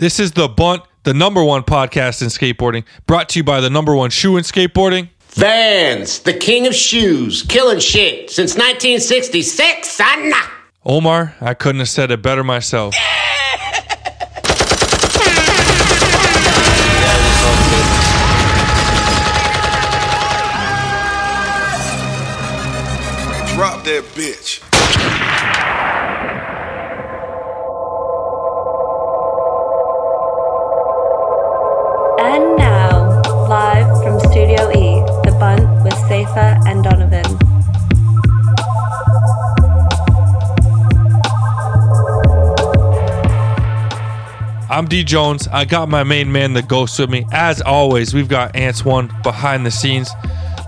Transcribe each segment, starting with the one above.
This is the Bunt, the number one podcast in skateboarding, brought to you by the number one shoe in skateboarding. Vans, the king of shoes, killing shit since 1966, son. Omar, I couldn't have said it better myself. Drop that bitch. D Jones. I got my main man, the ghost, with me. As always, we've got Ants One behind the scenes,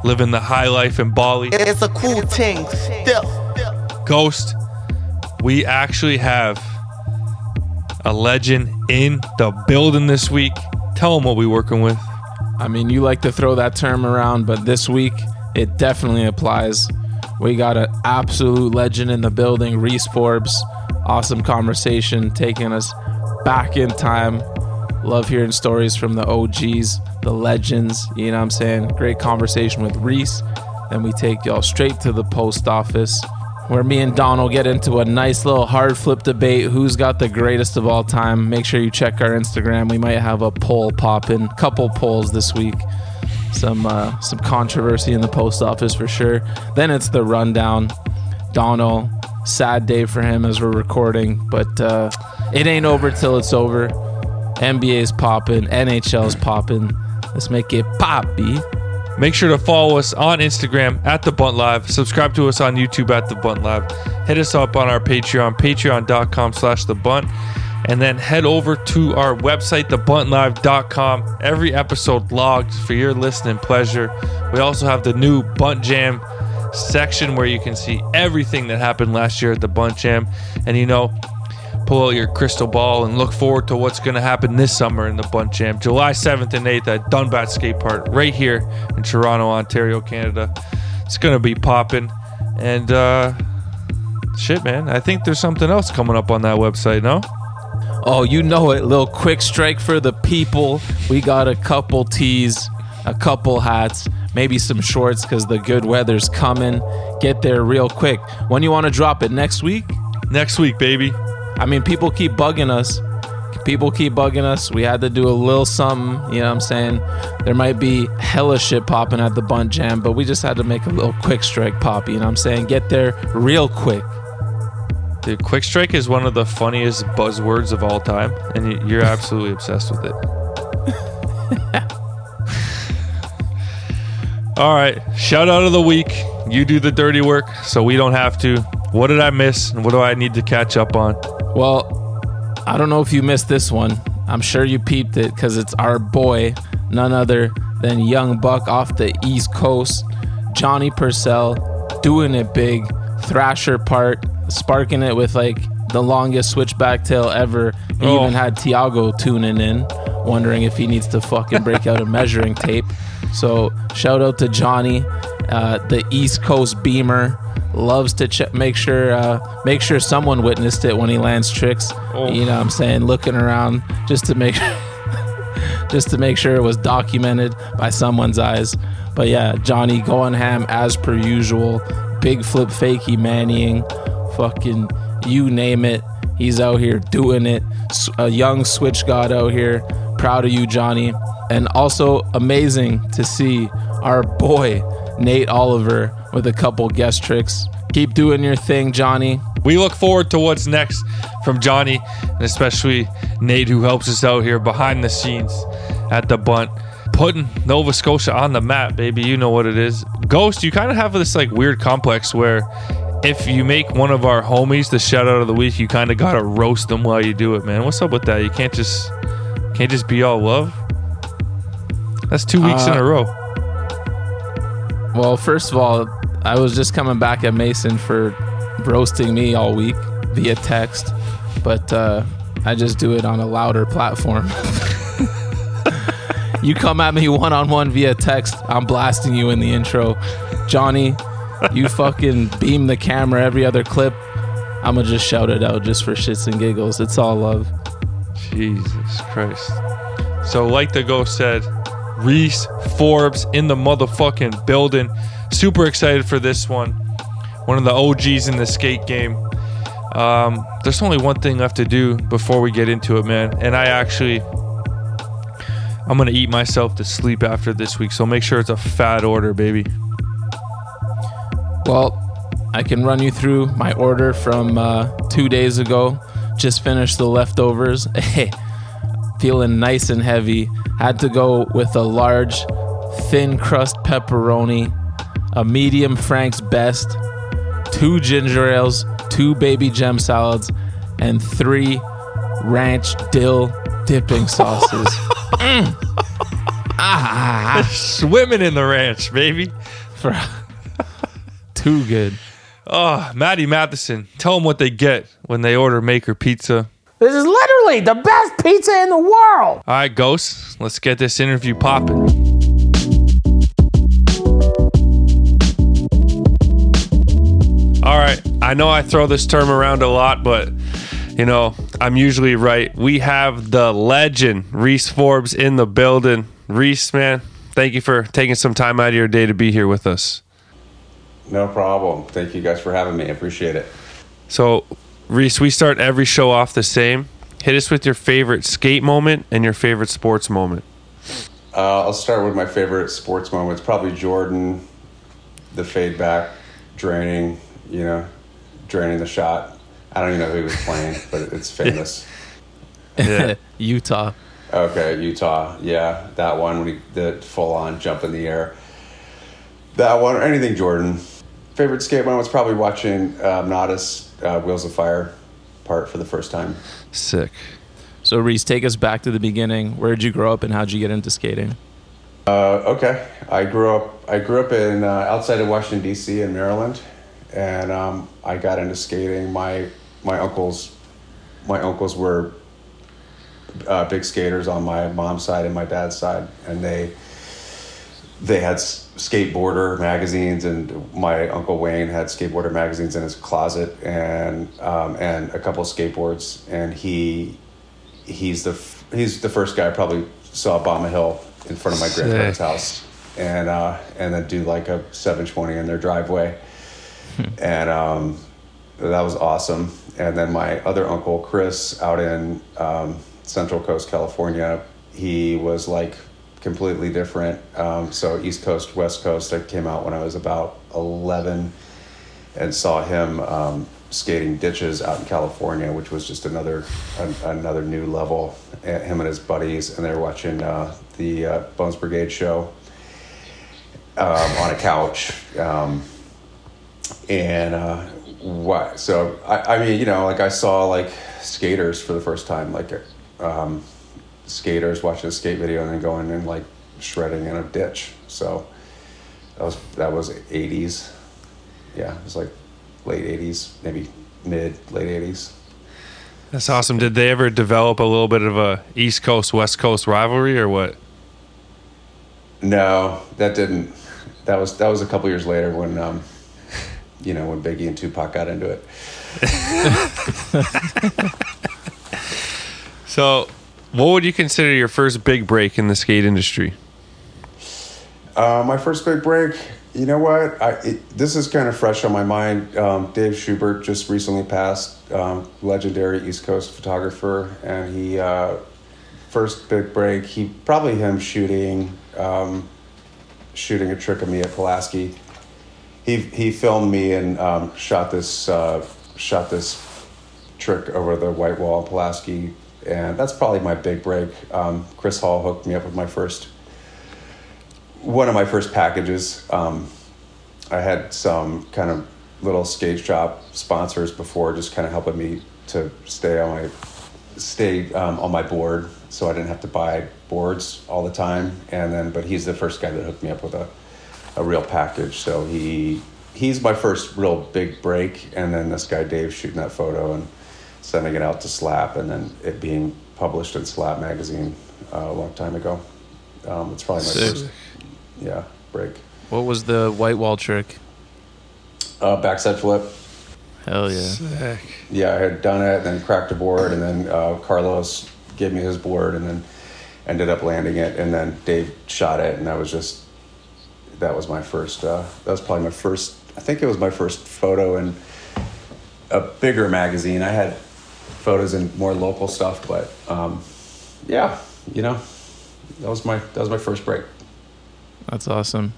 living the high life in Bali. It's a cool thing. Still. Ghost, we actually have a legend in the building this week. Tell them what we're working with. I mean, you like to throw that term around, but this week it definitely applies. We got an absolute legend in the building, Reese Forbes. Awesome conversation, taking us back in time. Love hearing stories from the OGs, the legends. You know what I'm saying? Great conversation with Reese. Then we take y'all straight to the post office where me and Don will get into a nice little hard flip debate who's got the greatest of all time. Make sure you check our Instagram. We might have a poll popping, couple polls this week. Some uh, some controversy in the post office for sure. Then it's the rundown. Donald, sad day for him as we're recording, but uh, it ain't over till it's over. NBA's popping, NHL's popping. Let's make it poppy. Make sure to follow us on Instagram at The Bunt Live. Subscribe to us on YouTube at The Bunt Live. Hit us up on our Patreon, patreon.com slash The Bunt. And then head over to our website, thebuntlive.com. Every episode logged for your listening pleasure. We also have the new Bunt Jam section where you can see everything that happened last year at the Bunt Jam. And you know, pull out your crystal ball and look forward to what's going to happen this summer in the Bunt Jam. July 7th and 8th at Dunbat Skate Park, right here in Toronto, Ontario, Canada. It's going to be popping. And, uh, shit, man, I think there's something else coming up on that website, no? Oh, you know it. Little quick strike for the people. We got a couple tees, a couple hats, maybe some shorts because the good weather's coming. Get there real quick. When you want to drop it? Next week? Next week, baby. I mean, people keep bugging us. People keep bugging us. We had to do a little something, you know what I'm saying? There might be hella shit popping at the Bunt Jam, but we just had to make a little quick strike pop, you know what I'm saying? Get there real quick. Dude, Quick Strike is one of the funniest buzzwords of all time, and you're absolutely obsessed with it. all right, shout out of the week. You do the dirty work, so we don't have to. What did I miss, and what do I need to catch up on? Well, I don't know if you missed this one. I'm sure you peeped it because it's our boy, none other than Young Buck off the East Coast, Johnny Purcell, doing it big, Thrasher part, sparking it with like the longest switchback tail ever. He Oh. even had Tiago tuning in, wondering if he needs to fucking break out a measuring tape. So shout out to Johnny, uh, the East Coast Beamer. Loves to ch- make sure uh, make sure someone witnessed it when he lands tricks. Oh. You know what I'm saying? Looking around just to make just to make sure it was documented by someone's eyes. But yeah, Johnny going ham as per usual. Big flip fakey mannying, fucking you name it. He's out here doing it. A young switch god out here. Proud of you, Johnny. And also amazing to see our boy Nate Oliver with a couple guest tricks. Keep doing your thing, Johnny. We look forward to what's next from Johnny, and especially Nate, who helps us out here behind the scenes at the bunt, putting Nova Scotia on the map, baby. You know what it is. Ghost, you kind of have this like weird complex where if you make one of our homies the shout out of the week, you kind of gotta roast them while you do it, man. What's up with that? You can't just can't just be all love. That's two weeks in Uh, a row. Well, first of all, I was just coming back at Mason for roasting me all week via text, but uh, I just do it on a louder platform. you come at me one on one via text, I'm blasting you in the intro. Johnny, you fucking beam the camera every other clip. I'm gonna just shout it out just for shits and giggles. It's all love. Jesus Christ. So, like the ghost said, Reese Forbes in the motherfucking building. Super excited for this one. One of the OGs in the skate game. Um, there's only one thing left to do before we get into it, man. And I actually, I'm gonna eat myself to sleep after this week. So make sure it's a fat order, baby. Well, I can run you through my order from uh, two days ago. Just finished the leftovers. Hey, feeling nice and heavy. Had to go with a large, thin crust pepperoni, a medium Frank's best, two ginger ales, two baby gem salads, and three ranch dill dipping sauces. Mm. Ah, Swimming in the ranch, baby. for too good. Oh, Matty Matheson. Tell them what they get when they order Maker Pizza. This is literally the best pizza in the world. All right, Ghost, let's get this interview popping. I know I throw this term around a lot, but you know, I'm usually right. We have the legend, Reese Forbes, in the building. Reese, man, thank you for taking some time out of your day to be here with us. No problem. Thank you guys for having me. I appreciate it. So, Reese, we start every show off the same. Hit us with your favorite skate moment and your favorite sports moment. Uh, I'll start with my favorite sports moments. Probably Jordan, the fade back, draining, you know, draining the shot. I don't even know who he was playing, but it's famous. Yeah. Utah. Okay, Utah. Yeah, that one when he did full on jump in the air. That one, or anything Jordan. Favorite skate moment was probably watching um, Natas uh, Wheels of Fire part for the first time. Sick. So Reese, take us back to the beginning. Where did you grow up and how did you get into skating? Uh, okay, I grew up. I grew up in uh, outside of Washington D.C. in Maryland, and um, I got into skating. My my uncles, my uncles were uh, big skaters on my mom's side and my dad's side, and they they had skateboarder magazines, and my uncle Wayne had skateboarder magazines in his closet, and um, and a couple of skateboards, and he he's the f- he's the first guy I probably saw bomb a hill in front of my Sick. grandparents' house, and uh, and then do like a seven twenty in their driveway, and um, that was awesome. And then my other uncle Chris out in um, Central Coast, California, he was like completely different. Um, so East Coast, West Coast. I came out when I was about eleven and saw him um, skating ditches out in California, which was just another an, another new level. And him and his buddies, and they were watching uh, the uh, Bones Brigade show um, on a couch. Um, and uh, what? So I, I mean, you know, like I saw like skaters for the first time, like um, skaters watching a skate video and then going and like shredding in a ditch. So that was that was eighties. Yeah, it was like late eighties, maybe mid late eighties. That's awesome. Did they ever develop a little bit of a East Coast West Coast rivalry or what? No, that didn't. That was that was a couple years later when um, you know when Biggie and Tupac got into it. So, what would you consider your first big break in the skate industry? Uh, my first big break. You know what? I, it, this is kind of fresh on my mind. Um, Dave Schubert just recently passed, um, legendary East Coast photographer, and he uh, first big break. He probably him shooting um, shooting a trick of me at Pulaski. He he filmed me and um, shot this uh, shot this trick over the white wall in Pulaski, and that's probably my big break. Um, Chris Hall hooked me up with my first one of my first packages. Um, I had some kind of little skate shop sponsors before, just kind of helping me to stay on my stay um, on my board, so I didn't have to buy boards all the time. And then, but he's the first guy that hooked me up with a a real package. So he he's my first real big break. And then this guy Dave shooting that photo and sending it out to Slap, and then it being published in Slap magazine uh, a long time ago. Um, it's probably my Sick. first yeah break. What was the white wall trick? Uh, backside flip. Hell yeah. Yeah, I had done it, and then cracked a board, and then uh, Carlos gave me his board, and then ended up landing it. And then Dave shot it, and that was just that was my first. Uh, that was probably my first. I think it was my first photo in a bigger magazine. I had photos in more local stuff, but um, yeah, you know, that was my that was my first break. That's awesome.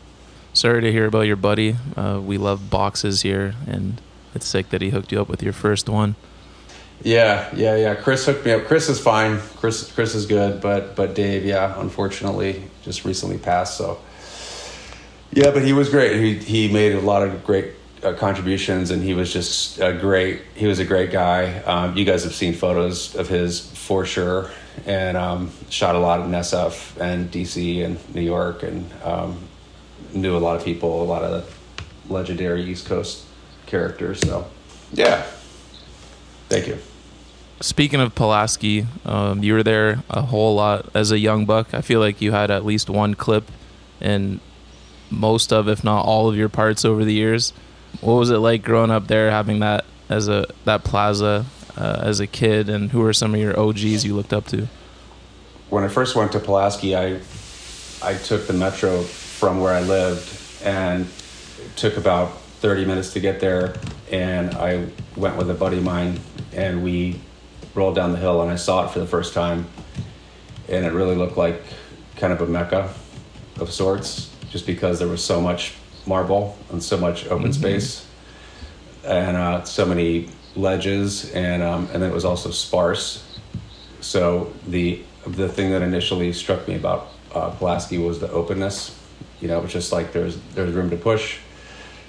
Sorry to hear about your buddy. Uh, we love boxes here, and it's sick that he hooked you up with your first one. Yeah, yeah, yeah. Chris hooked me up. Chris is fine. Chris, Chris is good, but but Dave, yeah, unfortunately, just recently passed. So, yeah, but he was great. He he made a lot of great uh, contributions, and he was just a great. He was a great guy. Um, you guys have seen photos of his for sure, and um, shot a lot in SF and DC and New York, and um, knew a lot of people, a lot of legendary East Coast characters. So, yeah. Thank you. Speaking of Pulaski, um, you were there a whole lot as a young buck. I feel like you had at least one clip in most of, if not all of your parts over the years. What was it like growing up there, having that as a that plaza uh, as a kid, and who were some of your OGs you looked up to? When I first went to Pulaski, I I took the metro from where I lived, and it took about 30 minutes to get there. And I went with a buddy of mine, and we rolled down the hill, and I saw it for the first time, and it really looked like kind of a mecca of sorts, just because there was so much marble and so much open Mhm. space, and uh, so many ledges, and um, and it was also sparse. So the the thing that initially struck me about uh, Pulaski was the openness. You know, it's just like there's there's room to push.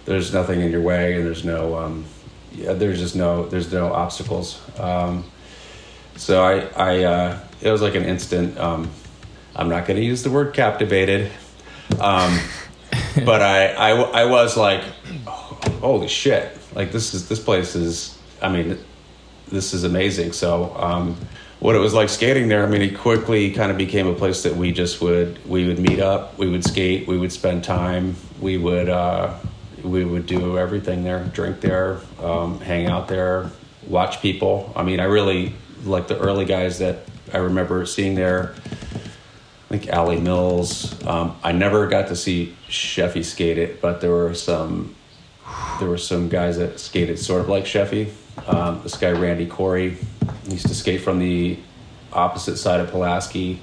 There's nothing in your way, and there's no um, yeah, there's just no there's no obstacles. Um, so I I uh, it was like an instant. Um, I'm not going to use the word captivated, um, but I, I I was like, holy shit! Like this is this place is. I mean, this is amazing. So, um, what it was like skating there, I mean, it quickly kind of became a place that we just would we would meet up, we would skate, we would spend time, we would uh, we would do everything there, drink there, um, hang out there, watch people. I mean, I really like the early guys that I remember seeing there. I think Allie Mills. Um, I never got to see Sheffey skate it, but there were some there were some guys that skated sort of like Sheffey. Um, this guy Randy Corey used to skate from the opposite side of Pulaski,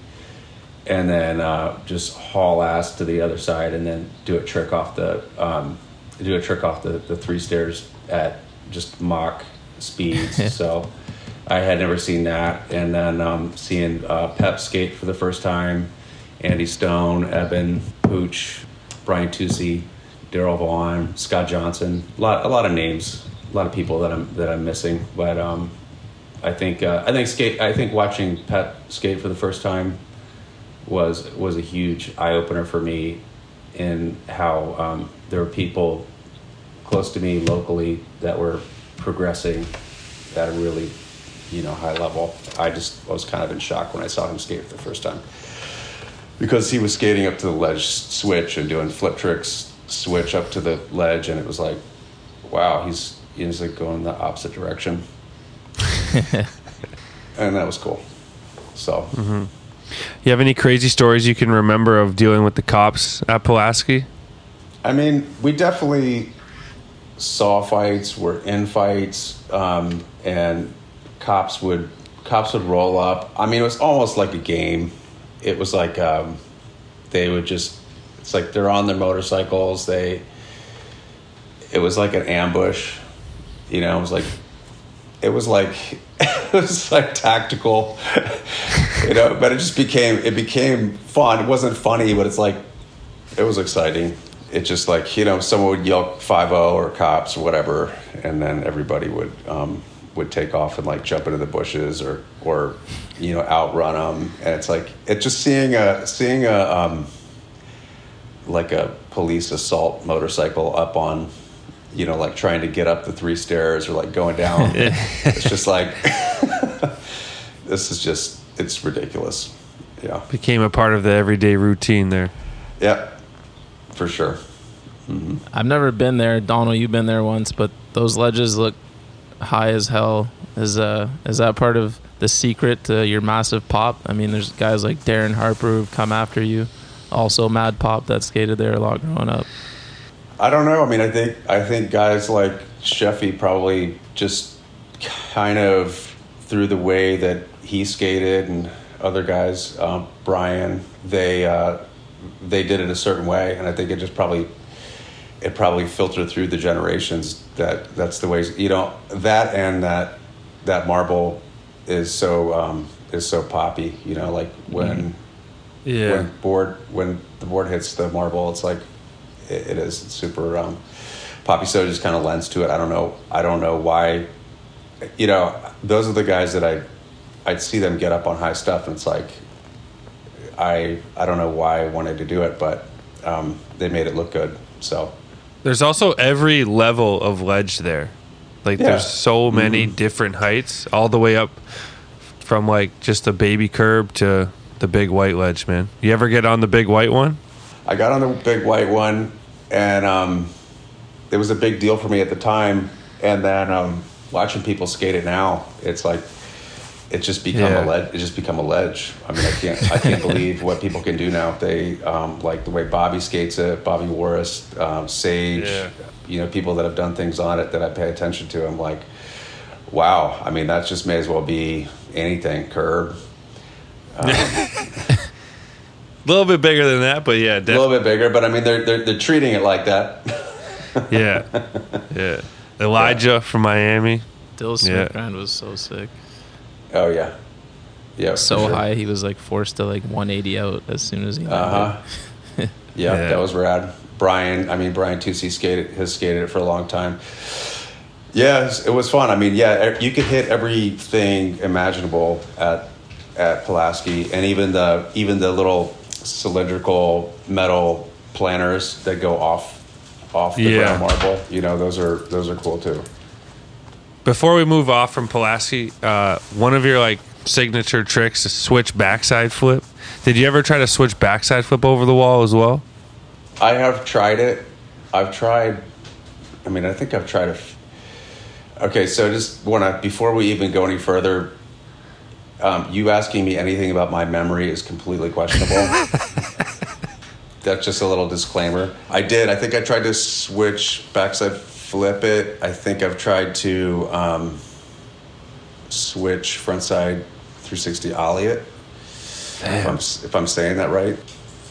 and then uh, just haul ass to the other side, and then do a trick off the um, do a trick off the, the three stairs at just mock speeds. so I had never seen that, and then um, seeing uh, Pep skate for the first time, Andy Stone, Eben, Pooch, Brian Tusi, Daryl Vaughn, Scott Johnson, a lot, a lot of names, a lot of people that I'm that I'm missing. But um, I think uh, I think skate. I think watching Pep skate for the first time was was a huge eye opener for me in how um, there were people close to me locally that were progressing at a really you know high level. I just I was kind of in shock when I saw him skate for the first time because he was skating up to the ledge switch and doing flip tricks switch up to the ledge and it was like wow he's he's like going the opposite direction and that was cool so You have any crazy stories you can remember of dealing with the cops at Pulaski? I mean, we definitely saw fights, were in fights, um, and cops would cops would roll up. I mean, it was almost like a game. It was like um, they would just. It's like they're on their motorcycles. They. It was like an ambush, you know. It was like, it was like, it was like tactical, you know. But it just became it became fun. It wasn't funny, but it's like it was exciting. It just like you know someone would yell five zero or cops or whatever, and then everybody would um, would take off and like jump into the bushes or or you know outrun them, and it's like it's just seeing a seeing a um, like a police assault motorcycle up on you know like trying to get up the three stairs or like going down. it's just like this is just it's ridiculous. Yeah. Became a part of the everyday routine there. Yeah, for sure. I've never been there. Donald, you've been there once, but those ledges look high as hell. Is uh is that part of the secret to your massive pop? I mean, there's guys like Darren Harper who've come after you, also Mad Pop that skated there a lot growing up. I don't know. I mean, I think I think guys like Sheffey probably just kind of through the way that he skated and other guys, um, Brian, they uh, they did it a certain way, and I think it just probably it probably filtered through the generations that that's the ways you know that and that that marble is so um, is so poppy. You know, like when Yeah. when board when the board hits the marble, it's like it, it is super um, poppy. So it just kind of lends to it. I don't know. I don't know why. You know, those are the guys that I I'd see them get up on high stuff, and it's like I I don't know why I wanted to do it, but um, they made it look good. So There's also every level of ledge there. Like Yeah. there's so many different heights, all the way up from like just a baby curb to the big white ledge, man. You ever get on the big white one? I got on the big white one, and um, it was a big deal for me at the time. And then um, watching people skate it now, it's like it's just become Yeah. a ledge. It's just become a ledge. I mean, I can't I can't believe what people can do now. If they um, like the way Bobby skates it, Bobby Worrest, um, Sage, Yeah. you know, people that have done things on it that I pay attention to. I'm like, wow. I mean, that just may as well be anything. Curb, A little bit bigger than that, but yeah, a little bit bigger, but I mean, they're they're, they're treating it like that. Yeah, yeah. Elijah from Miami. Dill Yeah. Smithbrand was so sick. Oh yeah, yeah. So sure. high, he was like forced to like 180 out as soon as he. Uh huh. yeah, Yeah. that was rad. Brian, I mean Brian Tusi skated has skated it for a long time. Yeah, it was, fun. I mean, yeah, you could hit everything imaginable at at Pulaski, and even the even the little cylindrical metal planners that go off off the Yeah. brown marble. You know, those are those are cool too. Before we move off from Pulaski, uh, one of your like signature tricks is switch backside flip. Did you ever try to switch backside flip over the wall as well? I have tried it. I've tried. I mean, I think I've tried a. f- Okay, so just want to before we even go any further, um, you asking me anything about my memory is completely questionable. That's just a little disclaimer. I did. I think I tried to switch backside flip it. I think I've tried to um, switch frontside 360 ollie it. If I'm, if I'm saying that right.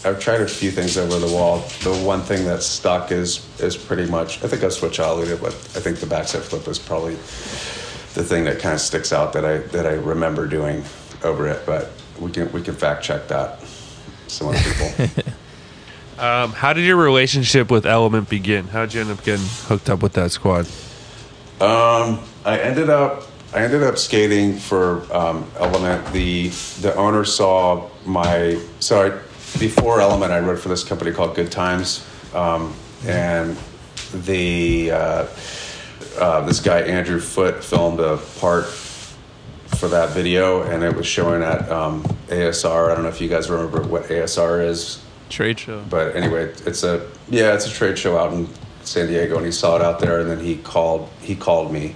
I've tried a few things over the wall. The one thing that's stuck is is pretty much. I think I've switch ollied it, but I think the backside flip is probably the thing that kind of sticks out that I that I remember doing over it. But we can we can fact check that. Some other people. Um, how did your relationship with Element begin? How did you end up getting hooked up with that squad? Um, I ended up I ended up skating for um, Element. The the owner saw my so I, before Element, I wrote for this company called Good Times, um, and the uh, uh, this guy Andrew Foot filmed a part for that video, and it was showing at um, ASR. I don't know if you guys remember what ASR is Trade show. but anyway, it's a yeah, it's a trade show out in San Diego, and he saw it out there, and then he called he called me,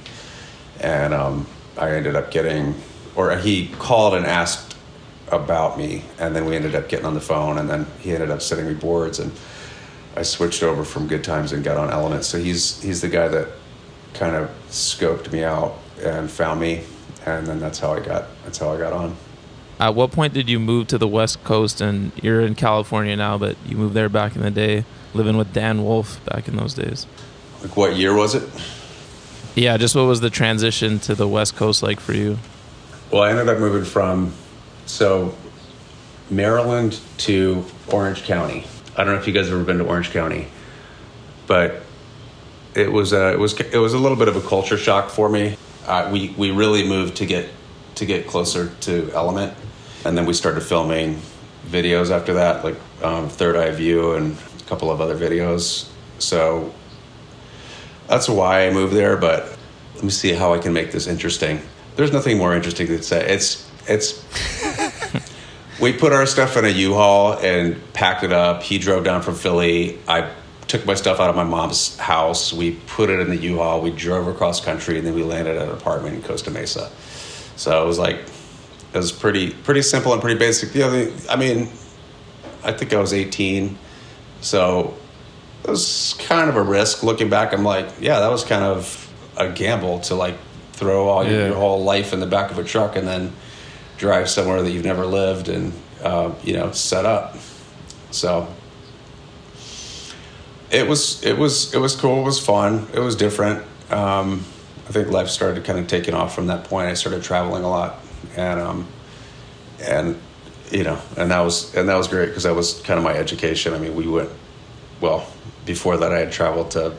and um, I ended up getting, or he called and asked about me, and then we ended up getting on the phone, and then he ended up sending me boards, and I switched over from Good Times and got on Element. So he's he's the guy that kind of scoped me out and found me, and then that's how I got that's how I got on. At what point did you move to the West Coast and you're in California now, but you moved there back in the day, living with Dan Wolfe back in those days? Like what year was it? Yeah, just what was the transition to the West Coast like for you? Well, I ended up moving from so Maryland to Orange County. I don't know if you guys have ever been to Orange County, but it was a, it was it was a little bit of a culture shock for me. Uh, we we really moved to get to get closer to Element, and then we started filming videos after that, like um, Third Eye View and a couple of other videos. So that's why I moved there. But let me see how I can make this interesting. There's nothing more interesting to say. It's it's. we put our stuff in a U-Haul and packed it up. He drove down from Philly. I took my stuff out of my mom's house. We put it in the U-Haul. We drove across country, and then we landed at an apartment in Costa Mesa. So it was like it was pretty pretty simple and pretty basic. The other, I mean, I think I was 18, so it was kind of a risk. Looking back, I'm like, yeah, that was kind of a gamble to like throw all your, Yeah. your whole life in the back of a truck and then drive somewhere that you've never lived and uh, you know set up. So it was it was it was cool. It was fun. It was different. Um, I think life started kind of taking off from that point. I started traveling a lot, and um, and you know, and that was and that was great because that was kind of my education. I mean, we went well before that. I had traveled to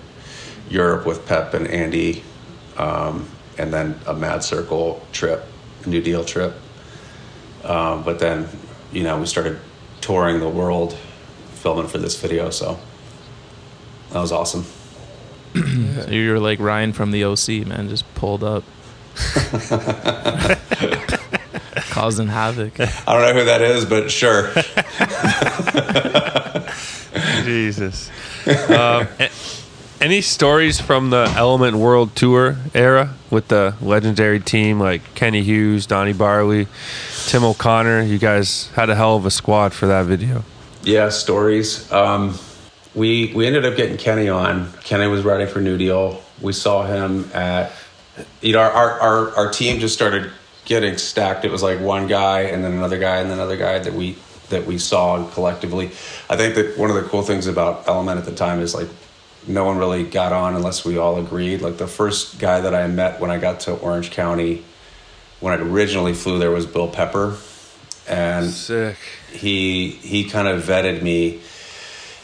Europe with Pep and Andy, um, and then a Mad Circle trip, New Deal trip. Um, but then, you know, we started touring the world, filming for this video. So that was awesome. So you were like Ryan from the OC, man, just pulled up, causing havoc. I don't know who that is, but sure. Jesus. um, any stories from the Element World Tour era with the legendary team like Kenny Hughes, Donnie Barley, Tim O'Connor? You guys had a hell of a squad for that video. Yeah, stories. Um, we we ended up getting Kenny on. Kenny was riding for New Deal. We saw him at you know our our our, our team just started getting stacked. It was like one guy and then another guy and then another guy that we that we saw collectively. I think that one of the cool things about Element at the time is like no one really got on unless we all agreed. Like the first guy that I met when I got to Orange County when I originally flew there was Bill Pepper. And Sick. he he kind of vetted me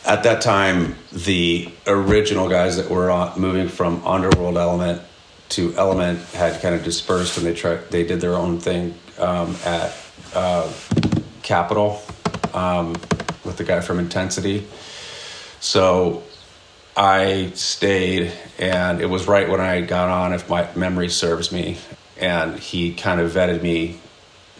at that time the original guys that were on, moving from underworld element to element had kind of dispersed and they tried they did their own thing um, at uh, capital um, with the guy from intensity so i stayed and it was right when i got on if my memory serves me and he kind of vetted me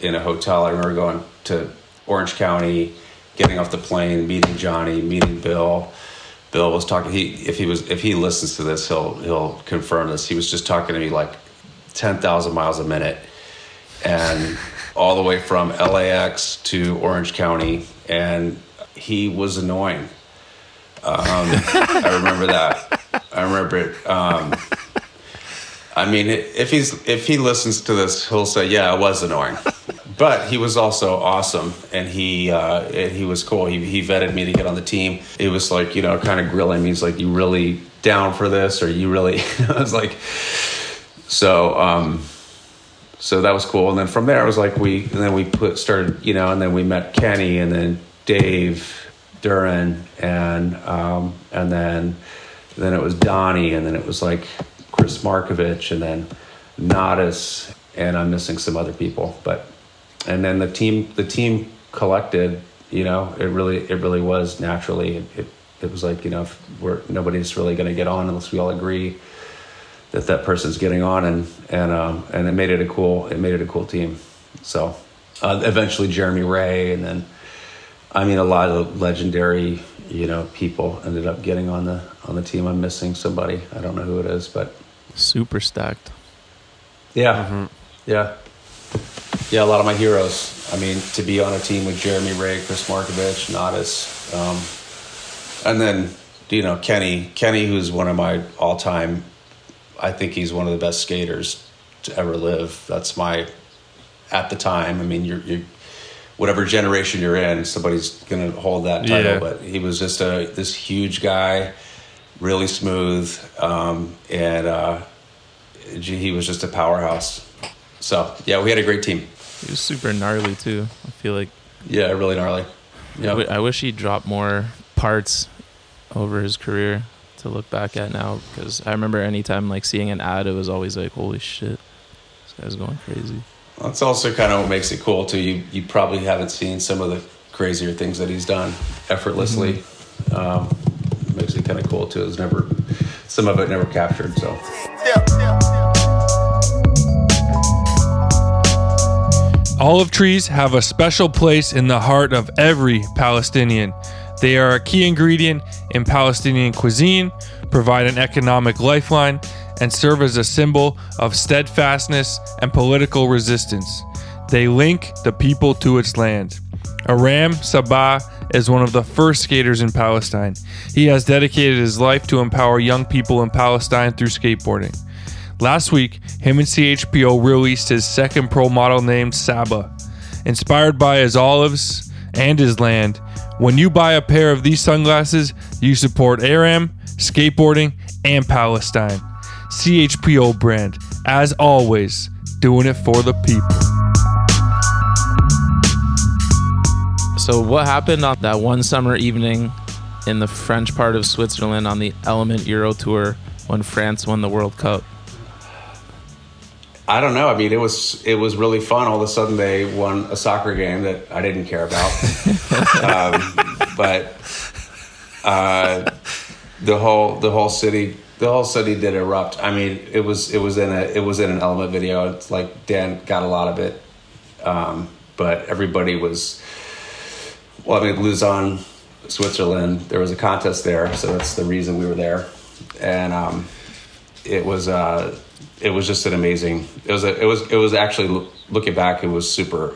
in a hotel. I remember going to Orange County, getting off the plane, meeting Johnny, meeting Bill. Bill was talking. He if he was if he listens to this, he'll he'll confirm this. He was just talking to me like ten thousand miles a minute, and all the way from LAX to Orange County, and he was annoying. Um, I remember that. I remember it. Um, I mean, if he's if he listens to this, he'll say, "Yeah, it was annoying," but he was also awesome, and he uh, and he was cool. He he vetted me to get on the team. It was like you know, kind of grilling me. He's like, "You really down for this?" Or "You really?" I was like, so um, so that was cool. And then from there, it was like we and then we put started you know, and then we met Kenny, and then Dave Duran, and um, and then then it was Donnie, and then it was like Chris Markovich, and then Natas, and I'm missing some other people, but and then the team the team collected. You know, it really it really was naturally. It it, it was like you know, if we're nobody's really going to get on unless we all agree that that person's getting on, and and um, and it made it a cool it made it a cool team. So uh, eventually Jeremy Wray, and then I mean a lot of legendary you know people ended up getting on the on the team. I'm missing somebody. I don't know who it is, but Super stacked. yeah, yeah, yeah. A lot of my heroes. I mean, to be on a team with Jeremy Wray, Chris Markovich, Natas, um, and then you know Kenny, Kenny, who's one of my all-time. I think he's one of the best skaters to ever live. That's my at the time. I mean, you're you whatever generation you're in, somebody's gonna hold that title. Yeah. But he was just a this huge guy, really smooth, um, and uh, he was just a powerhouse. So yeah, we had a great team. He was super gnarly too. I feel like Yeah, really gnarly. Yeah, wi- I wish he dropped more parts over his career to look back at now because I remember anytime like seeing an ad, it was always like, "Holy shit, this guy's going crazy." that's also kind of what makes it cool too. You you probably haven't seen some of the crazier things that he's done effortlessly. Um, makes it kind of cool too. It's never some of it never captured. So. Olive trees have a special place in the heart of every Palestinian. They are a key ingredient in Palestinian cuisine, provide an economic lifeline, and serve as a symbol of steadfastness and political resistance. They link the people to its land. Aram Sabah is one of the first skaters in Palestine. He has dedicated his life to empower young people in Palestine through skateboarding. Last week, him and CHPO released his second pro model named Saba. Inspired by his olives and his land, when you buy a pair of these sunglasses, you support Aram, skateboarding, and Palestine. CHPO brand, as always, doing it for the people. So, what happened on that one summer evening in the French part of Switzerland on the Element Euro Tour when France won the World Cup? I don't know. I mean, it was it was really fun. All of a sudden, they won a soccer game that I didn't care about. um, but uh, the whole the whole city the whole city did erupt. I mean, it was it was in a it was in an element video. It's like Dan got a lot of it, um, but everybody was. Well, I mean, Lausanne, Switzerland. There was a contest there, so that's the reason we were there, and um, it was. Uh, it was just an amazing. It was a, it was it was actually looking back. It was super.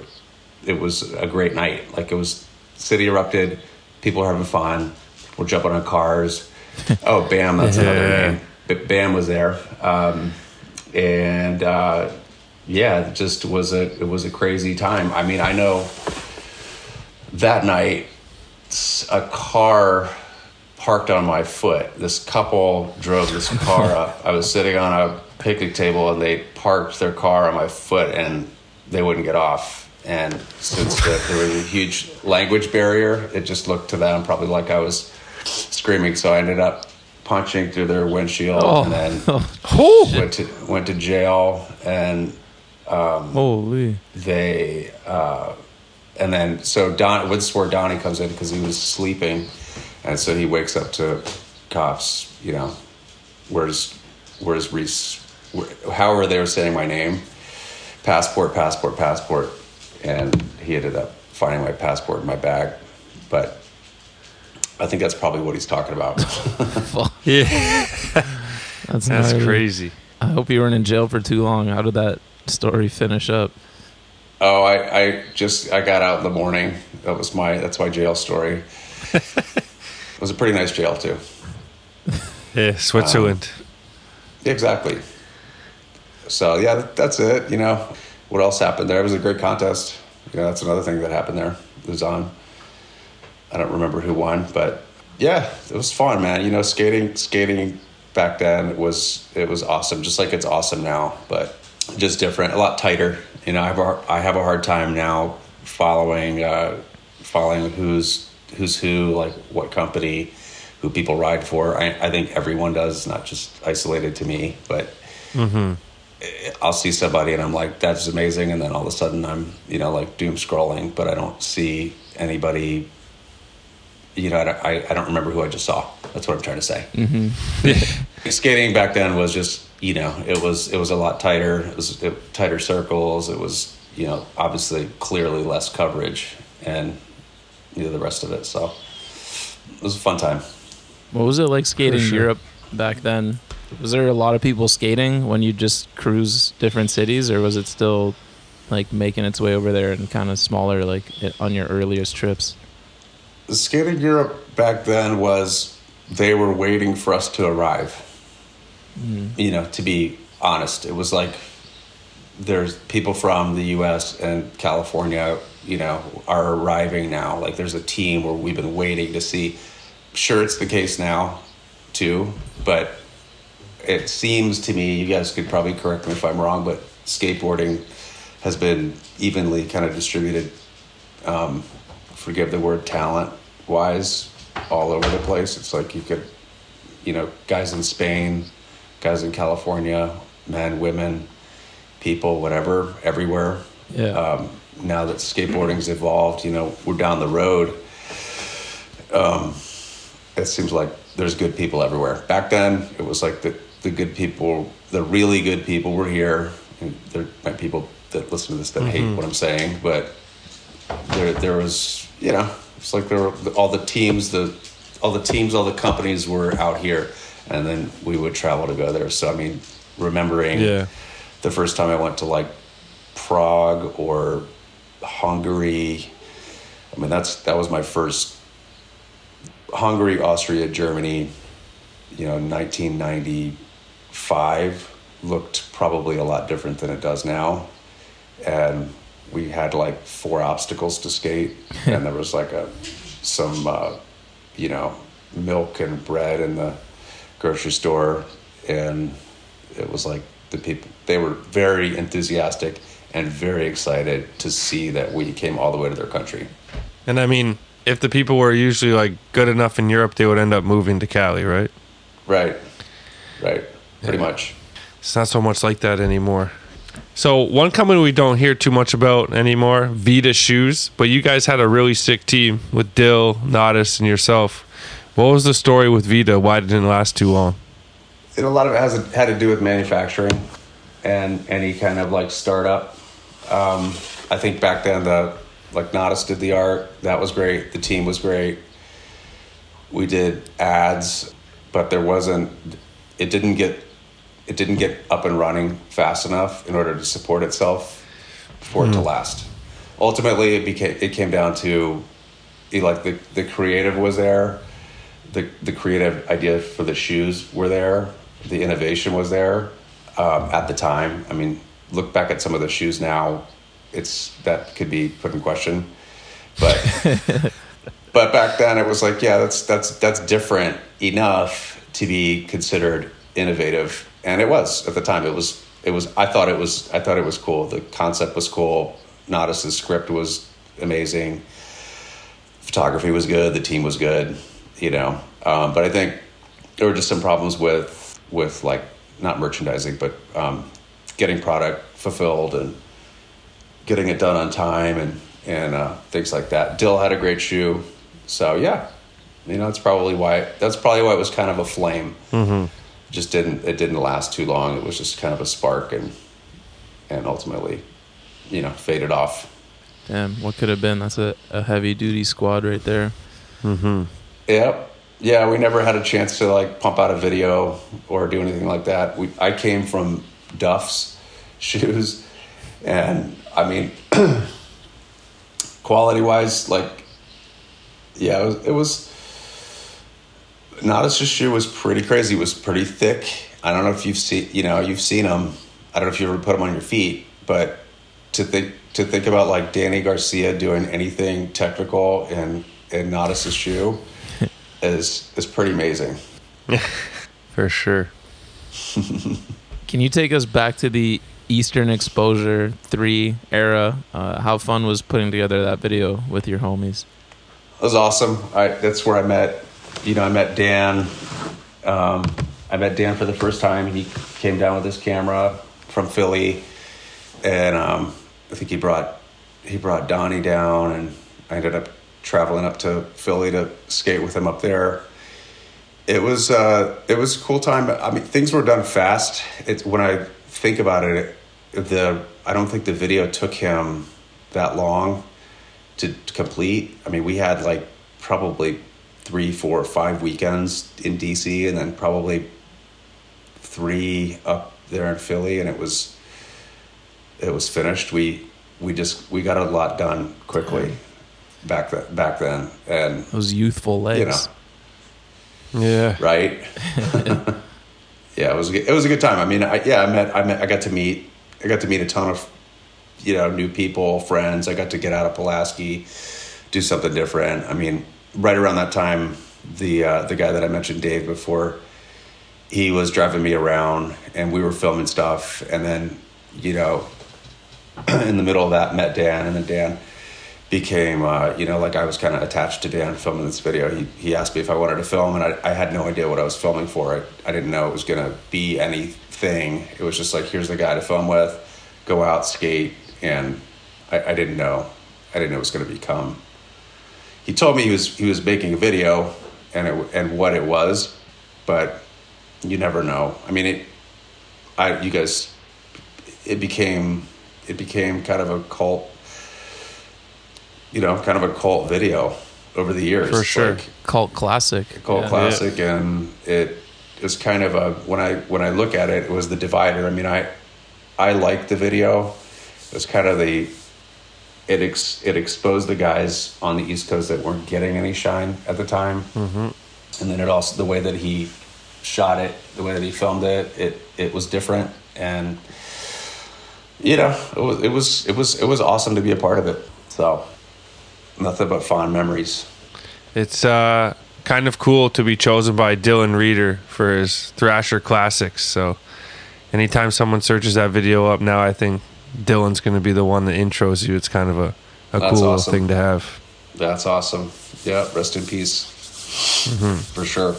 It was a great night. Like it was city erupted. People were having fun. We're jumping on cars. Oh, Bam! That's another name. But Bam was there, um, and uh, yeah, it just was a it was a crazy time. I mean, I know that night a car parked on my foot. This couple drove this car up. I was sitting on a picnic table and they parked their car on my foot and they wouldn't get off. And since the, there was a huge language barrier, it just looked to them probably like I was screaming. So I ended up punching through their windshield Oh. and then Oh, went to went to jail and Holy. they uh, and then so Don is where Donnie comes in because he was sleeping and so he wakes up to cops you know where's where's Reese however they were saying my name passport passport passport and he ended up finding my passport in my bag but I think that's probably what he's talking about yeah, That's, that's gnarly. crazy. I hope you weren't in jail for too long. How did that story finish up? oh I, I just I got out in the morning that was my that's my jail story it was a pretty nice jail too Yeah, Switzerland. Um, exactly. So yeah, that's it. You know, what else happened there? It was a great contest. You know, that's another thing that happened there. It was on. I don't remember who won, but yeah, it was fun, man. You know, skating, skating back then was it was awesome, just like it's awesome now, but just different, a lot tighter. You know, I have a, I have a hard time now following uh, following who's who's who, like what company, who people ride for. I, I think everyone does, not just isolated to me, but I'll see somebody and I'm like, that's amazing. And then all of a sudden I'm, you know, like doom scrolling, but I don't see anybody, you know, I, don't- I, I don't remember who I just saw. That's what I'm trying to say. Mm-hmm. Skating back then was just, you know, it was, it was a lot tighter. It was it, tighter circles. It was, you know, obviously clearly less coverage and, you know, the rest of it. So it was a fun time. What was it like skating sure. Europe back then? Was there a lot of people skating when you just cruise different cities, or was it still like making its way over there and kind of smaller, like on your earliest trips? skating Europe back then was they were waiting for us to arrive. Mm-hmm. You know, to be honest, it was like there's people from the U.S. and California, you know, are arriving now. Like there's a team where we've been waiting to see. Sure, it's the case now, too, but it seems to me, you guys could probably correct me if I'm wrong, but skateboarding has been evenly kind of distributed um, forgive the word talent wise all over the place. It's like you could you know guys in spain guys in california men women people whatever everywhere. Yeah. um, now that skateboarding's evolved you know we're down the road. Um, it seems like there's good people everywhere. Back then it was like the, the good people the really good people were here and there might be people that listen to this that hate mm-hmm. what I'm saying, but there there was you know it's like there were all the teams the all the teams all the companies were out here, and then we would travel to go there. So I mean, remembering Yeah. the first time I went to like Prague or Hungary. I mean, that's that was my first Hungary, Austria, Germany. You know, 1995 looked probably a lot different than it does now, and we had like four obstacles to skate, and there was like a some uh, you know milk and bread in the grocery store, and it was like the people they were very enthusiastic and very excited to see that we came all the way to their country. And I mean, if the people were usually like good enough in Europe, they would end up moving to Cali, right? Right, right, pretty much. It's not so much like that anymore. So one company we don't hear too much about anymore, Vita Shoes, but you guys had a really sick team with Dill, Natas, and yourself. What was the story with Vita? Why didn't it last too long? And a lot of it has had to do with manufacturing and any kind of like startup. Um, I think back then the like Natas did the art. That was great. The team was great. We did ads, but there wasn't. It didn't get. It didn't get up and running fast enough in order to support itself for it to last. Ultimately, it became. It came down to, like the the creative was there, the the creative idea for the shoes were there, the innovation was there um, at the time. I mean, look back at some of the shoes now, it's that could be put in question, but but back then it was like, yeah, that's that's that's different enough to be considered innovative, and it was at the time. It was it was. I thought it was. I thought it was cool. The concept was cool. Natas's script was amazing. Photography was good. The team was good. You know, um, but I think there were just some problems with with like not merchandising, but um, getting product fulfilled and getting it done on time and and uh, things like that. Dill had a great shoe, so yeah, you know that's probably why that's probably why it was kind of a flame. Mm-hmm. Just didn't it didn't last too long. It was just kind of a spark and and ultimately, you know, faded off. Damn, what could have been? That's a, a heavy duty squad right there. Mm-hmm. Yep. Yeah, we never had a chance to like pump out a video or do anything like that. We I came from Duff's shoes, and I mean, quality wise, like, yeah, it was. It was Natas' shoe was pretty crazy. It was pretty thick. I don't know if you've seen, you know, you've seen them. I don't know if you ever put them on your feet, but to think to think about like Danny Garcia doing anything technical in in Natas' shoe is is pretty amazing. For sure. Can you take us back to the Eastern Exposure 3 era? Uh, how fun was putting together that video with your homies? It was awesome. I, that's where I met, you know, I met Dan. Um, I met Dan for the first time. He came down with his camera from Philly, and um, I think he brought he brought Donnie down, and I ended up traveling up to Philly to skate with him up there. It was uh, it was a cool time. I mean, things were done fast. It's when I think about it, the I don't think the video took him that long to, to complete. I mean, we had like probably three, four, five weekends in DC, and then probably three up there in Philly, and it was it was finished. We we just we got a lot done quickly back then back then, and Those youthful legs. you know Yeah. right? yeah, it was a good, it was a good time. I mean, I, yeah, I met I met I got to meet I got to meet a ton of you know new people, friends. I got to get out of Pulaski, do something different. I mean, right around that time, the uh, the guy that I mentioned, Dave, before, he was driving me around, and we were filming stuff, and then you know, in the middle of that, met Dan, and then Dan became uh, you know like I was kind of attached to Dan filming this video. He he asked me if I wanted to film, and I, I had no idea what I was filming for. I, I didn't know it was gonna be anything. It was just like here's the guy to film with, go out skate, and I, I didn't know I didn't know it was gonna become. He told me he was he was making a video, and it and what it was, but you never know. I mean it. I you guys, it became it became kind of a cult, you know, kind of a cult video over the years. For sure. like Cult classic. cult Yeah. classic, and it is kind of a when I when I look at it, it was the divider. I mean, I I liked the video. It was kind of the it ex, it exposed the guys on the East Coast that weren't getting any shine at the time, mm-hmm. and then it also the way that he shot it, the way that he filmed it, it it was different, and you know, it was it was it was it was awesome to be a part of it. So nothing but fond memories. It's uh, kind of cool to be chosen by Dylan Rieder for his Thrasher Classics. So, anytime someone searches that video up now, I think Dylan's going to be the one that intros you. It's kind of a, a That's cool awesome. thing to have. That's awesome. Yeah, rest in peace. Mm-hmm. For sure.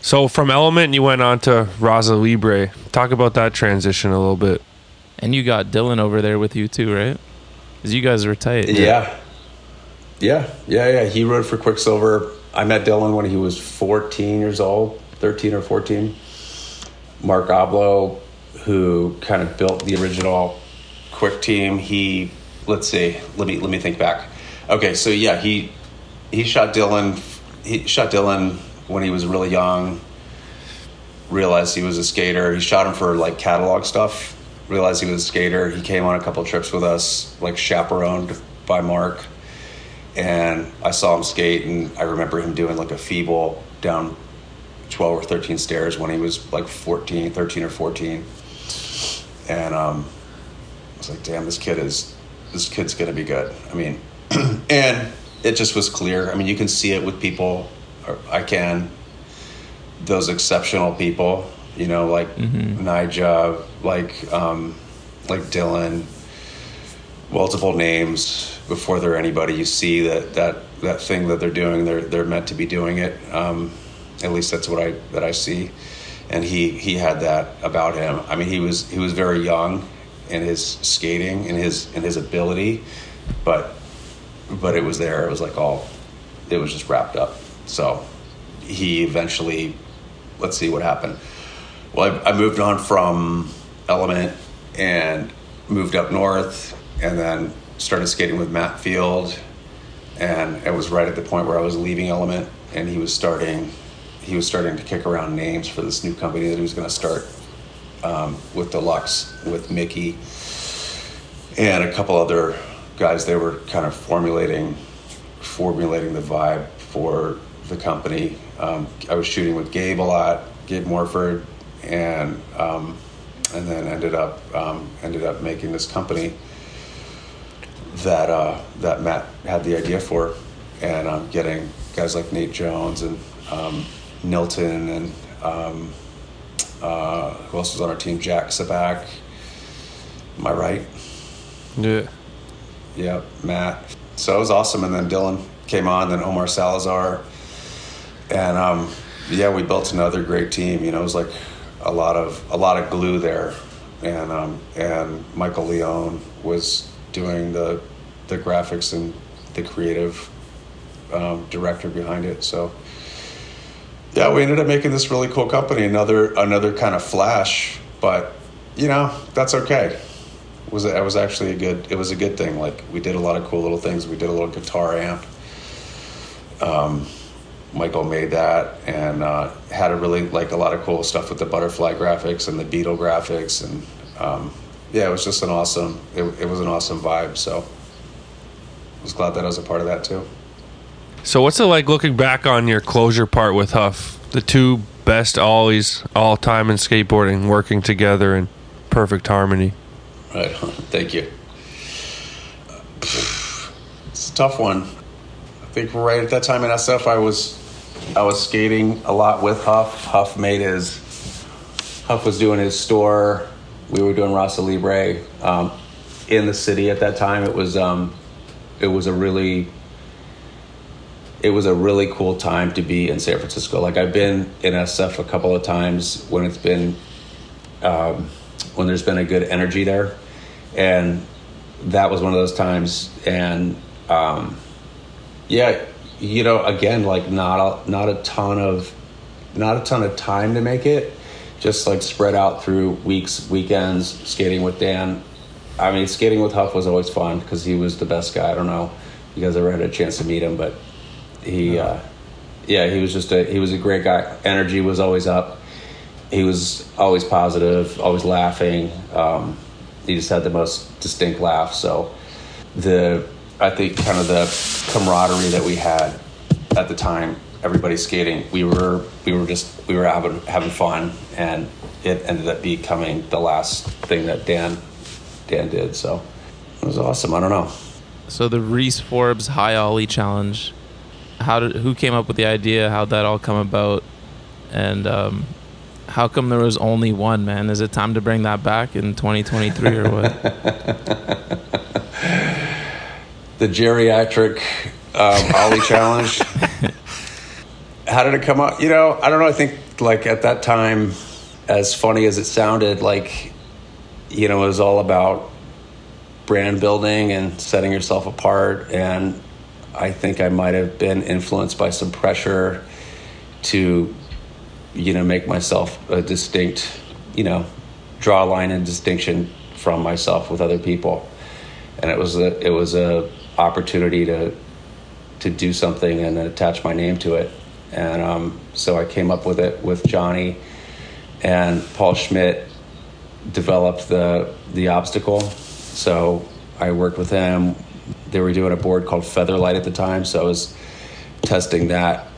So, from Element, you went on to Rasa Libre. Talk about that transition a little bit. And you got Dylan over there with you too, right? Because you guys were tight. Yeah. Yeah, yeah, yeah. He rode for Quicksilver. I met Dylan when he was 14 years old, 13 or 14. Mark Oblow, who kind of built the original Quick team, he let's see, let me let me think back. Okay, so yeah, he he shot Dylan. He shot Dylan when he was really young. Realized he was a skater. He shot him for like catalog stuff. Realized he was a skater. He came on a couple trips with us, like chaperoned by Mark. And I saw him skate, and I remember him doing like a feeble down 12 or 13 stairs when he was like 14, 13 or 14. And um, was like, damn, this kid is, this kid's gonna be good. I mean, and it just was clear. I mean, you can see it with people, I can, those exceptional people, you know, like Nyjah, like, um, like Dylan, multiple names before they're anybody. You see that, that, that thing that they're doing, they're, they're meant to be doing it. Um, at least that's what I, that I see. And he, he had that about him. I mean, he was, he was very young in his skating and his, in his ability, but, but it was there. It was like all, it was just wrapped up. So he eventually, let's see what happened. Well, I, I moved on from Element and moved up north, and then started skating with Matt Field, and it was right at the point where I was leaving Element, and he was starting, he was starting to kick around names for this new company that he was going to start um, with Deluxe with Mickey and a couple other guys. They were kind of formulating, formulating the vibe for the company. Um, I was shooting with Gabe a lot, Gabe Morford, and um, and then ended up um, ended up making this company that uh, that Matt had the idea for, and um, getting guys like Nate Jones and um, Nilton and um, uh, who else was on our team? Jack Sabback. Am I right? Yeah. Yep, Matt. So it was awesome. And then Dylan came on, then Omar Salazar. And um, yeah, we built another great team. You know, it was like a lot of a lot of glue there. And um, and Michael Leon was doing the the graphics and the creative um, director behind it. So yeah, we ended up making this really cool company. Another another kind of flash, but you know that's okay. It was it was actually a good it was a good thing. Like we did a lot of cool little things. We did a little guitar amp. Um, Michael made that and uh, had a really like a lot of cool stuff with the butterfly graphics and the beetle graphics and um, yeah, it was just an awesome. It, it was an awesome vibe. So I was glad that I was a part of that too. So, what's it like looking back on your closure part with Huff? The two best ollies all time in skateboarding working together in perfect harmony. Right. Thank you. It's a tough one. I think right at that time in SF, I was I was skating a lot with Huff. Huff made his Huff was doing his store. We were doing Rasa Libre um, in the city at that time. It was um, it was a really it was a really cool time to be in San Francisco. Like I've been in SF a couple of times when it's been um, when there's been a good energy there, and that was one of those times. And um, yeah, you know, again, like not a, not a ton of not a ton of time to make it, just like spread out through weeks, weekends, skating with Dan. I mean, skating with Huff was always fun because he was the best guy. I don't know you guys ever had a chance to meet him, but he, uh, yeah, he was just a he was a great guy. Energy was always up. He was always positive, always laughing. Um, he just had the most distinct laugh. So the I think kind of the camaraderie that we had at the time, everybody skating, we were we were just we were having having fun, and it ended up becoming the last thing that Dan Dan did. So it was awesome. I don't know. So the Reese Forbes High Ollie Challenge. How did who came up with the idea? How'd that all come about? And um, how come there was only one man? Is it time to bring that back in 2023 or what? the geriatric um, Ollie challenge. How did it come up? You know, I don't know. I think like at that time, as funny as it sounded, like you know, it was all about brand building and setting yourself apart. And I think I might have been influenced by some pressure to, you know, make myself a distinct, you know, draw a line and distinction from myself with other people. And it was a it was a opportunity to to do something and attach my name to it. And um, so I came up with it with Johnny and Paul Schmidt developed the the obstacle. So I worked with him. They were doing a board called Featherlight at the time, so I was testing that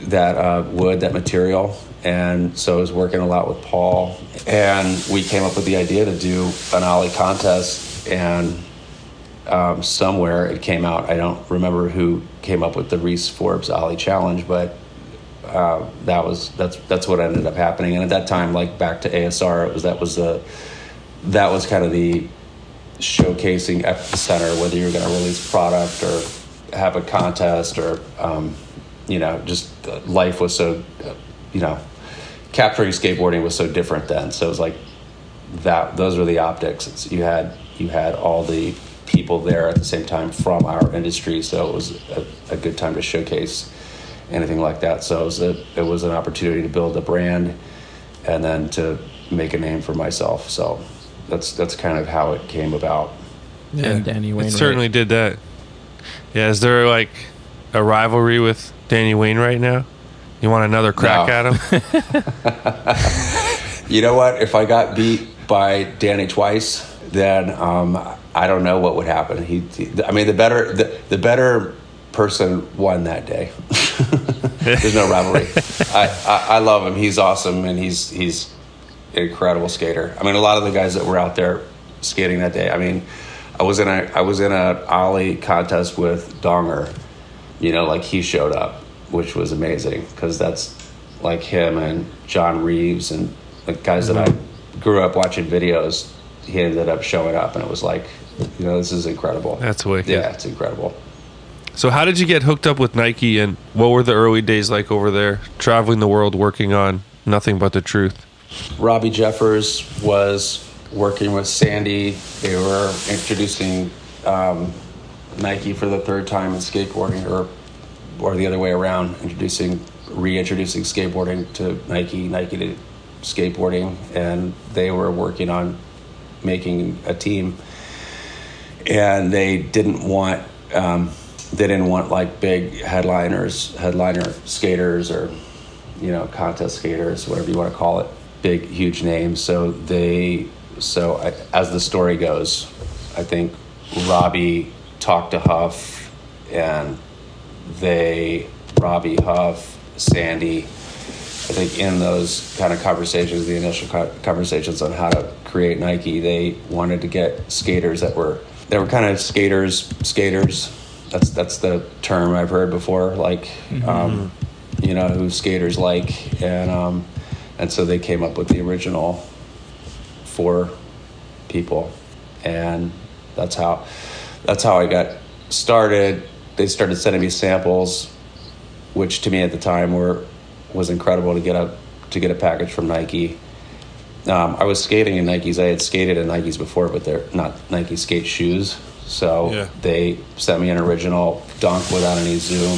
that uh, wood, that material, and so I was working a lot with Paul. And we came up with the idea to do an ollie contest, and um, somewhere it came out. I don't remember who came up with the Reese Forbes Ollie Challenge, but uh, that was that's that's what ended up happening. And at that time, like back to ASR, it was that was the that was kind of the showcasing epicenter, whether you're going to release product or have a contest or um, you know just uh, life was so uh, you know capturing skateboarding was so different then. So it was like that. Those were the optics. It's, you had you had all the people there at the same time from our industry, so it was a, a good time to showcase anything like that. So it was a, it was an opportunity to build a brand and then to make a name for myself. So that's that's kind of how it came about. And Danny It Wainwright. certainly did that. Yeah, is there like a rivalry with Danny Wainwright now? You want another crack No. at him? You know what? If I got beat by Danny twice, then um, I don't know what would happen. He, he- I mean, the better the, the better person won that day. There's no rivalry. I, I, I love him. He's awesome, and he's he's an incredible skater. I mean, a lot of the guys that were out there skating that day. I mean, I was in a I was in a ollie contest with Donger. You know, like he showed up, which was amazing because that's like him and John Reeves and the guys that I grew up watching videos. He ended up showing up, and it was like, you know, this is incredible. That's wicked. Yeah, it's incredible. So, how did you get hooked up with Nike, and what were the early days like over there, traveling the world, working on nothing but the truth? Robbie Jeffers was working with Sandy. They were introducing um, Nike for the third time in skateboarding, or or the other way around, introducing reintroducing skateboarding to Nike, Nike to skateboarding, and they were working on making a team. And they didn't want um, they didn't want like big headliners, headliner skaters, or you know contest skaters, whatever you want to call it, big huge names. So they so I, as the story goes, I think Robbie talked to Huff, and they Robbie Huff, Sandy. I think in those kind of conversations, the initial co- conversations on how to create Nike, they wanted to get skaters that were they were kind of skaters, skaters. That's that's the term I've heard before. Like, um, you know, who skaters like, and um, and so they came up with the original four people, and that's how that's how I got started. They started sending me samples, which to me at the time were was incredible to get a to get a package from Nike. Um, I was skating in Nikes. I had skated in Nikes before, but they're not Nike skate shoes. So Yeah. they sent me an original dunk without any zoom,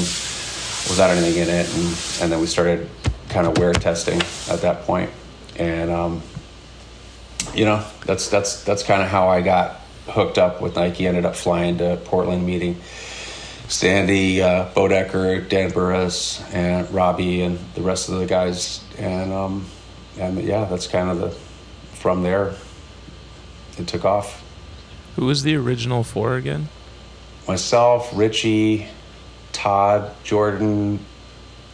without anything in it, and, and then we started kind of wear testing at that point. And um, you know, that's that's that's kind of how I got hooked up with Nike. Ended up flying to Portland, meeting Sandy, uh, Bodecker, Dan Burris, and Robbie, and the rest of the guys, and um, and yeah, that's kind of the from there. It took off. Who was the original four again? Myself, Richie, Todd, Jordan,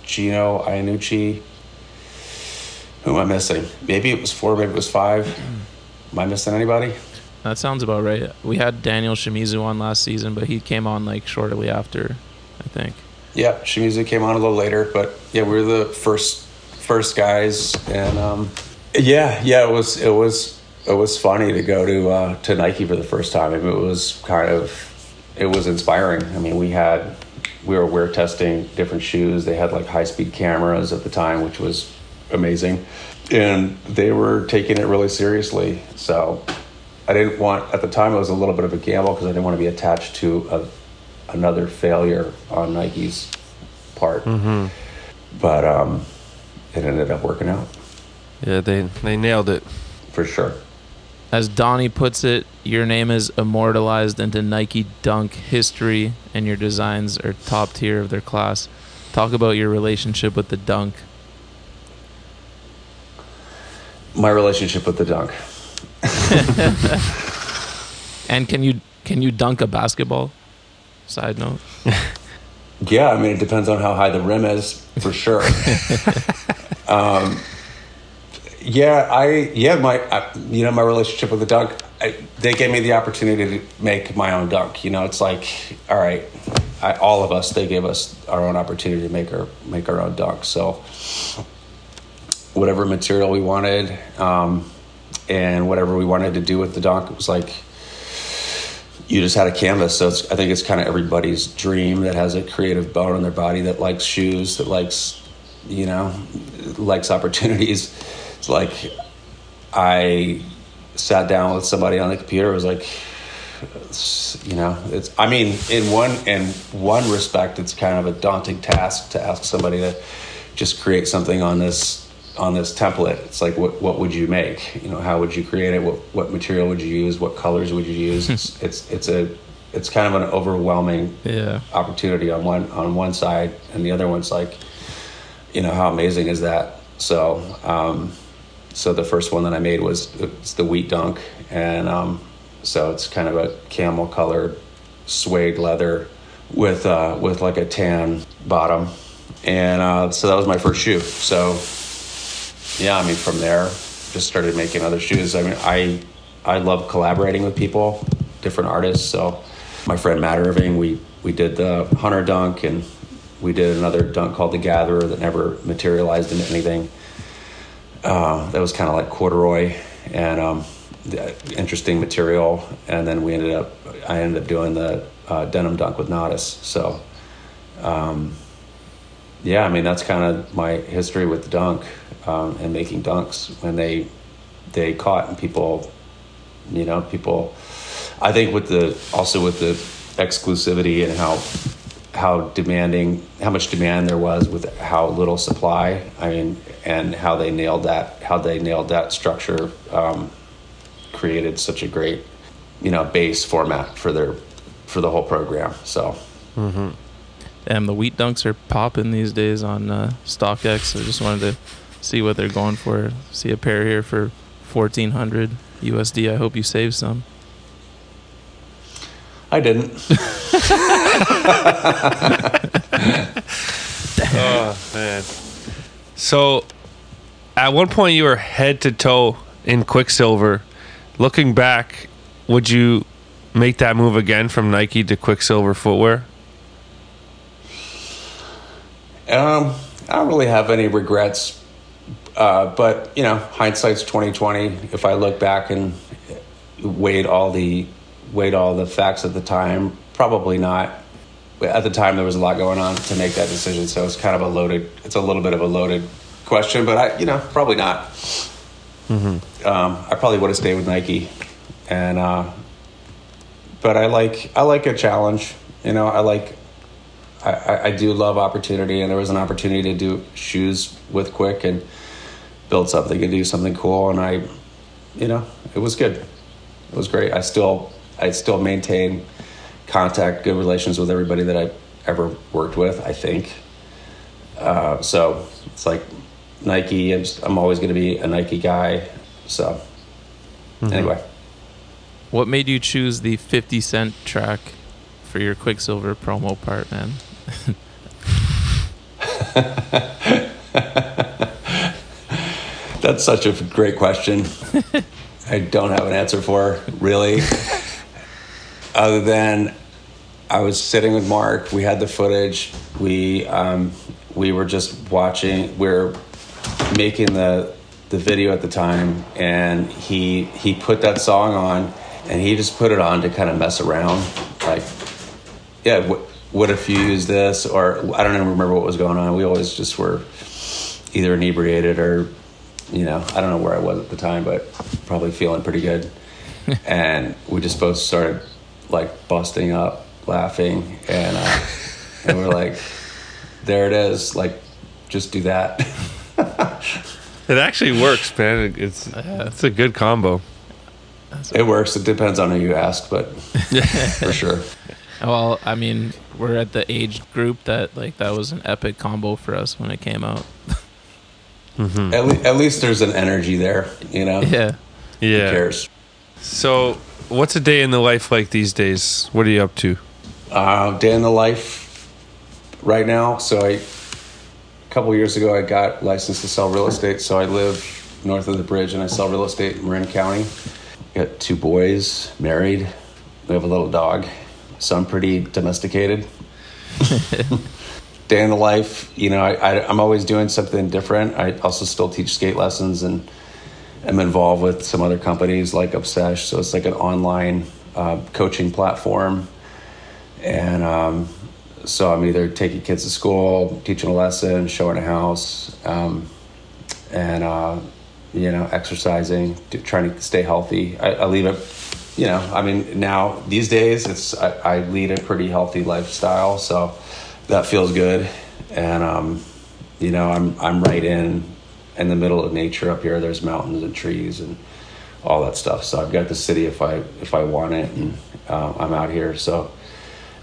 Gino, Iannucci. Who am I missing? Maybe it was four, maybe it was five. Am I missing anybody? That sounds about right. We had Daniel Shimizu on last season, but he came on like shortly after, I think. Yeah, Shimizu came on a little later, but yeah, we were the first first guys, and um, yeah, yeah, it was it was it was funny to go to uh, to Nike for the first time. I mean, it was kind of it was inspiring. I mean, we had we were wear testing different shoes. They had like high speed cameras at the time, which was amazing, and they were taking it really seriously. So I didn't want at the time it was a little bit of a gamble because I didn't want to be attached to a, another failure on Nike's part. Mm-hmm. But um, it ended up working out Yeah, they they nailed it. for sure. As Donnie puts it, your name is immortalized into Nike Dunk history, and your designs are top tier of their class. Talk about your relationship with the dunk. My relationship with the dunk. And can you can you dunk a basketball? Side note. Yeah, I mean it depends on how high the rim is for sure. um, yeah, I yeah my I, you know my relationship with the dunk. I, they gave me the opportunity to make my own dunk. You know, it's like all right, I, all of us they gave us our own opportunity to make our make our own dunk. So whatever material we wanted um, and whatever we wanted to do with the dunk, it was like you just had a canvas. So I think it's kind of everybody's dream that has a creative bone in their body that likes shoes, that likes, you know, likes opportunities. It's like I sat down with somebody on the computer. It was like, you know, it's. I mean, in one in one respect, it's kind of a daunting task to ask somebody to just create something on this on this template. It's like, what what would you make? You know, how would you create it? What what material would you use? What colors would you use? it's it's it's a it's kind of an overwhelming Yeah. opportunity on one on one side, and the other one's like, you know, how amazing is that? So, um, so the first one that I made was it's the wheat dunk, and um, so it's kind of a camel colored suede leather with uh, with like a tan bottom, and uh, so that was my first shoe. So, yeah, I mean, from there, just started making other shoes. I mean, I I love collaborating with people, different artists. So, my friend Matt Irving, we we did the Hunter dunk, and we did another dunk called the Gatherer that never materialized into anything. Uh, that was kind of like corduroy and um, interesting material. And then we ended up, I ended up doing the uh, denim dunk with Natas. So, um, yeah, I mean that's kind of my history with the dunk um, and making dunks when they they caught and people, you know, people. I think with the also with the exclusivity and how how demanding how much demand there was with how little supply. I mean, and how they nailed that how they nailed that structure um, created such a great you know base format for their for the whole program. So. Damn, the wheat dunks are popping these days on uh, StockX. I just wanted to see what they're going for. See a pair here for fourteen hundred USD. I hope you save some. I didn't. Oh man. So, at one point you were head to toe in Quicksilver. Looking back, would you make that move again from Nike to Quicksilver footwear? Um, I don't really have any regrets, uh, but you know, hindsight's twenty twenty. If I look back and weighed all the weighed all the facts at the time, probably not. At the time, there was a lot going on to make that decision, so it's kind of a loaded. It's a little bit of a loaded question, but I, you know, probably not. Um, I probably would have stayed with Nike, and uh, but I like I like a challenge. You know, I like I, I, I do love opportunity, and there was an opportunity to do shoes with Quick and build something and do something cool. And I, you know, it was good. It was great. I still I still maintain contact, good relations with everybody that I ever worked with. I think. Uh, so it's like Nike. I'm, just, I'm always going to be a Nike guy. So anyway, What made you choose the 50 Cent track for your Quicksilver promo part, man? that's such a great question. I don't have an answer for really, other than I was sitting with Mark. We had the footage. We um, we were just watching. We are making the the video at the time, and he he put that song on, and he just put it on to kind of mess around, like, yeah. W- what if you use this? Or I don't even remember what was going on. We always just were either inebriated or you know i don't know where i was at the time but probably feeling pretty good and we just both started like busting up laughing and uh, and we're like there it is like just do that It actually works, man. It's it's a good combo. it works it depends on who you ask but for sure Well, I mean, we're at the age group that like that was an epic combo for us when it came out. at, le- at least there's an energy there you know Yeah. Yeah. Who cares So, what's a day in the life like these days? What are you up to? uh, day in the life right now. So I, a couple years ago, I got licensed to sell real estate. So I live north of the bridge, and I sell real estate in Marin County. Got two boys, married. We have a little dog, so I'm pretty domesticated. Day in the life, you know, I, I'm always doing something different. I also still teach skate lessons and am involved with some other companies like Obsesh. So it's like an online uh, coaching platform and um, so I'm either taking kids to school, teaching a lesson, showing a house, um, and uh, you know, exercising, to, trying to stay healthy. I, I lead a, you know, I mean, now these days it's I, I lead a pretty healthy lifestyle, so that feels good, and um, you know, I'm I'm right in in the middle of nature up here. There's mountains and trees and all that stuff. So I've got the city if I if I want it, and uh, I'm out here. So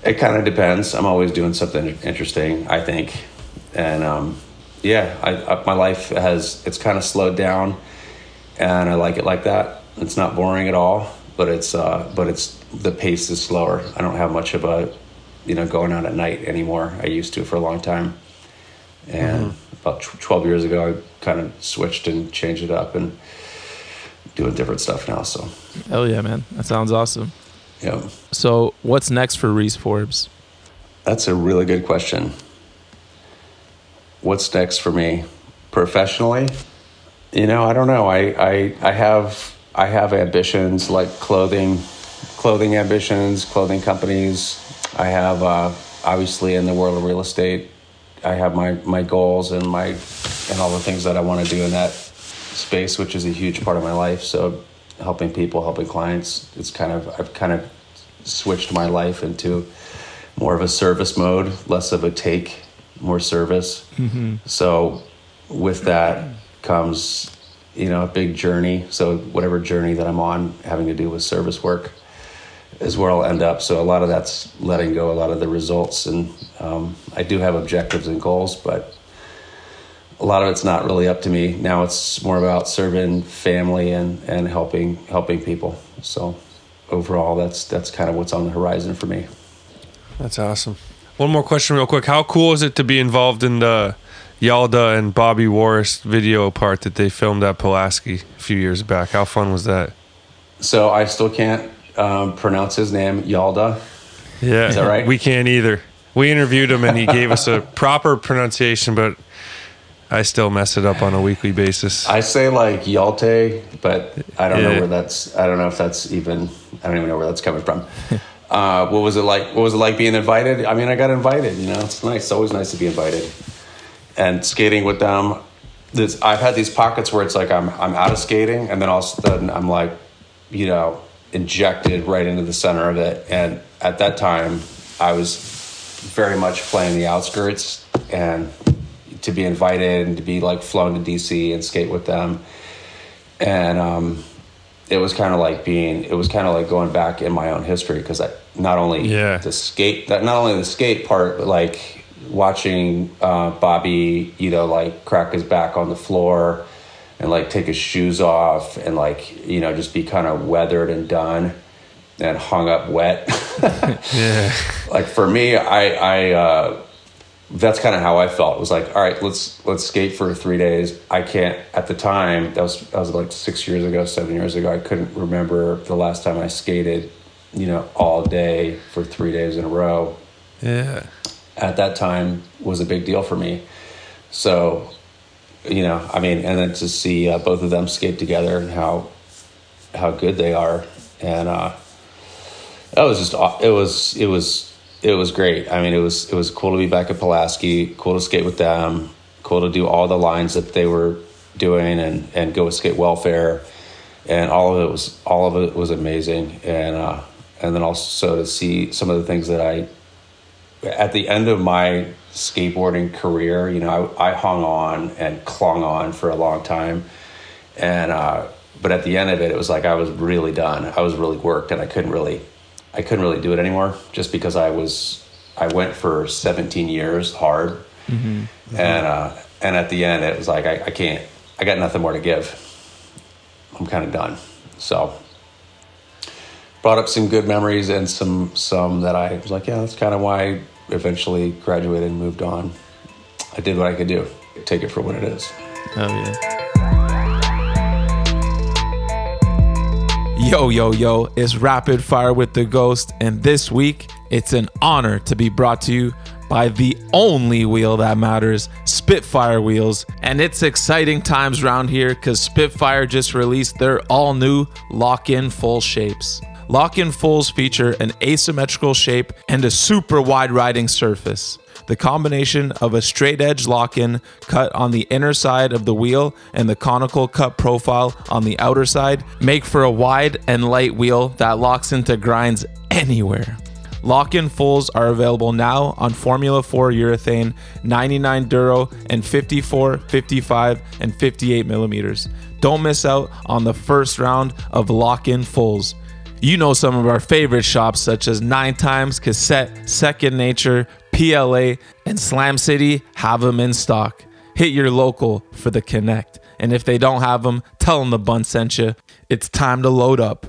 it kind of depends. I'm always doing something interesting, I think, and um, yeah, I, I, my life has it's kind of slowed down, and I like it like that. It's not boring at all, but it's uh, but it's the pace is slower. I don't have much of a you know going out at night anymore. I used to for a long time, and about tw- 12 years ago, I kind of switched and changed it up and doing different stuff now. So Hell yeah, man. That sounds awesome. Yeah. So, what's next for Reese Forbes? That's a really good question. What's next for me professionally? You know, I don't know. I, I, I have I have ambitions like clothing, clothing ambitions, clothing companies. I have uh, obviously in the world of real estate. I have my my goals and my and all the things that I want to do in that space, which is a huge part of my life. So, helping people, helping clients. It's kind of I've kind of switched my life into more of a service mode, less of a take, more service. So with that comes, you know, a big journey. So whatever journey that I'm on, having to do with service work, is where I'll end up. So a lot of that's letting go, a lot of the results, and um, I do have objectives and goals, but a lot of it's not really up to me. Now it's more about serving family and and helping helping people. So overall, that's that's kind of what's on the horizon for me. That's awesome. One more question, real quick. How cool is it to be involved in the Hjalte and Bobby Worrest video part that they filmed at Pulaski a few years back? How fun was that? So I still can't um, pronounce his name, Hjalte. Yeah, Is that right? We can't either. We interviewed him and he gave us a proper pronunciation, but I still mess it up on a weekly basis. I say like Yalte, but I don't know where that's. I don't know if that's even. I don't even know where that's coming from. uh, what was it like? What was it like being invited? I mean, I got invited. You know, it's nice. It's always nice to be invited. And skating with them, this, I've had these pockets where it's like I'm I'm out of skating, and then all of a sudden I'm like, you know, injected right into the center of it. And at that time, I was very much playing the outskirts, and to be invited and to be like flown to DC and skate with them, and um, it was kind of like being it was kind of like going back in my own history because I not only Yeah. the skate that not only the skate part but like watching uh, Bobby you know like crack his back on the floor and like take his shoes off and like you know just be kind of weathered and done and hung up wet Yeah. like for me i i uh that's kind of how i felt it was like all right let's let's skate for three days i can't at the time that was that was like six years ago seven years ago i couldn't remember the last time i skated you know all day for three days in a row Yeah. at that time was a big deal for me. So, you know, I mean, and then to see uh, both of them skate together and how how good they are, and uh, that was just it was it was it was great. I mean, it was it was cool to be back at Pulaski, cool to skate with them, cool to do all the lines that they were doing, and and go skate welfare, and all of it was all of it was amazing, and uh, and then also to see some of the things that I at the end of my skateboarding career, you know, I, I hung on and clung on for a long time, and uh, but at the end of it, it was like I was really done. I was really worked, and I couldn't really, I couldn't really do it anymore, just because I was, I went for 17 years hard, and uh, and at the end, it was like I, I can't, I got nothing more to give. I'm kind of done. So brought up some good memories and some some that I was like, yeah, that's kind of why I eventually graduated and moved on. I did what I could do. Take it for what it is. Oh yeah. Yo, yo, yo, it's Rapid Fire with the Ghost, and this week it's an honor to be brought to you by the only wheel that matters, Spitfire Wheels. And it's exciting times around here because Spitfire just released their all new lock in full shapes. Lock in fulls feature an asymmetrical shape and a super wide riding surface. The combination of a straight edge lock in cut on the inner side of the wheel and the conical cut profile on the outer side make for a wide and light wheel that locks into grinds anywhere. Lock in fulls are available now on Formula 4 urethane, 99 Duro, and 54, 55, and 58 millimeters. Don't miss out on the first round of lock in fulls. You know some of our favorite shops such as Nine Times, Cassette, Second Nature, PLA, and Slam City have them in stock. Hit your local for the connect. And if they don't have them, tell them the Bunt sent you. It's time to load up.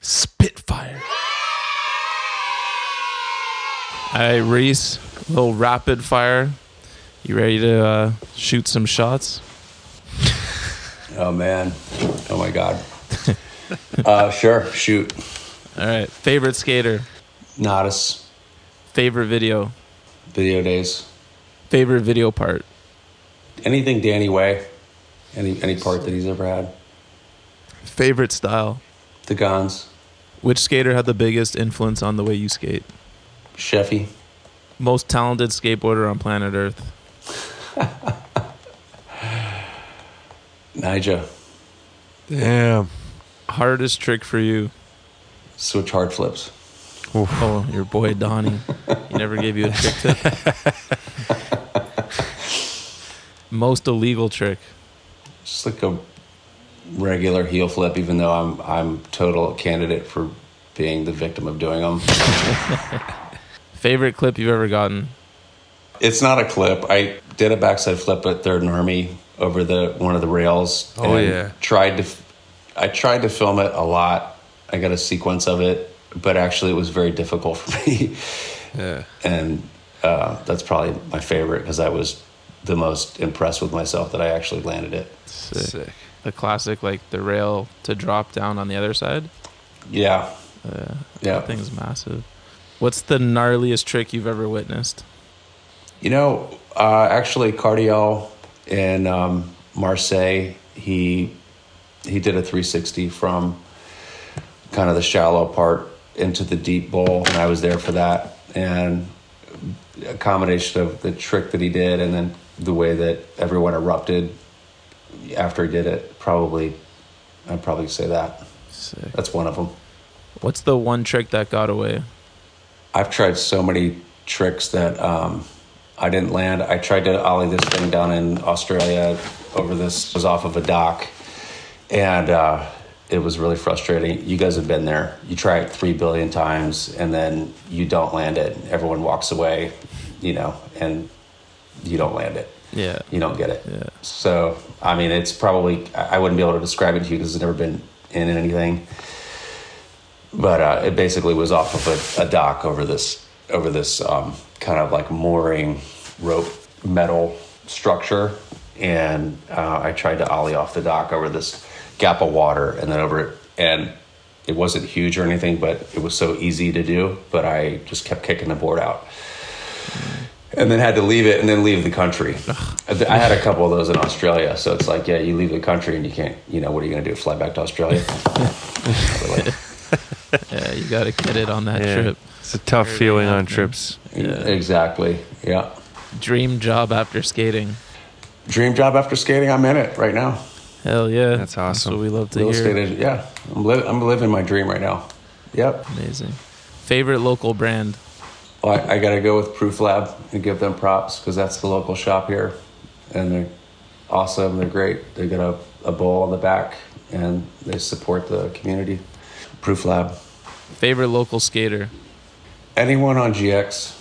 Spitfire. All right, Reese, a little rapid fire. You ready to uh, shoot some shots? Oh man. Oh my god. uh, sure. Shoot. All right, favorite skater, Natas. favorite video, Video days. favorite video part, Anything Danny Way. Any any part that he's ever had. favorite style. The Gonz. Which skater had the biggest influence on the way you skate? Sheffey. Most talented skateboarder on planet Earth. Nigel. Damn. Hardest trick for you? Switch hard flips. Oh, your boy Donnie. He never gave you a trick tip. Most illegal trick. Just like a regular heel flip, even though I'm I'm total candidate for being the victim of doing them. Favorite clip you've ever gotten? It's not a clip. I did a backside flip at Third and Army over the one of the rails. Oh, and yeah. Tried to, I tried to film it a lot. I got a sequence of it, but actually it was very difficult for me. Yeah. and uh, that's probably my favorite because I was the most impressed with myself that I actually landed it. Sick. The classic, like the rail to drop down on the other side. Yeah, Uh, yeah. that thing's massive. What's the gnarliest trick you've ever witnessed? You know, uh, actually, Cardiel in um, Marseille, he he did a 360 from kind of the shallow part into the deep bowl, and I was there for that. And a combination of the trick that he did, and then the way that everyone erupted after he did it, probably, I'd probably say that. Sick. That's one of them. What's the one trick that got away? I've tried so many tricks that um, I didn't land. I tried to ollie this thing down in Australia over this was off of a dock, and uh, it was really frustrating. You guys have been there. You try it three billion times, and then you don't land it. Everyone walks away, you know, and you don't land it. Yeah. You don't get it. Yeah. So, I mean, it's probably, I wouldn't be able to describe it to you because it's never been in anything. But uh, it basically was off of a, a dock over this, over this um, kind of like mooring rope metal structure. And uh, I tried to ollie off the dock over this gap of water and then over it. And it wasn't huge or anything, but it was so easy to do. But I just kept kicking the board out and then had to leave it and then leave the country. I had a couple of those in Australia, so it's like, yeah, you leave the country and you can't, you know, what are you going to do? Fly back to Australia? Really? Yeah, you got to get it on that Yeah. trip. It's a tough feeling on trips. Yeah. Exactly. Yeah. Dream job after skating. Dream job after skating. I'm in it right now. Hell yeah. That's awesome. That's what we love to Real hear. estate. Yeah, I'm, li- I'm living my dream right now. Yep. Amazing. Favorite local brand? Well, I, I got to go with Proof Lab and give them props because that's the local shop here, and they're awesome. They're great. They got a, a bowl on the back, and they support the community. Proof Lab. Favorite local skater? Anyone on GX,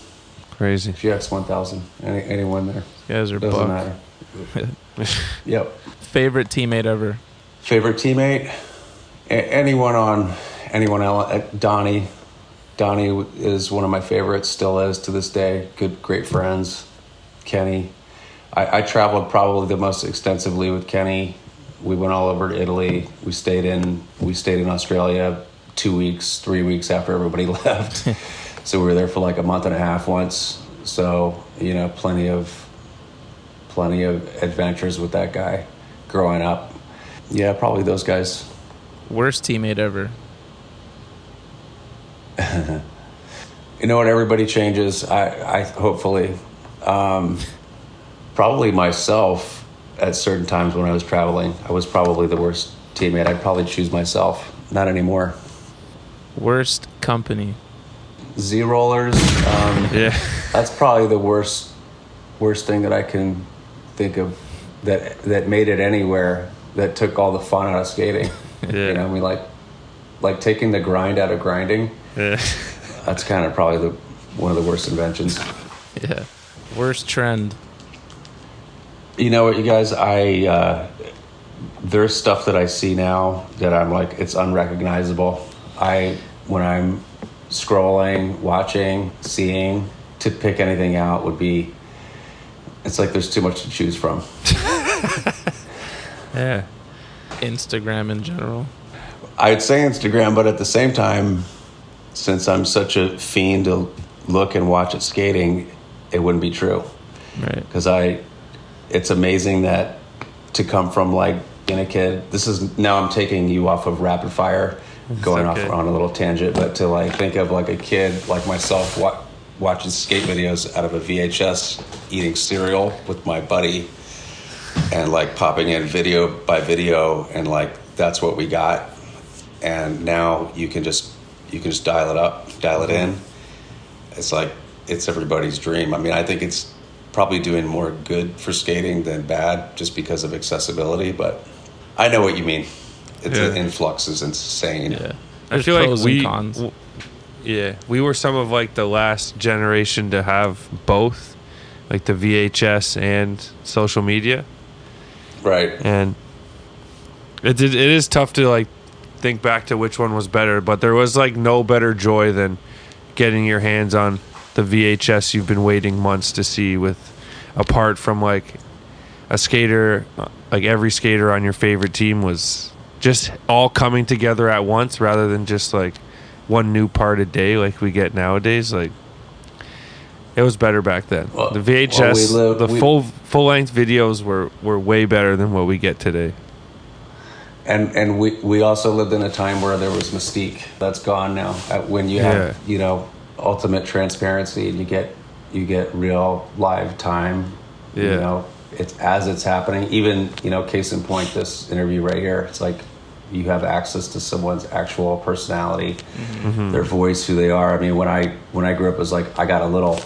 Crazy. GX 1000, any, anyone there. You guys are Doesn't buck. matter. Yep. Favorite teammate ever? Favorite teammate? A- anyone on anyone else? uh, Donnie. Donnie is one of my favorites. Still is to this day. Good, great friends. Kenny. I, I traveled probably the most extensively with Kenny. We went all over to Italy. We stayed in we stayed in Australia two weeks, three weeks after everybody left. so we were there for like a month and a half once. So you know, plenty of plenty of adventures with that guy growing up. Yeah, probably those guys. Worst teammate ever? You know what? Everybody changes. I, I hopefully, um, probably myself at certain times when I was traveling, I was probably the worst teammate. I'd probably choose myself. Not anymore. Worst company? Z rollers. Um, Yeah. that's probably the worst, worst thing that I can think of that that made it anywhere. That took all the fun out of skating. Yeah. You know, I mean, like, like taking the grind out of grinding. Yeah. That's kind of probably the one of the worst inventions. Yeah. Worst trend? You know what, you guys? I uh, there's stuff that I see now that I'm like, it's unrecognizable. I when I'm scrolling, watching, seeing, to pick anything out would be. It's like there's too much to choose from. Yeah. Instagram in general? I'd say Instagram, but at the same time, since I'm such a fiend to look and watch at skating, it wouldn't be true. Right. because I, it's amazing that to come from like being a kid. This is now I'm taking you off of rapid fire, going okay. off on a little tangent, but to like think of like a kid like myself wa- watching skate videos out of a VHS, eating cereal with my buddy, and like popping in video by video, and like that's what we got. And now you can just you can just dial it up, dial it in it's like it's everybody's dream. I mean, I think it's probably doing more good for skating than bad just because of accessibility, but I know what you mean. It's Yeah. an influx is insane. Yeah. I There's feel like we, cons. w- yeah, we were some of like the last generation to have both, like the VHS and social media, Right. and it it is tough to like think back to which one was better, but there was like no better joy than getting your hands on the VHS you've been waiting months to see with apart from like a skater like every skater on your favorite team was just all coming together at once rather than just like one new part a day like we get nowadays like it was better back then Well- the well, we VHS lived- the we- full full length videos were were way better than what we get today And and we we also lived in a time where there was mystique. That's gone now. When you have Yeah. you know ultimate transparency and you get you get real live time. You Yeah. know, it's as it's happening. Even you know, case in point, this interview right here. It's like you have access to someone's actual personality, their voice, who they are. I mean, when I when I grew up, it was like I got a little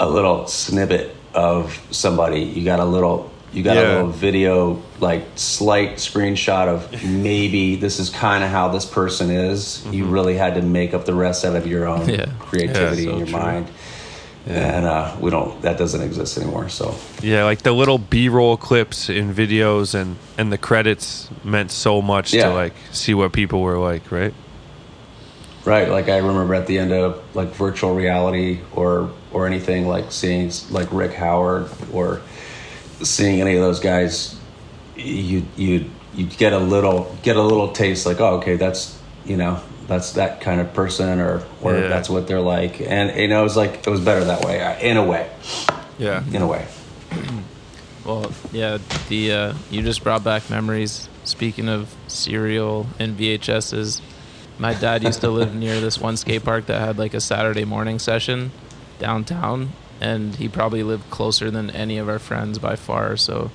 a little snippet of somebody. You got a little you got Yeah. a little video, like slight screenshot of maybe this is kind of how this person is. You really had to make up the rest out of your own Mm-hmm. Yeah. creativity Yeah, in your true. mind. And uh, we don't. That doesn't exist anymore. So Yeah, like the little B-roll clips in videos and and the credits meant so much Yeah. to like see what people were like, right? Right, like I remember at the end of like virtual reality or or anything like seeing like Rick Howard or seeing any of those guys, you you you get a little get a little taste like oh okay that's you know that's that kind of person or or Yeah. that's what they're like and you know it was like it was better that way in a way Yeah. in a way Well, yeah, the uh, you just brought back memories. Speaking of cereal and VHSs, my dad used to live near this one skate park that had like a Saturday morning session downtown, and he probably lived closer than any of our friends by far. So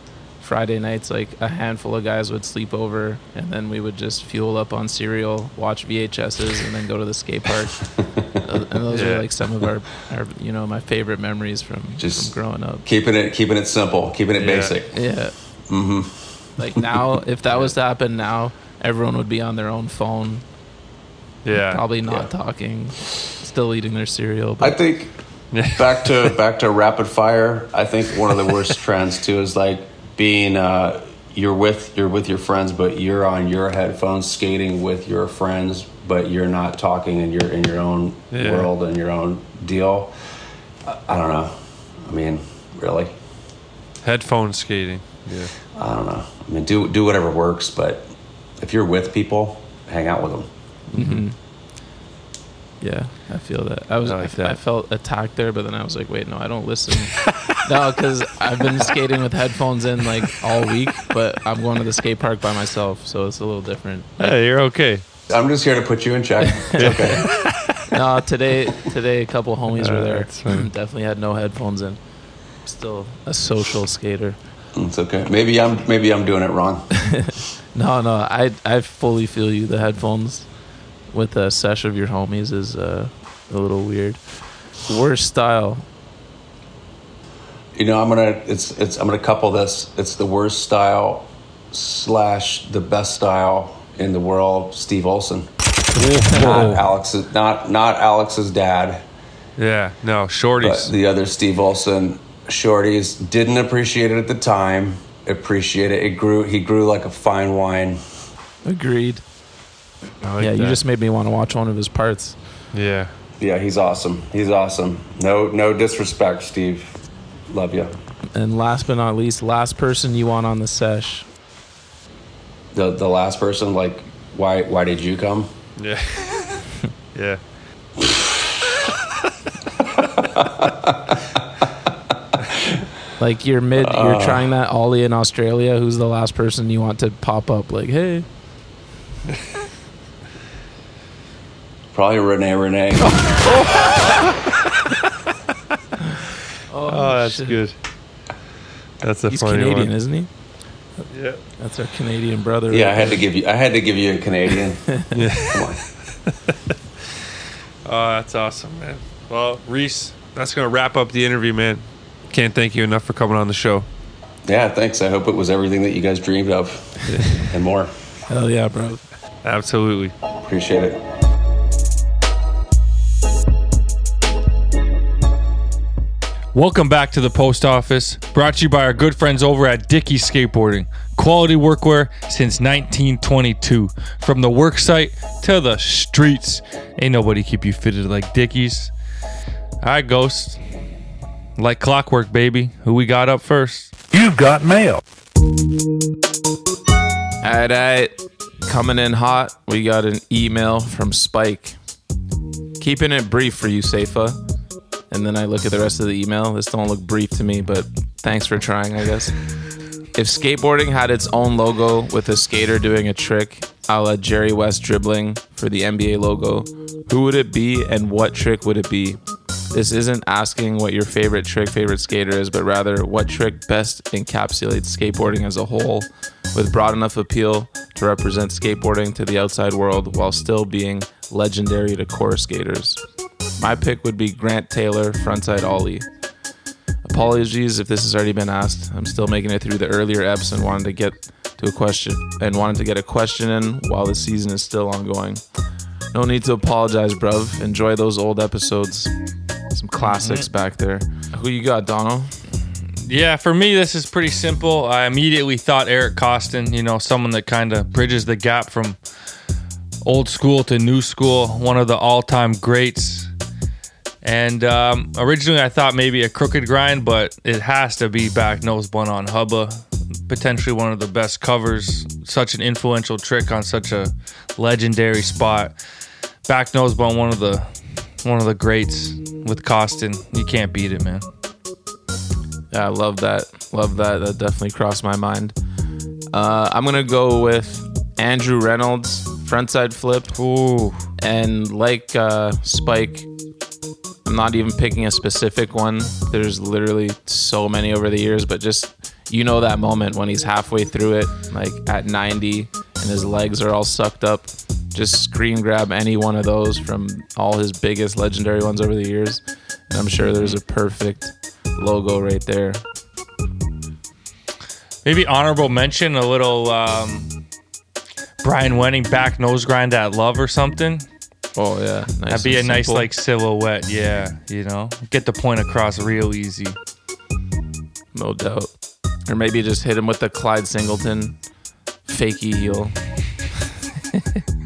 Friday nights, like a handful of guys would sleep over, and then we would just fuel up on cereal, watch VHSs, and then go to the skate park. Uh, and those Yeah. are like some of our, our, you know, my favorite memories from, Just from growing up. keeping it keeping it simple keeping it Yeah. basic Yeah. Mm-hmm. Like now, if that was to happen now, everyone would be on their own phone, Yeah. probably not Yeah. talking, still eating their cereal. I think back to back to rapid fire. I think one of the worst trends too is like being uh, you're with you're with your friends, but you're on your headphones skating with your friends, but you're not talking, and you're in your own Yeah. world and your own deal. I, I don't know. I mean, really, Headphone skating. Yeah. I don't know. I mean, do do whatever works, but if you're with people, hang out with them. yeah, I feel that. I was I I, like that. I felt attacked there, but then I was like, wait, no, I don't listen. no, because I've been skating with headphones in like all week, but I'm going to the skate park by myself, so it's a little different. Hey, you're okay. I'm just here to put you in check. It's okay. no, today today a couple homies were Uh, there. Definitely had no headphones in. Still a social skater. it's okay. Maybe I'm maybe I'm doing it wrong. No, no, I I fully feel you. The headphones with a sesh of your homies is uh, a little weird. Worst style. You know, I'm gonna it's it's I'm gonna couple this. It's the worst style slash the best style in the world. Steve Olson, not Alex's, not not Alex's dad, Yeah. No, but shorties. the other Steve Olson. Shorties didn't appreciate it at the time. Appreciate it. It grew. He grew like a fine wine. Agreed. Like yeah, you just made me want to watch one of his parts. Yeah. Yeah, he's awesome. He's awesome. No no disrespect, Steve. Love you. And last but not least, last person you want on the sesh. The the last person, like, why why did you come? Yeah. yeah. Like you're mid, you're uh. trying that ollie in Australia. Who's the last person you want to pop up? Like, hey, Probably Renee Renee. Oh, oh, that's shit. good. That's a he's funny Canadian, one. isn't he? Yeah. That's our Canadian brother. Yeah, I right had to give you. I had to give you a Canadian. Come on. Oh, that's awesome, man. Well, Reese, that's gonna wrap up the interview, man. Can't thank you enough for coming on the show. Yeah, thanks. I hope it was everything that you guys dreamed of, and more. Hell yeah, bro. Absolutely. Appreciate it. Welcome back to the post office, brought to you by our good friends over at Dickies Skateboarding. Quality workwear since 1922. From the work site to the streets. Ain't nobody keep you fitted like Dickies. All right, Ghost. Like clockwork, baby. Who we got up first? You've got mail. All right, all right. Coming in hot, we got an email from Spike. Keeping it brief for you, Safa. And then I look at the rest of the email. This don't look brief to me, but thanks for trying, I guess. If skateboarding had its own logo with a skater doing a trick a la Jerry West dribbling for the NBA logo, who would it be and what trick would it be? This isn't asking what your favorite trick, favorite skater is, but rather what trick best encapsulates skateboarding as a whole with broad enough appeal to represent skateboarding to the outside world while still being legendary to core skaters. My pick would be Grant Taylor frontside ollie. Apologies if this has already been asked. I'm still making it through the earlier eps and wanted to get to a question and wanted to get a question in while the season is still ongoing. No need to apologize, bruv. Enjoy those old episodes. Some classics back there. Who you got, Donald? Yeah, for me, this is pretty simple. I immediately thought Eric Koston, you know, someone that kind of bridges the gap from old school to new school, one of the all time greats. And um, originally, I thought maybe a crooked grind, but it has to be back noseblunt on Hubba. Potentially one of the best covers. Such an influential trick on such a legendary spot. Back noseblunt, one of the one of the greats with Koston. You can't beat it, man. Yeah, I love that. Love that. That definitely crossed my mind. Uh, I'm gonna go with Andrew Reynolds frontside flip. Ooh, And like uh, Spike, I'm not even picking a specific one. There's literally so many over the years, but just you know that moment when he's halfway through it, like at 90, and his legs are all sucked up. Just screen grab any one of those from all his biggest legendary ones over the years, and I'm sure there's a perfect logo right there. maybe honorable mention a little um, Brian Wenning back nose grind at love or something. Oh yeah, nice That'd be a nice simple. like silhouette. Yeah, you know, get the point across real easy. no doubt. Or maybe just hit him with the Clyde Singleton fakey heel.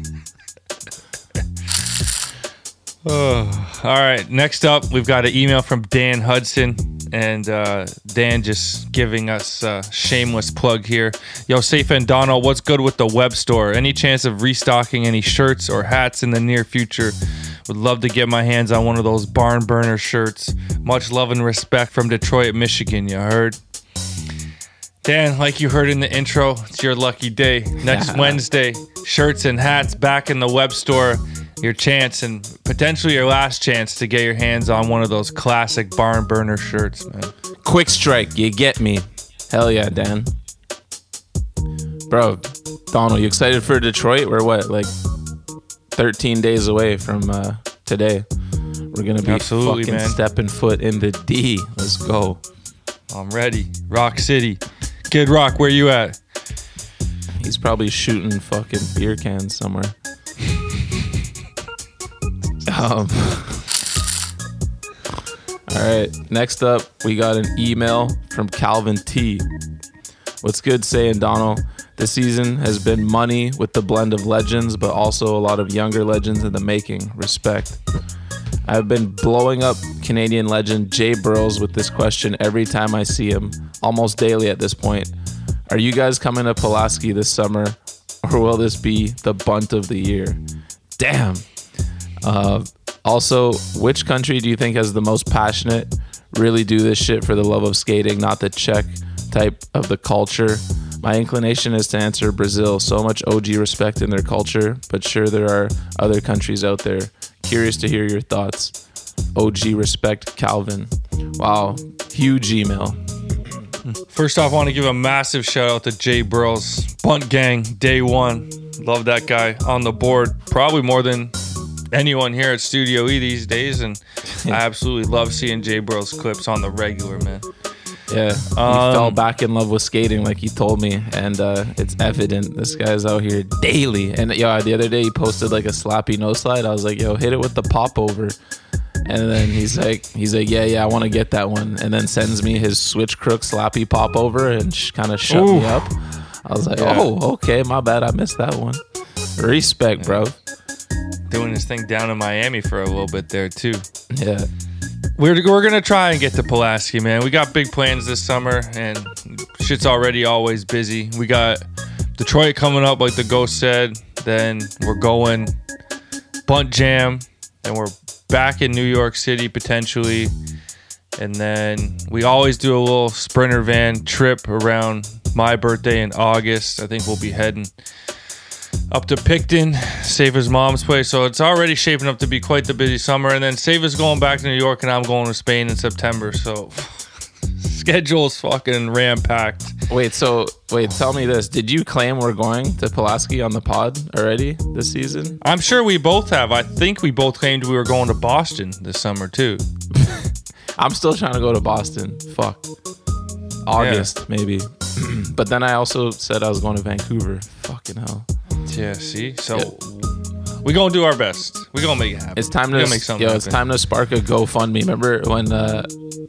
All right, next up, we've got an email from Dan Hudson, and uh, Dan just giving us a shameless plug here. Yo, Safe and Donald, what's good with the web store? Any chance of restocking any shirts or hats in the near future? Would love to get my hands on one of those barn burner shirts. Much love and respect from Detroit, Michigan. You heard? Dan, like you heard in the intro, it's your lucky day. Next Wednesday, shirts and hats back in the web store. Your chance and potentially your last chance to get your hands on one of those classic barn burner shirts, man. Quick strike, you get me. Hell yeah, Dan. Bro, Donald, you excited for Detroit? We're what, like 13 days away from uh, today. We're gonna be Absolutely, fucking man. stepping foot in the D. Let's go. I'm ready. Rock City. Kid Rock, where you at? He's probably shooting fucking beer cans somewhere. um, all right. Next up, we got an email from Calvin T. What's good Say saying, Donald? This season has been money with the blend of legends, but also a lot of younger legends in the making. Respect. I've been blowing up Canadian legend Jay Burrows with this question every time I see him, almost daily at this point. Are you guys coming to Pulaski this summer, or will this be the bunt of the year? Damn. Uh, also, which country do you think has the most passionate, really do this shit for the love of skating, not the check type of the culture? My inclination is to answer Brazil. So much OG respect in their culture, but sure there are other countries out there. Curious to hear your thoughts. OG respect, Calvin. Wow, huge email. First off, I want to give a massive shout out to Jay Burrows, Bunt Gang, day one. Love that guy on the board, probably more than anyone here at Studio E these days. And I absolutely love seeing Jay Burrows clips on the regular, man. Yeah, he Um, fell back in love with skating, like he told me, and uh, it's evident this guy's out here daily. And yo, the other day he posted like a slappy no slide. I was like, yo, hit it with the pop over. And then he's like, he's like, yeah, yeah, I want to get that one. And then sends me his switch crook slappy pop over and sh- kind of shut me up. I was like, Yeah. oh, okay, my bad, I missed that one. Respect, bro. Doing his thing down in Miami for a little bit there, too. Yeah, We're, we're gonna try and get to Pulaski, man. We got big plans this summer, and shit's already always busy. We got Detroit coming up, like the ghost said. Then we're going Bunt Jam, and we're back in New York City potentially. And then we always do a little sprinter van trip around my birthday in August. I think we'll be heading up to Picton, Sava's mom's place. So it's already shaping up to be quite the busy summer. And then Sava's going back to New York, and I'm going to Spain in September. So schedule's fucking ram packed. Wait, so wait, tell me this. Did you claim we're going to Pulaski on the pod already this season? I'm sure we both have. I think we both claimed we were going to Boston this summer too. I'm still trying to go to Boston. Fuck. August maybe. but then I also said I was going to Vancouver. Fucking hell. Yeah, see? So we gonna do our best. We gonna make it happen. It's time to make something yo. It's happen. time to spark a GoFundMe. Remember when uh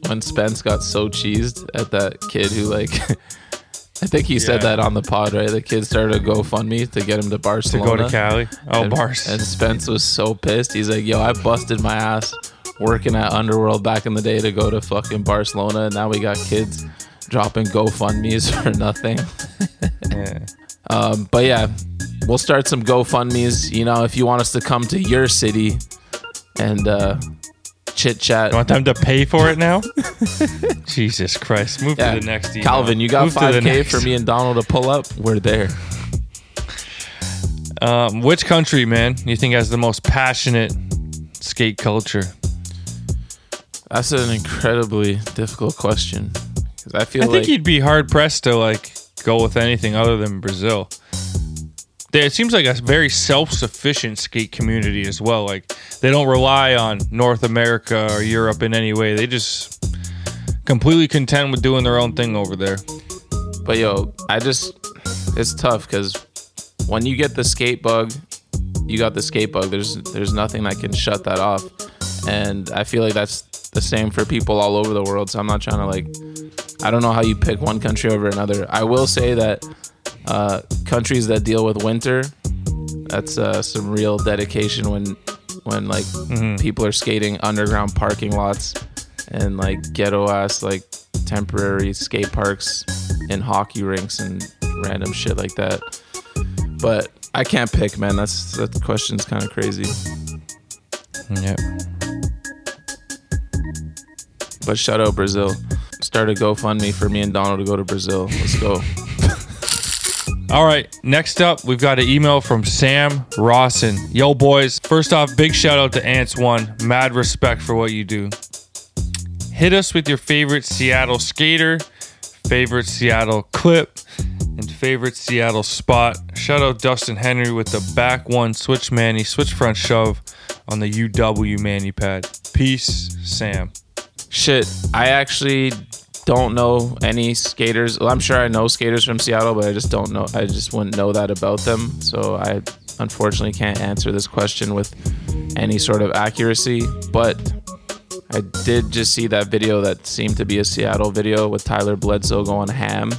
when Spence got so cheesed at that kid who like I think he said Yeah. that on the pod, right? The kid started a GoFundMe to get him to Barcelona. to Barcelona. go to Cali. Oh, and, bars. And Spence was so pissed. He's like, "Yo, I busted my ass working at Underworld back in the day to go to fucking Barcelona, and now we got kids dropping GoFundmes for nothing." yeah. Um, but yeah, we'll start some GoFundmes. You know, if you want us to come to your city and uh, chit chat. You want them to pay for it now? Jesus Christ! Move Yeah. to the next email. Calvin, you got Move to the five k for me and Donald to pull up. We're there. Um, which country, man, you think has the most passionate skate culture? That's an incredibly difficult question because I feel I like think you'd be hard pressed to like go with anything other than Brazil. It seems like a very self-sufficient skate community as well. Like they don't rely on North America or Europe in any way. They just completely content with doing their own thing over there. But yo, I just it's tough because when you get the skate bug, you got the skate bug. There's there's nothing that can shut that off, and I feel like that's the same for people all over the world. So I'm not trying to like, I don't know how you pick one country over another. I will say that uh, countries that deal with winter, that's uh, some real dedication when when like people are skating underground parking lots and like ghetto ass like temporary skate parks and hockey rinks and random shit like that. But I can't pick, man. That's that question's kind of crazy. Yeah. But shout out Brazil. Start a GoFundMe for me and Donald to go to Brazil. Let's go. All right, next up, we've got an email from Sam Rawson. Yo, boys. First off, big shout out to Ants One. Mad respect for what you do. Hit us with your favorite Seattle skater, favorite Seattle clip, and favorite Seattle spot. Shout out Dustin Henry with the back one switch manny, switch front shove on the UW manny pad. Peace, Sam. Shit, I actually don't know any skaters. Well, I'm sure I know skaters from Seattle, but I just don't know. I just wouldn't know that about them. So I unfortunately can't answer this question with any sort of accuracy. But I did just see that video that seemed to be a Seattle video with Tyler Bledsoe going ham.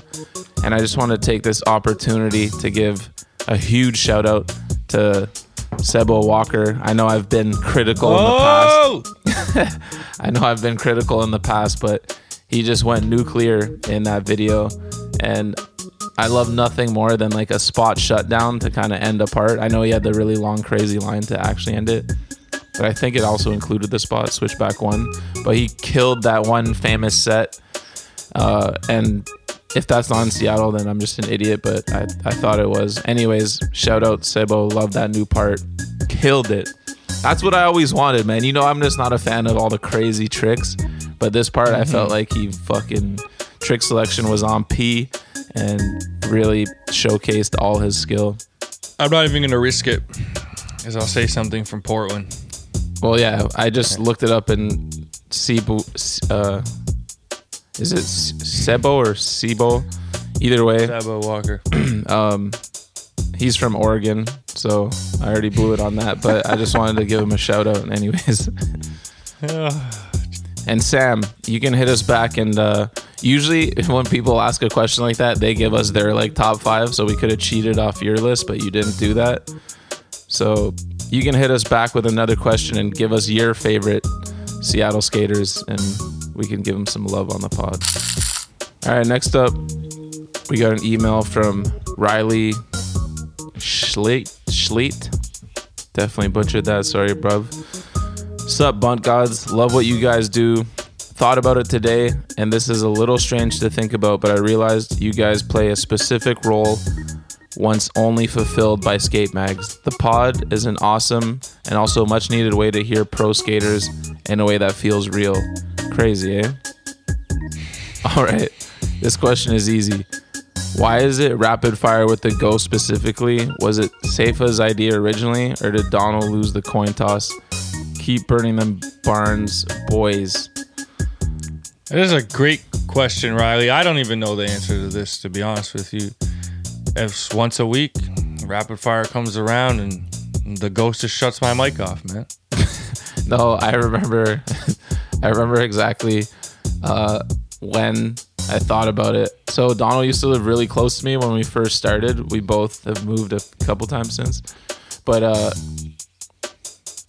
And I just want to take this opportunity to give a huge shout out to Sebo Walker. I know I've been critical in the past. Oh! I know I've been critical in the past, but he just went nuclear in that video. And I love nothing more than like a spot shutdown to kind of end a part. I know he had the really long, crazy line to actually end it, but I think it also included the spot switchback one. But he killed that one famous set. Uh, and if that's not in Seattle, then I'm just an idiot, but I, I thought it was. Anyways, shout out Sebo. Love that new part. Killed it. That's what I always wanted, man. You know, I'm just not a fan of all the crazy tricks, but this part I felt like he fucking trick selection was on P and really showcased all his skill. I'm not even going to risk it because I'll say something from Portland. Well, yeah, I just looked it up and Sebo, uh, is it Sebo or Sebo? Either way, Sebo Walker. um, he's from Oregon, so I already blew it on that. But I just wanted to give him a shout out, anyways. and Sam, you can hit us back. And uh, usually, when people ask a question like that, they give us their like top five. So we could have cheated off your list, but you didn't do that. So you can hit us back with another question and give us your favorite Seattle skaters, and we can give them some love on the pod. All right, next up, we got an email from Riley Schleet. Definitely butchered that. Sorry, bruv. Sup, Bunt Gods. Love what you guys do. Thought about it today, and this is a little strange to think about, but I realized you guys play a specific role once only fulfilled by skate mags. The pod is an awesome and also much needed way to hear pro skaters in a way that feels real. Crazy, eh? All right, this question is easy. Why is it rapid fire with the go specifically? Was it Safa's idea originally, or did Donald lose the coin toss? Keep burning them barns, boys. That is a great question, Riley. I don't even know the answer to this, to be honest with you. If once a week, rapid fire comes around and the ghost just shuts my mic off, man. No, I remember. I remember exactly uh, when I thought about it. So Donald used to live really close to me when we first started. We both have moved a couple times since, but uh,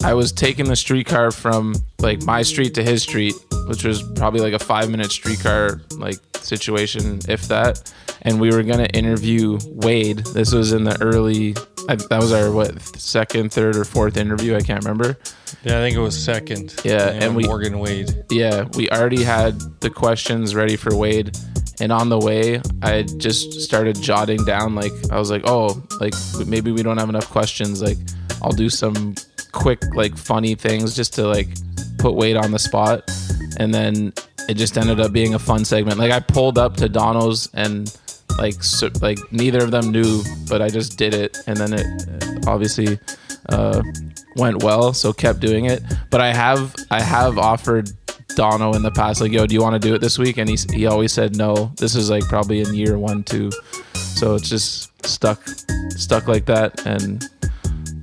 I was taking the streetcar from like my street to his street, which was probably like a five minute streetcar like situation, if that. And we were gonna interview Wade. This was in the early. I, that was our what second, third, or fourth interview. I can't remember. Yeah, I think it was second. Yeah, and we- Morgan Wade. Yeah, we already had the questions ready for Wade. And on the way, I just started jotting down like I was like, "Oh, like maybe we don't have enough questions. Like I'll do some quick like funny things just to like put weight on the spot." And then it just ended up being a fun segment. Like I pulled up to Donald's and like so, like neither of them knew, but I just did it and then it obviously uh went well, so kept doing it. But I have I have offered Dono in the past, like, yo, do you want to do it this week? And he he always said no. This is like probably in year one, two, so it's just stuck stuck like that, and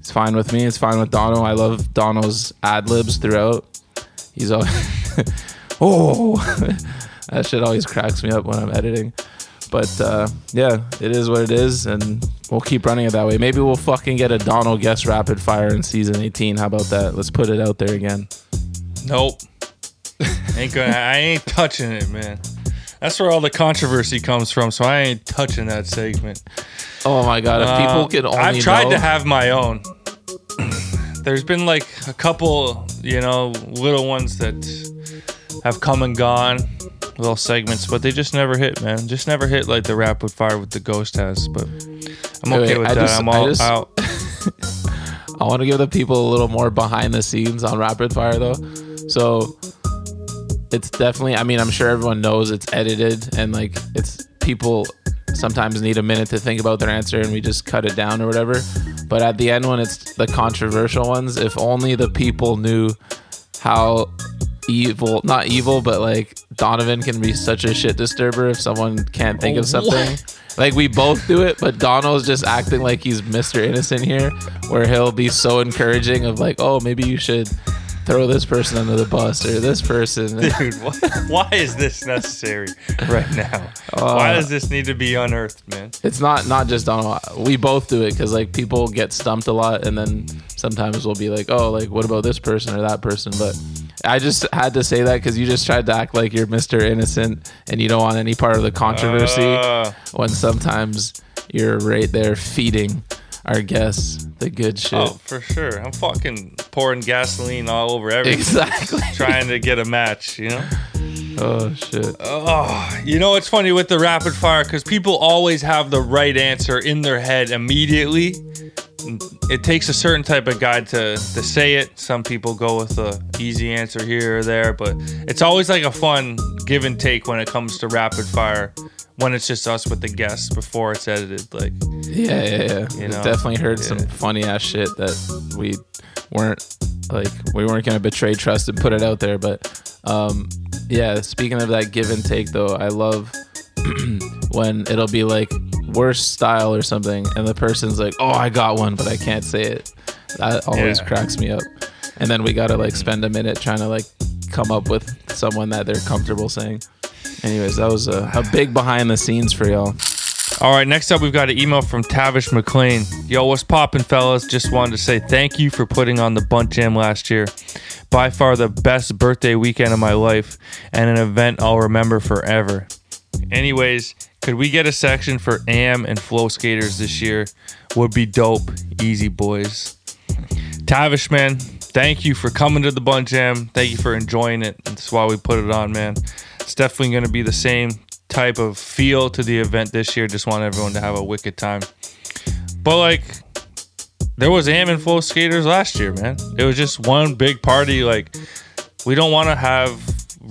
it's fine with me. It's fine with Dono. I love Dono's ad libs throughout. He's always oh that shit always cracks me up when I'm editing. But uh, yeah, it is what it is, and we'll keep running it that way. Maybe we'll fucking get a Donald guest rapid fire in season 18. How about that? Let's put it out there again. Nope. ain't gonna. I ain't touching it, man. That's where all the controversy comes from. So I ain't touching that segment. Oh my god! If people Um, could only I've tried know- to have my own. There's been like a couple, you know, little ones that have come and gone, little segments, but they just never hit, man. Just never hit like the rapid fire with the ghost has. But I'm okay wait, with I that. just- I'm I all just- out. I want to give the people a little more behind the scenes on rapid fire though. So it's definitely I mean, I'm sure everyone knows it's edited and like it's people sometimes need a minute to think about their answer and we just cut it down or whatever. But at the end when it's the controversial ones, if only the people knew how evil not evil but like Donovan can be such a shit disturber if someone can't think Oh, of something. Like we both do it, but Donald's just acting like he's Mr. Innocent here, where he'll be so encouraging of like, oh, maybe you should throw this person under the bus or this person. Dude, why, why is this necessary right now? Uh, why does this need to be unearthed, man? It's not not just Donald. We both do it because like people get stumped a lot, and then sometimes we'll be like, oh, like what about this person or that person? But I just had to say that because you just tried to act like you're Mr. Innocent and you don't want any part of the controversy. Uh. when sometimes you're right there feeding our guests the good oh, shit. Oh, for sure. I'm fucking pouring gasoline all over everything. Exactly. Trying to get a match, you know? Oh shit. Oh, you know what's funny with the rapid fire? Because people always have the right answer in their head immediately. It takes a certain type of guy to, to say it. Some people go with the easy answer here or there, but it's always like a fun give and take when it comes to rapid fire. When it's just us with the guests before it's edited, like Yeah, yeah, yeah. You know? definitely heard some funny ass shit that we weren't like we weren't gonna betray trust and put it out there. But um yeah, speaking of that give and take though, I love when it'll be like worst style or something and the person's like, Oh, I got one, but I can't say it. That always Yeah. cracks me up. And then we gotta like spend a minute trying to like come up with someone that they're comfortable saying. Anyways, that was a, a big behind the scenes for y'all. All right, next up, we've got an email from Tavish McLean. Yo, what's poppin', fellas? Just wanted to say thank you for putting on the Bunt Jam last year. By far the best birthday weekend of my life and an event I'll remember forever. Anyways, could we get a section for AM and flow skaters this year? Would be dope. Easy, boys. Tavish, man, thank you for coming to the Bunt Jam. Thank you for enjoying it. That's why we put it on, man. It's definitely going to be the same type of feel to the event this year. Just want everyone to have a wicked time. But like, there was AM and flow skaters last year, man. It was just one big party. Like, we don't want to have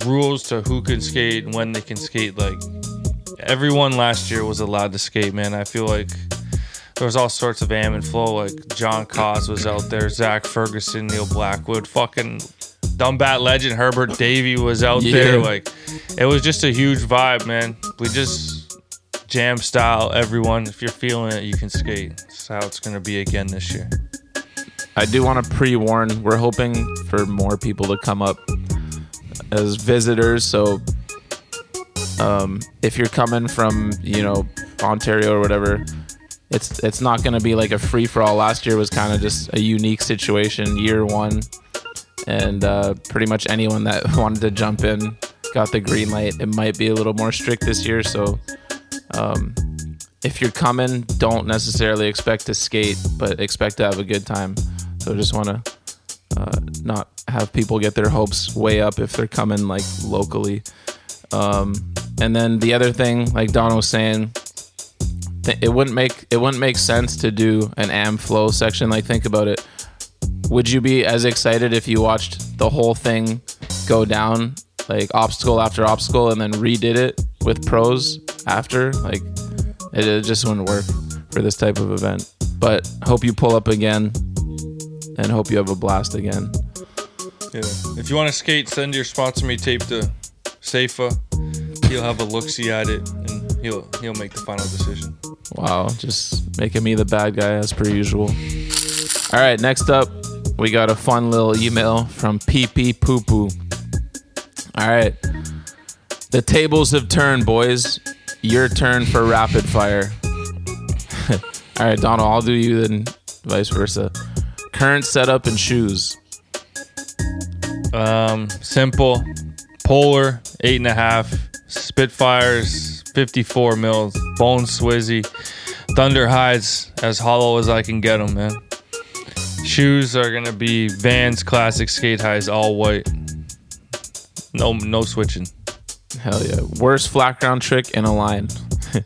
rules to who can skate and when they can skate. Like, everyone last year was allowed to skate, man. I feel like there was all sorts of am and flow. Like John Cos was out there, Zach Ferguson, Neil Blackwood, fucking Dumbat legend Herbert Davy was out Yeah. there. Like, it was just a huge vibe, man. We just jam style everyone. If you're feeling it, you can skate. That's how it's gonna be again this year. I do want to pre warn. We're hoping for more people to come up as visitors. So, um, if you're coming from you know Ontario or whatever, it's it's not going to be like a free for all. Last year was kind of just a unique situation. Year one, and uh, pretty much anyone that wanted to jump in got the green light. It might be a little more strict this year, so. Um, if you're coming, don't necessarily expect to skate, but expect to have a good time. So just want to uh, not have people get their hopes way up if they're coming like locally. Um, and then the other thing, like Don was saying, it wouldn't make it wouldn't make sense to do an am flow section. Like think about it. Would you be as excited if you watched the whole thing go down, like obstacle after obstacle, and then redid it with pros after? Like it, it just wouldn't work for this type of event. But hope you pull up again and hope you have a blast again. Yeah. If you want to skate, send your sponsor me tape to Safa. He'll have a look see at it and he'll he'll make the final decision. Wow, just making me the bad guy as per usual. All right, next up, we got a fun little email from PP Poo Poo. All right, the tables have turned, boys. Your turn for rapid fire. All right, Donald, I'll do you then, vice versa. Current setup and shoes. Um, simple, polar eight and a half, Spitfires fifty four mils, bone swizzy, Thunder highs as hollow as I can get them, man. Shoes are gonna be Vans classic skate highs, all white. No, no switching. Hell yeah. Worst flat ground trick in a line.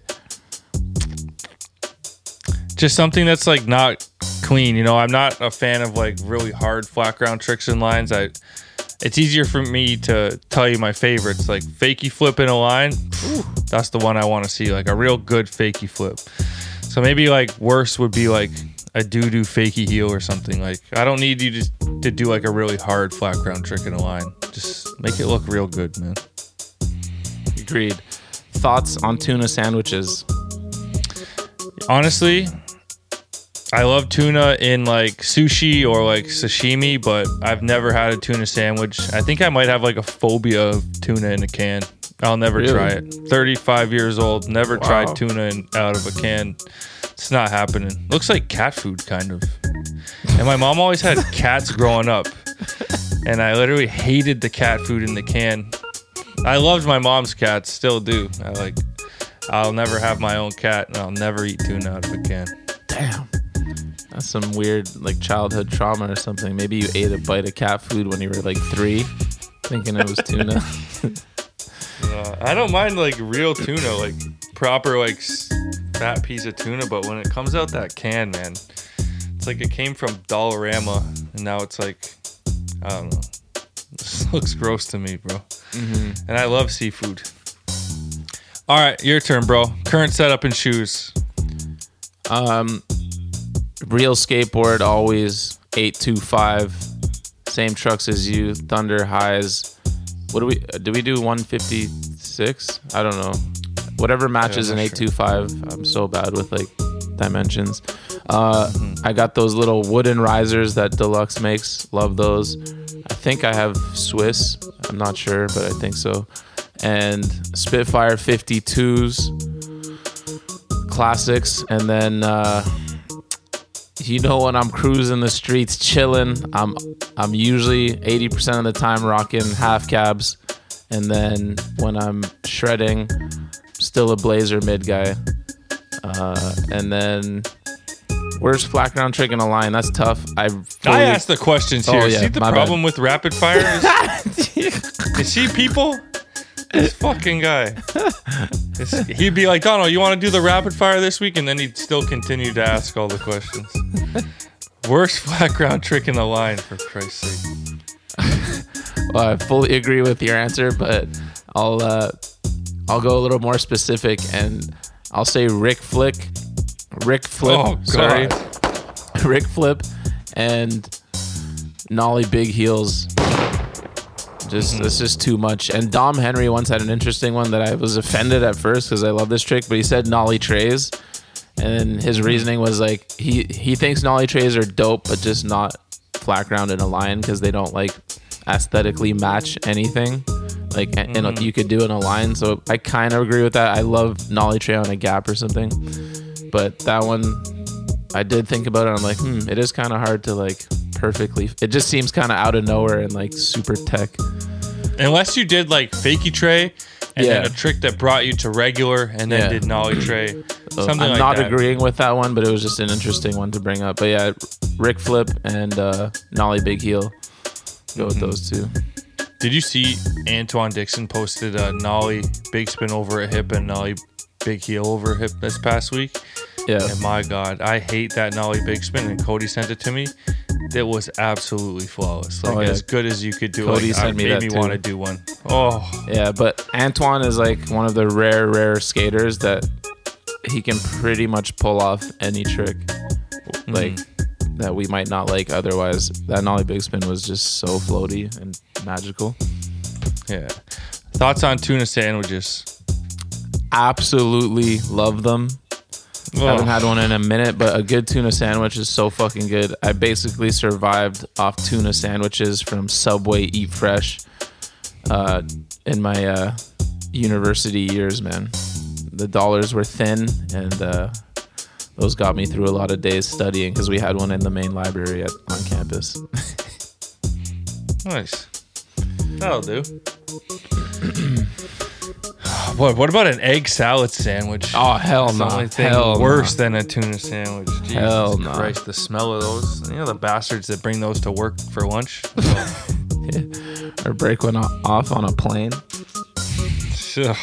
just something that's like not clean. You know, I'm not a fan of like really hard flat ground tricks and lines. I it's easier for me to tell you my favorites. Like fakey flip in a line, whew, that's the one I want to see. Like a real good fakey flip. So maybe like worse would be like a doo doo fakey heel or something. Like I don't need you to to do like a really hard flat ground trick in a line. Just make it look real good, man. Agreed. Thoughts on tuna sandwiches? honestly, I love tuna in like sushi or like sashimi, but I've never had a tuna sandwich. I think I might have like a phobia of tuna in a can. I'll never Really? try it. 35 years old, never Wow. tried tuna in, out of a can. It's not happening. Looks like cat food, kind of. And my mom always had cats growing up. And I literally hated the cat food in the can. I loved my mom's cats, still do. I like, I'll never have my own cat and I'll never eat tuna out of a can. Damn. That's some weird like childhood trauma or something. Maybe you ate a bite of cat food when you were like three, thinking it was tuna. Uh, I don't mind like real tuna, like proper like fat piece of tuna, but when it comes out that can, man, it's like it came from Dollarama, and now it's like I don't know. This looks gross to me, bro. And I love seafood. All right, your turn, bro. Current setup and shoes. um, real skateboard always eight two five. Same trucks as you. Thunder highs. What do we do? We do one fifty six. I don't know. Whatever matches an not eight two five. I'm so bad with like dimensions. Uh, I got those little wooden risers that Deluxe makes. Love those. I think I have Swiss. I'm not sure, but I think so. And Spitfire 52s classics and then uh you know when I'm cruising the streets chilling I'm I'm usually 80% of the time rocking half cabs and then when I'm shredding still a blazer mid guy uh and then where's flat ground trick in a line that's tough I fully- I asked the questions Oh, here. yeah, See the my bad. problem with rapid fire? Is, you see people? This fucking guy. This- he'd be like, Donald, you want to do the rapid fire this week? And then he'd still continue to ask all the questions. Worst flat ground trick in the line, for Christ's sake. Well, I fully agree with your answer, but I'll uh, I'll go a little more specific and I'll say Rick Flick, Rick Flip, Oh, sorry, Rick Flip, and Nollie Big Heels. Just Mm-hmm. it's just too much. And Dom Henry once had an interesting one that I was offended at first because I love this trick, but he said nollie trays, and his reasoning was like he he thinks nollie trays are dope, but just not flat ground in a line because they don't like aesthetically match anything. Like and and Mm-hmm. you could do in a line, so I kind of agree with that. I love nollie tray on a gap or something, but that one I did think about it. I'm like, hmm, it is kind of hard to like perfectly. It just seems kind of out of nowhere and like super tech. Unless you did like fakey tray and then a trick that brought you to regular and then Yeah. did nollie tray. So Something I'm like not that. agreeing with that one, but it was just an interesting one to bring up. But yeah, Rick Flip and uh, Nollie Big Heel. Go Mm-hmm. with those two. Did you see Antwuan Dixon posted a nollie big spin over a hip and nollie big heel over a hip this past week? Yeah. And my God, I hate that nollie big spin. And Cody sent it to me. It was absolutely flawless. Like Oh, yeah. as good as you could do. Cody like, sent me made that me too. want to do one. Oh, Yeah, but Antwuan is like one of the rare, rare skaters that he can pretty much pull off any trick, Mm-hmm. like that we might not like otherwise. That nollie big spin was just so floaty and magical. yeah. Thoughts on tuna sandwiches? Absolutely love them. Haven't Oh. had one in a minute, but a good tuna sandwich is so fucking good. I basically survived off tuna sandwiches from Subway Eat Fresh uh, in my uh, university years, man. The dollars were thin, and uh, those got me through a lot of days studying because we had one in the main library at, on campus. Nice. That'll do. what? What about an egg salad sandwich? Oh hell That's no! the only thing hell worse no. than a tuna sandwich. Jesus Hell no. Christ, the smell of those. You know the bastards that bring those to work for lunch. or break one off on a plane. oh,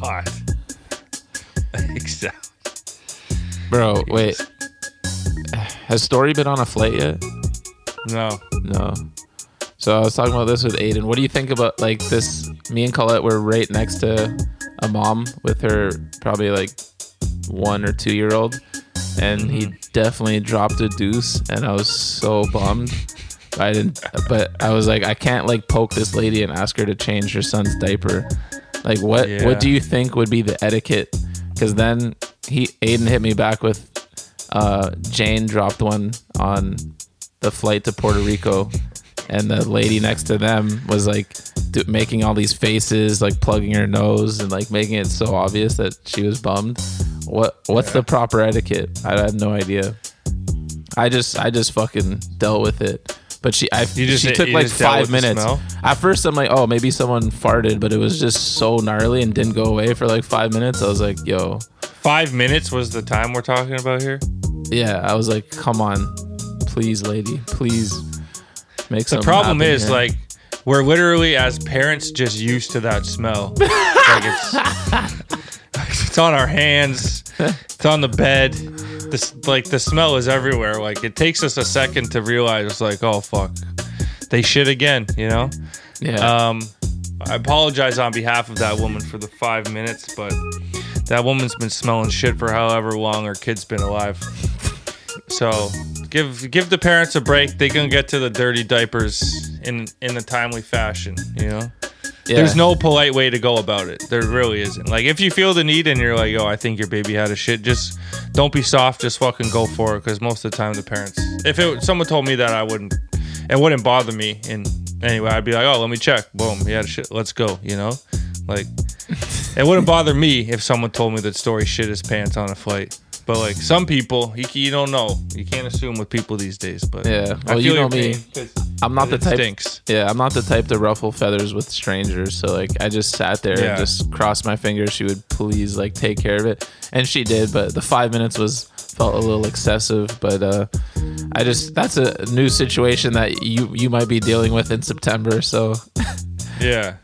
God. Egg salad. Bro, wait. Has Story been on a flight yet? No. No. So I was talking about this with Aiden. What do you think about like this? Me and Colette were right next to a mom with her probably like one or two year old, and he definitely dropped a deuce, and I was so bummed. I didn't, but I was like, I can't like poke this lady and ask her to change her son's diaper. Like, what? Yeah. What do you think would be the etiquette? Because then he Aiden hit me back with uh, Jane dropped one on the flight to Puerto Rico, and the lady next to them was like do, making all these faces, like plugging her nose and like making it so obvious that she was bummed. What What's the proper etiquette? I have no idea. I just I just fucking dealt with it. But she I just- she took like five minutes. At first I'm like, oh maybe someone farted, but it was just so gnarly and didn't go away for like five minutes. I was like, yo, Five minutes was the time we're talking about here. yeah. I was like, come on, please, lady, please make The problem happen is here. like we're literally as parents just used to that smell. like it's it's on our hands, it's on the bed. This like the smell is everywhere. Like it takes us a second to realize it's like, oh fuck. They shit again, you know? yeah. Um I apologize on behalf of that woman for the five minutes, but that woman's been smelling shit for however long her kid's been alive. So give give the parents a break. They can get to the dirty diapers in in a timely fashion. You know, yeah. there's no polite way to go about it. There really isn't. Like if you feel the need and you're like, oh, I think your baby had a shit, just don't be soft. Just fucking go for it. Because most of the time, the parents, if it someone told me that, I wouldn't. It wouldn't bother me. And anyway, I'd be like, oh, let me check. Boom, he had a shit. Let's go. You know, like it wouldn't bother me if someone told me that story shit his pants on a flight. But like some people, you, you don't know. You can't assume with people these days. But Yeah. well, you know me. I'm not the type. Stinks. Yeah, I'm not the type to ruffle feathers with strangers. So like, I just sat there Yeah. and just crossed my fingers. She would please like take care of it, and she did. But the five minutes was felt a little excessive. But uh, I just that's a new situation that you you might be dealing with in September. So Yeah.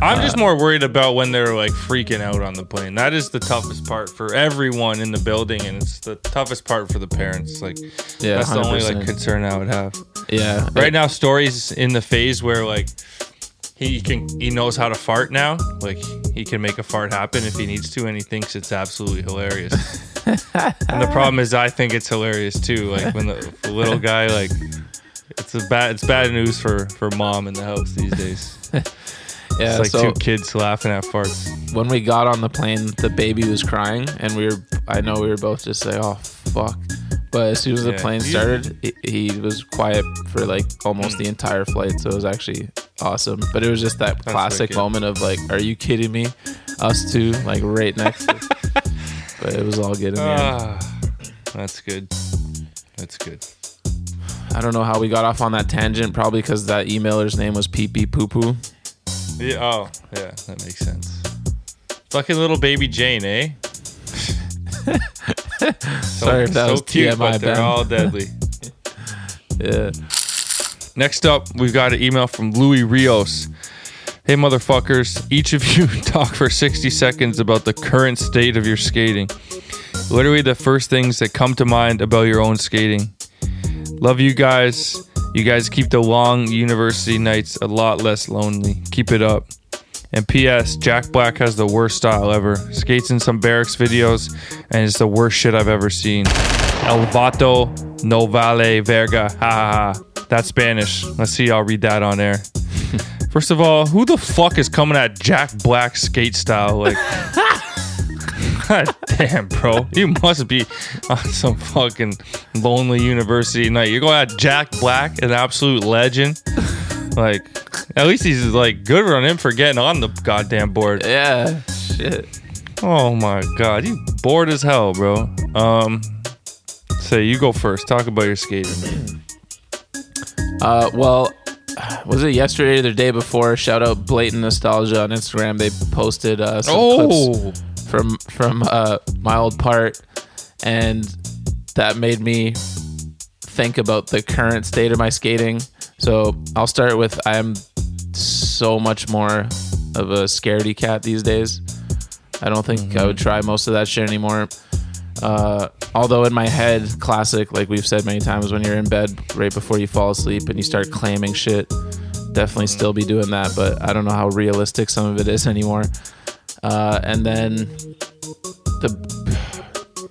I'm just more worried about when they're like freaking out on the plane. That is the toughest part for everyone in the building, and it's the toughest part for the parents. Like, yeah, that's the only like concern I would have. yeah. Right now, Story's in the phase where like he can he knows how to fart now. Like he can make a fart happen if he needs to, and he thinks it's absolutely hilarious. and the problem is, I think it's hilarious too. Like when the, the little guy like It's a bad. It's bad news for for mom in the house these days. Yeah, it's like so two kids laughing at farts. when we got on the plane, the baby was crying, and we were. I know we were both just like, "Oh fuck!" But as soon as the Yeah. plane started, he, he was quiet for like almost the entire flight. So it was actually awesome. But it was just that classic wicked. moment of like, "Are you kidding me?" Us two, like right next. to But it was all good in the end. Ah, that's good. That's good. I don't know how we got off on that tangent. Probably because that emailer's name was Pee Pee Poo Poo. Yeah. Oh, yeah. That makes sense. Fucking little baby Jane, eh? so, Sorry if that so was cute, TMI, but they're Ben. all deadly. Yeah. Next up, we've got an email from Louis Rios. Hey, motherfuckers, each of you talk for 60 seconds about the current state of your skating. Literally, the first things that come to mind about your own skating. Love you guys. You guys keep the long university nights a lot less lonely. Keep it up. And P.S. Jack Black has the worst style ever. Skates in some barracks videos, and it's the worst shit I've ever seen. El vato no vale verga. Ha ha ha. That's Spanish. Let's see. I'll read that on air. First of all, who the fuck is coming at Jack Black skate style? Like, God damn, bro. You must be on some fucking lonely university night. You're going at Jack Black, an absolute legend. Like, at least he's like good on him for getting on the goddamn board. Yeah. Shit. Oh my god, you bored as hell, bro. Um, say you go first. Talk about your skating. Uh, well, was it yesterday or the day before? Shout out Blatant Nostalgia on Instagram. They posted uh, some Oh, clips from from uh, my old part, and that made me think about the current state of my skating. So I'll start with I'm so much more of a scaredy cat these days. I don't think I would try most of that shit anymore. Uh, although in my head, classic, like we've said many times, when you're in bed right before you fall asleep and you start claiming shit, definitely still be doing that. But I don't know how realistic some of it is anymore. Uh, and then the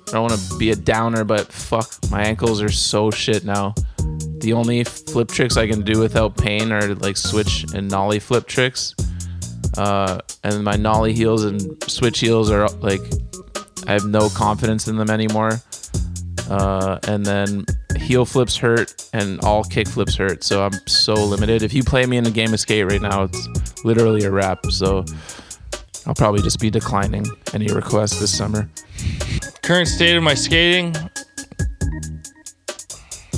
I don't want to be a downer, but fuck, my ankles are so shit now. The only flip tricks I can do without pain are like switch and nollie flip tricks. Uh, and my nollie heels and switch heels are like I have no confidence in them anymore. Uh, and then heel flips hurt and all kick flips hurt. So I'm so limited. If you play me in a game of skate right now, it's literally a wrap. So I'll probably just be declining any requests this summer. current state of my skating.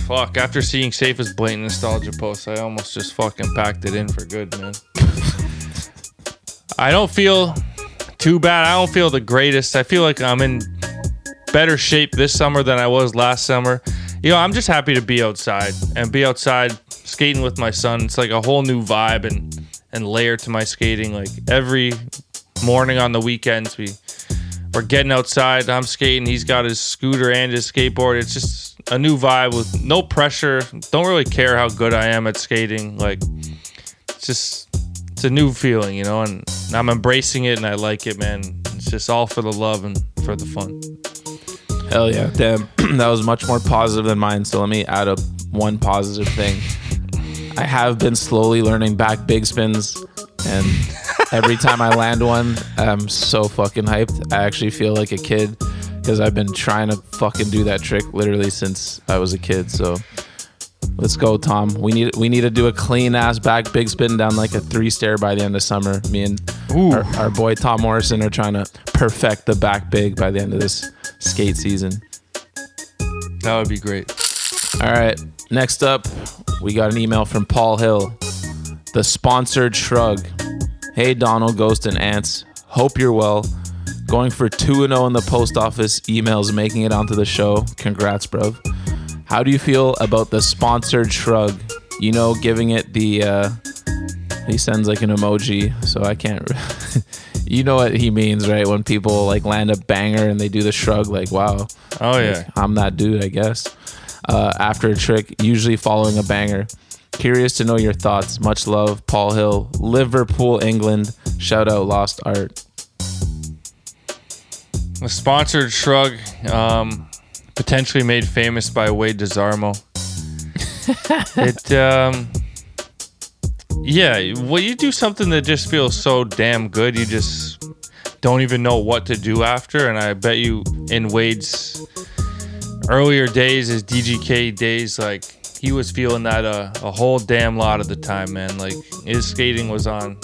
Fuck. After seeing Safa's blatant nostalgia post, I almost just fucking packed it in for good, man. I don't feel too bad. I don't feel the greatest. I feel like I'm in better shape this summer than I was last summer. You know, I'm just happy to be outside and be outside skating with my son. It's like a whole new vibe and and layer to my skating. Like every morning on the weekends, we we're getting outside. I'm skating. He's got his scooter and his skateboard. It's just a new vibe with no pressure. Don't really care how good I am at skating. Like it's just it's a new feeling, you know, and I'm embracing it and I like it, man. It's just all for the love and for the fun. Hell yeah. Damn, that was much more positive than mine. So let me add up one positive thing. I have been slowly learning back big spins, and every time I land one, I'm so fucking hyped. I actually feel like a kid because I've been trying to fucking do that trick literally since I was a kid. So let's go, Tom. We need we need to do a clean ass back big spin down like a three stair by the end of summer. Me and our, our boy Tom Morrison are trying to perfect the back big by the end of this skate season. That would be great. All right. Next up, we got an email from Paul Hill. The sponsored shrug. Hey, Donald, Ghost, and Ants. Hope you're well. Going for 2 0 in the post office emails making it onto the show. Congrats, bro. How do you feel about the sponsored shrug? You know, giving it the. Uh, he sends like an emoji, so I can't. you know what he means, right? When people like land a banger and they do the shrug, like, wow. Oh yeah. I'm that dude, I guess. Uh, after a trick, usually following a banger. Curious to know your thoughts. Much love, Paul Hill, Liverpool, England. Shout out Lost Art. A sponsored shrug, um, potentially made famous by Wade Desarmo. it um yeah, well you do something that just feels so damn good, you just don't even know what to do after and I bet you in Wade's earlier days his DGK days like he was feeling that uh, a whole damn lot of the time, man. Like his skating was on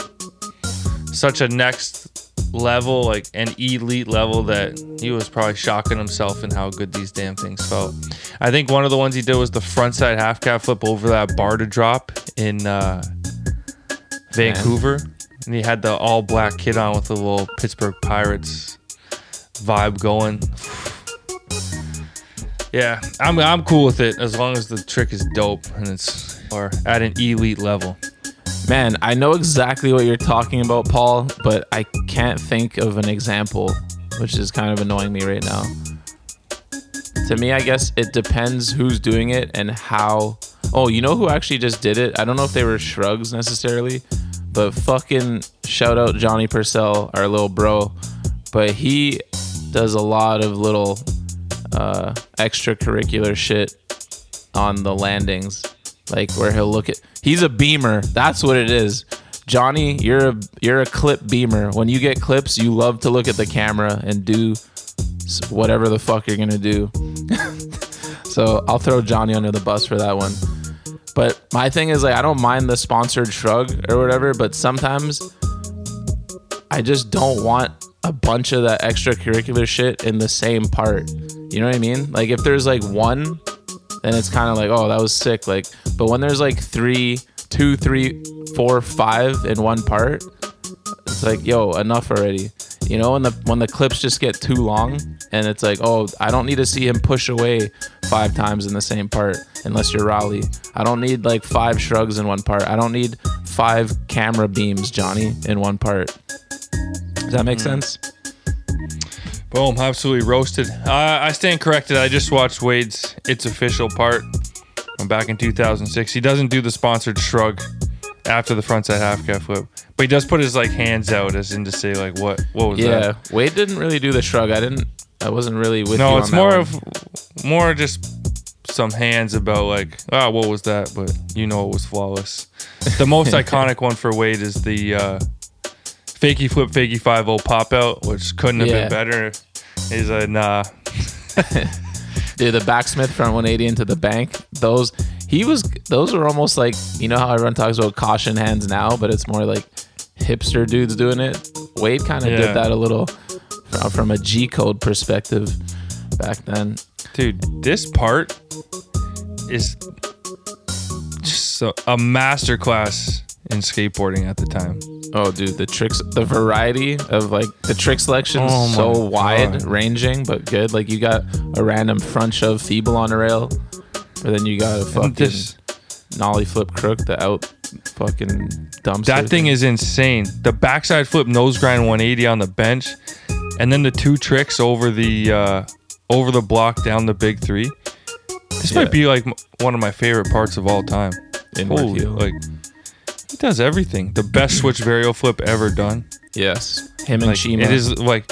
such a next level, like an elite level, that he was probably shocking himself in how good these damn things felt. I think one of the ones he did was the frontside half cap flip over that bar to drop in uh, Vancouver, and he had the all black kid on with the little Pittsburgh Pirates vibe going. Yeah, I'm I'm cool with it as long as the trick is dope and it's or at an elite level. Man, I know exactly what you're talking about, Paul, but I can't think of an example, which is kind of annoying me right now. To me, I guess it depends who's doing it and how. Oh, you know who actually just did it? I don't know if they were shrugs necessarily, but fucking shout out Johnny Purcell, our little bro. But he does a lot of little uh, extracurricular shit on the landings, like where he'll look at. He's a beamer. That's what it is. Johnny, you're a you're a clip beamer. When you get clips, you love to look at the camera and do whatever the fuck you're gonna do. so I'll throw Johnny under the bus for that one. But my thing is like I don't mind the sponsored shrug or whatever, but sometimes I just don't want a bunch of that extracurricular shit in the same part. You know what I mean? Like if there's like one, then it's kind of like, oh, that was sick. Like, but when there's like three, two, three, four, five in one part, it's like, yo, enough already. You know, when the when the clips just get too long, and it's like, oh, I don't need to see him push away five times in the same part, unless you're Raleigh. I don't need like five shrugs in one part. I don't need five camera beams, Johnny, in one part. Does that make mm. sense? Boom, absolutely roasted. Uh, I stand corrected. I just watched Wade's It's Official part from back in 2006. He doesn't do the sponsored shrug after the frontside half cap flip, but he does put his like hands out as in to say like what what was Yeah, that? Yeah, Wade didn't really do the shrug. I didn't. I wasn't really with. No, it's more of more just some hands about like ah what was that, but you know it was flawless. The most iconic one for Wade is the uh, fakey flip fakey five o pop out, which couldn't have Yeah. been better. He's a nah. Dude, the backsmith front 180 into the bank. Those he was. Those were almost like you know how everyone talks about caution hands now, but it's more like hipster dudes doing it. Wade kind of Yeah. did that a little from, from a G code perspective back then. Dude, this part is just a, a masterclass in skateboarding at the time. Oh, dude, the tricks, the variety of like the trick selection Oh my so wide God. ranging, but good. Like you got a random front shove feeble on a rail, or then you got a fucking this- nollie flip crook, the out fucking dumpster. That thing is insane. The backside flip nose grind 180 on the bench, and then the two tricks over the uh, over the block down the big three. This Yeah. might be like m- one of my favorite parts of all time. Inward Holy, heel. like he does everything. The best switch varial flip ever done. Yes, him and Like Chima. it is like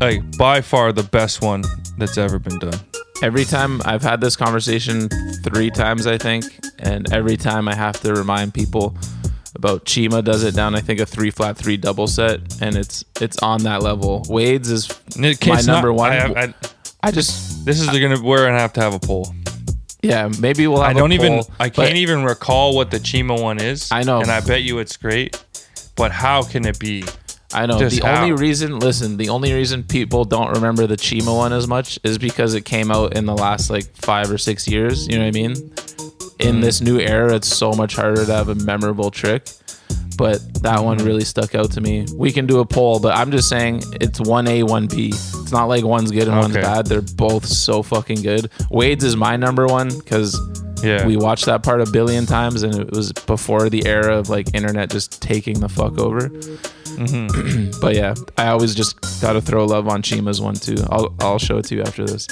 like by far the best one that's ever been done. Every time I've had this conversation three times, I think, and every time I have to remind people about Chima does it down. I think a three flat three double set, and it's it's on that level. Wade's is my it's not- number one. I, I, I, just this is gonna we're gonna have to have a poll. Yeah, maybe we'll have. I don't even poll, I can't even recall what the Chima one is. I know. and I bet you it's great. But how can it be? I know just the only reason. Listen, the only reason people don't remember the Chima one as much is because it came out in the last like five or six years. You know what I mean? In Mm. this new era, it's so much harder to have a memorable trick. But that one really stuck out to me. We can do a poll, but I'm just saying it's one A, one B. It's not like one's good and one's bad. They're both so fucking good. Wade's is my number one because Yeah. we watched that part a billion times and it was before the era of like internet just taking the fuck over. Mm-hmm. but yeah, I always just gotta throw love on Chima's one too. I'll I'll show it to you after this.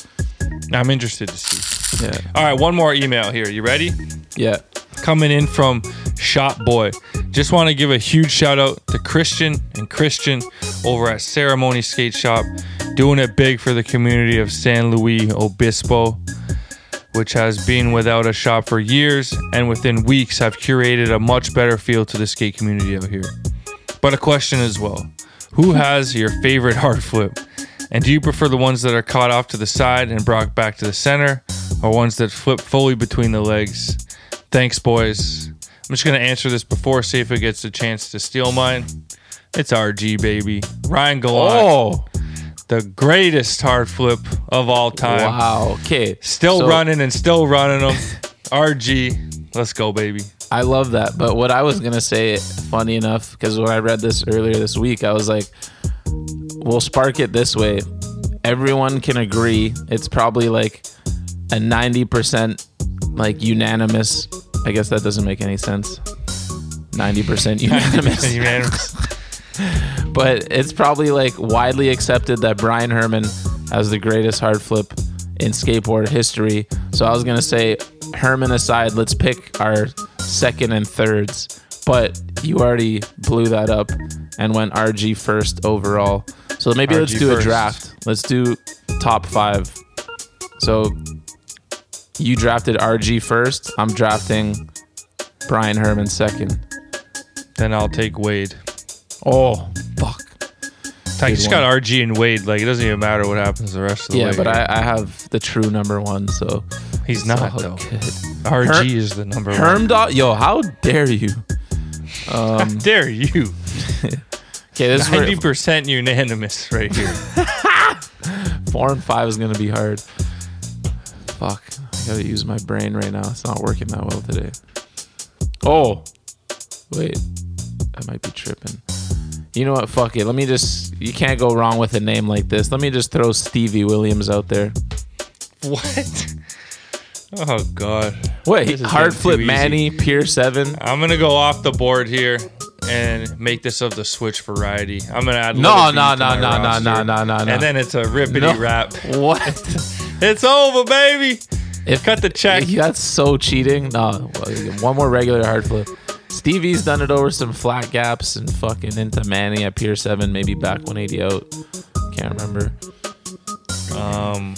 I'm interested to see. Yeah, All right, one more email here. You ready? yeah. Coming in from Shop Boy. Just want to give a huge shout out to Christian and Christian over at Ceremony Skate Shop, doing it big for the community of San Luis Obispo which has been without a shop for years and within weeks have curated a much better feel to the skate community out here. But a question as well Who has your favorite hard flip? And do you prefer the ones that are caught off to the side and brought back to the center, or ones that flip fully between the legs? Thanks, boys. I'm just going to answer this before Safa gets a chance to steal mine. It's RG, baby. Ryan Gallant, Oh, the greatest hard flip of all time. wow. Okay. Still So, running and still running them. RG, let's go, baby. I love that. But what I was gonna say, funny enough, because when I read this earlier this week, I was like, we'll spark it this way. Everyone can agree. It's probably like a ninety percent like unanimous. I guess that doesn't make any sense. Ninety percent unanimous. Unanimous. but it's probably like widely accepted that Brian Herman has the greatest hard flip in skateboard history. So I was gonna say Herman aside, let's pick our second and thirds. But you already blew that up and went RG first overall. So maybe let's RG do a draft. Let's do top five. So you drafted RG first. I'm drafting Brian Herman second. then I'll take Wade. Oh fuck. I just got RG and Wade. Like, it doesn't even matter what happens the rest of the way. Yeah, way. but I, I have the true number one, so He's not, all though. good. RG Her- is the number one. Herm dot yo, how dare you? Um, Dare you? Okay, this is 90% unanimous right here. four and five is gonna be hard. Fuck, I gotta use my brain right now. It's not working that well today. Oh, wait, I might be tripping. You know what? Fuck it. Let me just. You can't go wrong with a name like this. Let me just throw Stevie Williams out there. what? Oh, God. Wait, hard flip. Manny Pier Seven. I'm going to go off the board here and make this of the switch variety. I'm going to add No, no, no, no, no, no, no, no, no. And then it's a rippity No. rap. What? It's over, baby. If Cut the check. That's so cheating. No, one more regular hard flip. Stevie's done it over some flat gaps and fucking into Manny at Pier 7, maybe back 180 out. Can't remember. Um,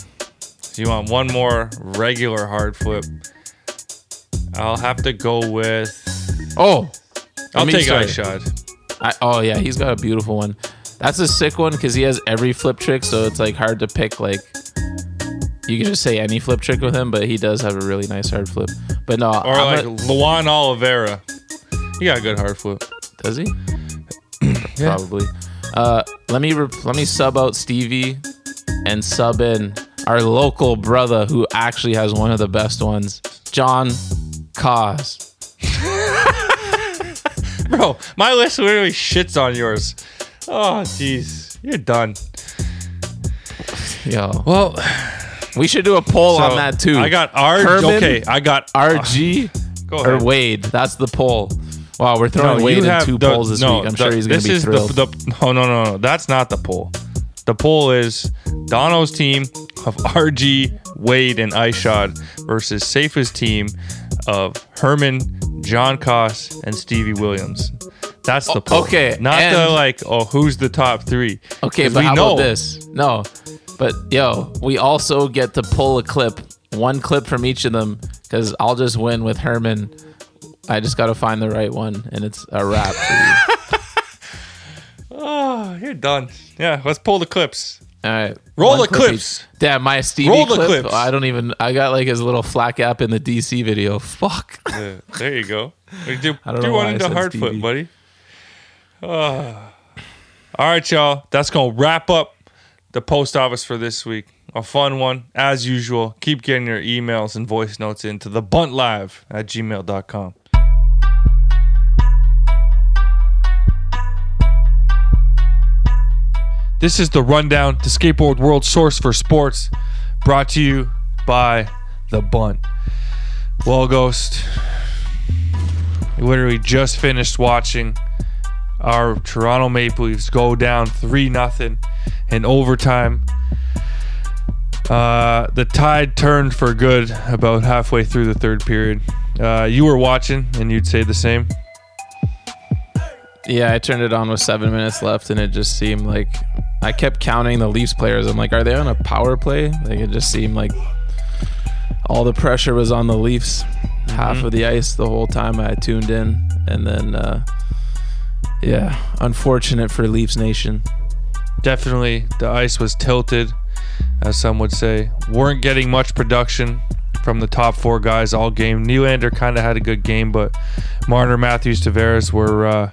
so you want one more regular hard flip? I'll have to go with. Oh, I'll mean, take sorry. I, oh yeah, he's got a beautiful one. That's a sick one because he has every flip trick, so it's like hard to pick. Like you can just say any flip trick with him, but he does have a really nice hard flip. But no, Or I'm like a- Luan Oliveira. He got a good hard flip. Does he? Probably. Uh, let me re- let me sub out Stevie and sub in our local brother who actually has one of the best ones, John Cos. Bro, my list literally shits on yours. Oh, jeez. You're done. Yo, Well, we should do a poll so on that too. I got R. Herman, okay, I got RG Go or. Wade. That's the poll. Wow, we're throwing Wade you in two the- polls this no, week. I'm the- sure he's gonna be is thrilled. The, the, no, no, no, no. That's not the poll. The poll is Dono's team of RG, Wade, and Ishod versus Safa's team of Herman, John Koss, and Stevie Williams. That's the poll. okay, Not the like, oh, who's the top three? Okay, but we how know about this? No, but yo, we also get to pull a clip, one clip from each of them, because I'll just win with Herman. I just got to find the right one, and it's a wrap. For you. Oh, you're done. Yeah, let's pull the clips. All right, Roll the clip clips. each. Damn, my Stevie Roll the clips. I don't even. I got like his little flat app in the DC video. Fuck. Yeah, there you go. Do, I don't do know one why into said hard Stevie. buddy. Ah. All right, y'all. That's going to wrap up the post office for this week. A fun one, as usual. Keep getting your emails and voice notes into the buntlive at gmail.com. This is the rundown, the skateboard world source for sports, brought to you by the Bunt. Well, Ghost, we literally just finished watching our Toronto Maple Leafs go down 3 0 in overtime. Uh, the tide turned for good about halfway through the third period. Uh, you were watching, and you'd say the same. Yeah, I turned it on with seven minutes left, and it just seemed like I kept counting the Leafs players. I'm like, are they on a power play? Like it just seemed like all the pressure was on the Leafs. Half of the ice the whole time I tuned in, and then uh, yeah, unfortunate for Leafs Nation. Definitely, the ice was tilted, as some would say. weren't getting much production from the top four guys all game. Nylander kind of had a good game, but Marner, Matthews, Tavares were uh,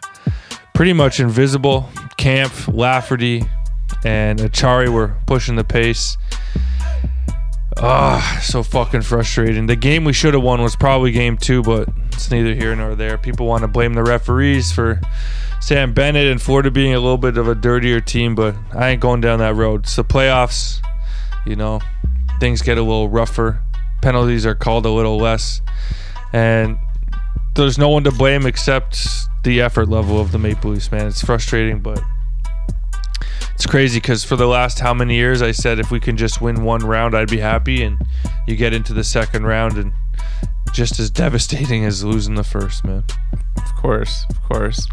pretty much invisible. Kampf, Lafferty, and Acciari were pushing the pace. Ah, so fucking frustrating. The game we should have won was probably game two, but it's neither here nor there. People want to blame the referees for Sam Bennett and Florida being a little bit of a dirtier team, but I ain't going down that road. It's the playoffs, you know, things get a little rougher. Penalties are called a little less. And there's no one to blame except the effort level of the Maple Leafs, man. It's frustrating, but it's crazy because for the last how many years I said if we can just win one round, I'd be happy. And you get into the second round and just as devastating as losing the first, man. Of course, of course.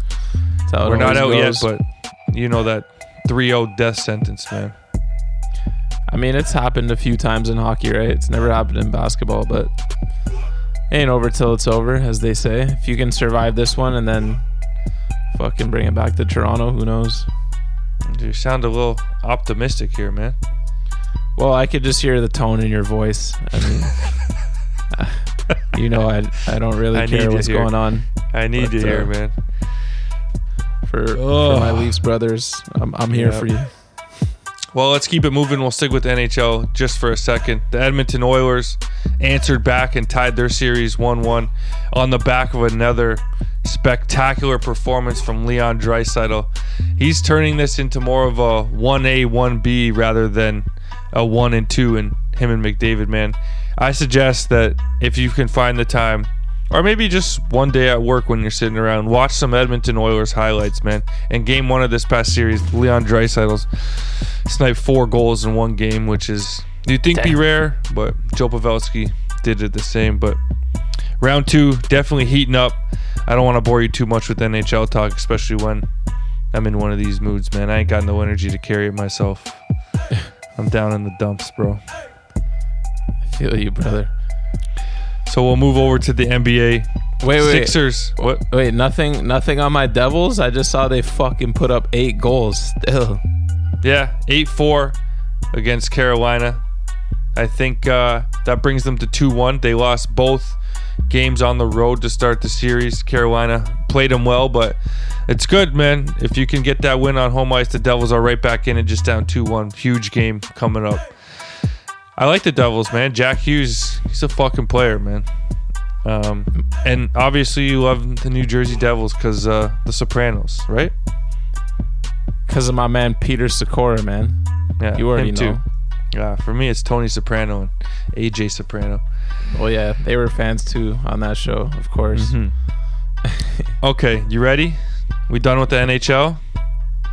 That's how it We're not out always yet, but you know that 3 0 death sentence, man. I mean, it's happened a few times in hockey, right? It's never happened in basketball, but ain't over till it's over, as they say. If you can survive this one and then fucking bring it back to Toronto, who knows? You sound a little optimistic here, man. Well, I could just hear the tone in your voice. I mean, you know, I I don't really I care what's hear. going on I need But, to hear, uh, man. for, for my Leafs brothers. I'm I'm here Yep. for you. Well, let's keep it moving. We'll stick with NHL just for a second. The Edmonton Oilers answered back and tied their series 1 1 on the back of another spectacular performance from Leon Draisaitl. He's turning this into more of a 1A, 1B rather than a 1 and 2 in him and McDavid, man. I suggest that if you can find the time, or maybe just one day at work when you're sitting around, watch some Edmonton Oilers highlights, man. And game one of this past series, Leon Draisaitl's sniped four goals in one game, which is you'd think be rare, but Joe Pavelski did it the same. But round two, definitely heating up. I don't want to bore you too much with NHL talk, especially when I'm in one of these moods, man. I ain't got no energy to carry it myself. I'm down in the dumps, bro. I feel you, brother. So we'll move over to the NBA. Wait, wait, Sixers. What? wait. Nothing, nothing on my Devils. I just saw they fucking put up eight goals. Still, Yeah, 8 4 against Carolina. I think uh, that brings them to 2 1. They lost both games on the road to start the series. Carolina played them well, but it's good, man. If you can get that win on home ice, the Devils are right back in it, just down 2 1. Huge game coming up. I like the Devils, man. Jack Hughes, he's a fucking player, man. Um, and obviously, you love the New Jersey Devils because uh, the Sopranos, right? Because of my man Peter Sykora, man. Yeah, You already know. Yeah, for me, it's Tony Soprano and AJ Soprano. Well, yeah, they were fans too on that show, of course. Mm-hmm. Okay, you ready? We done with the NHL?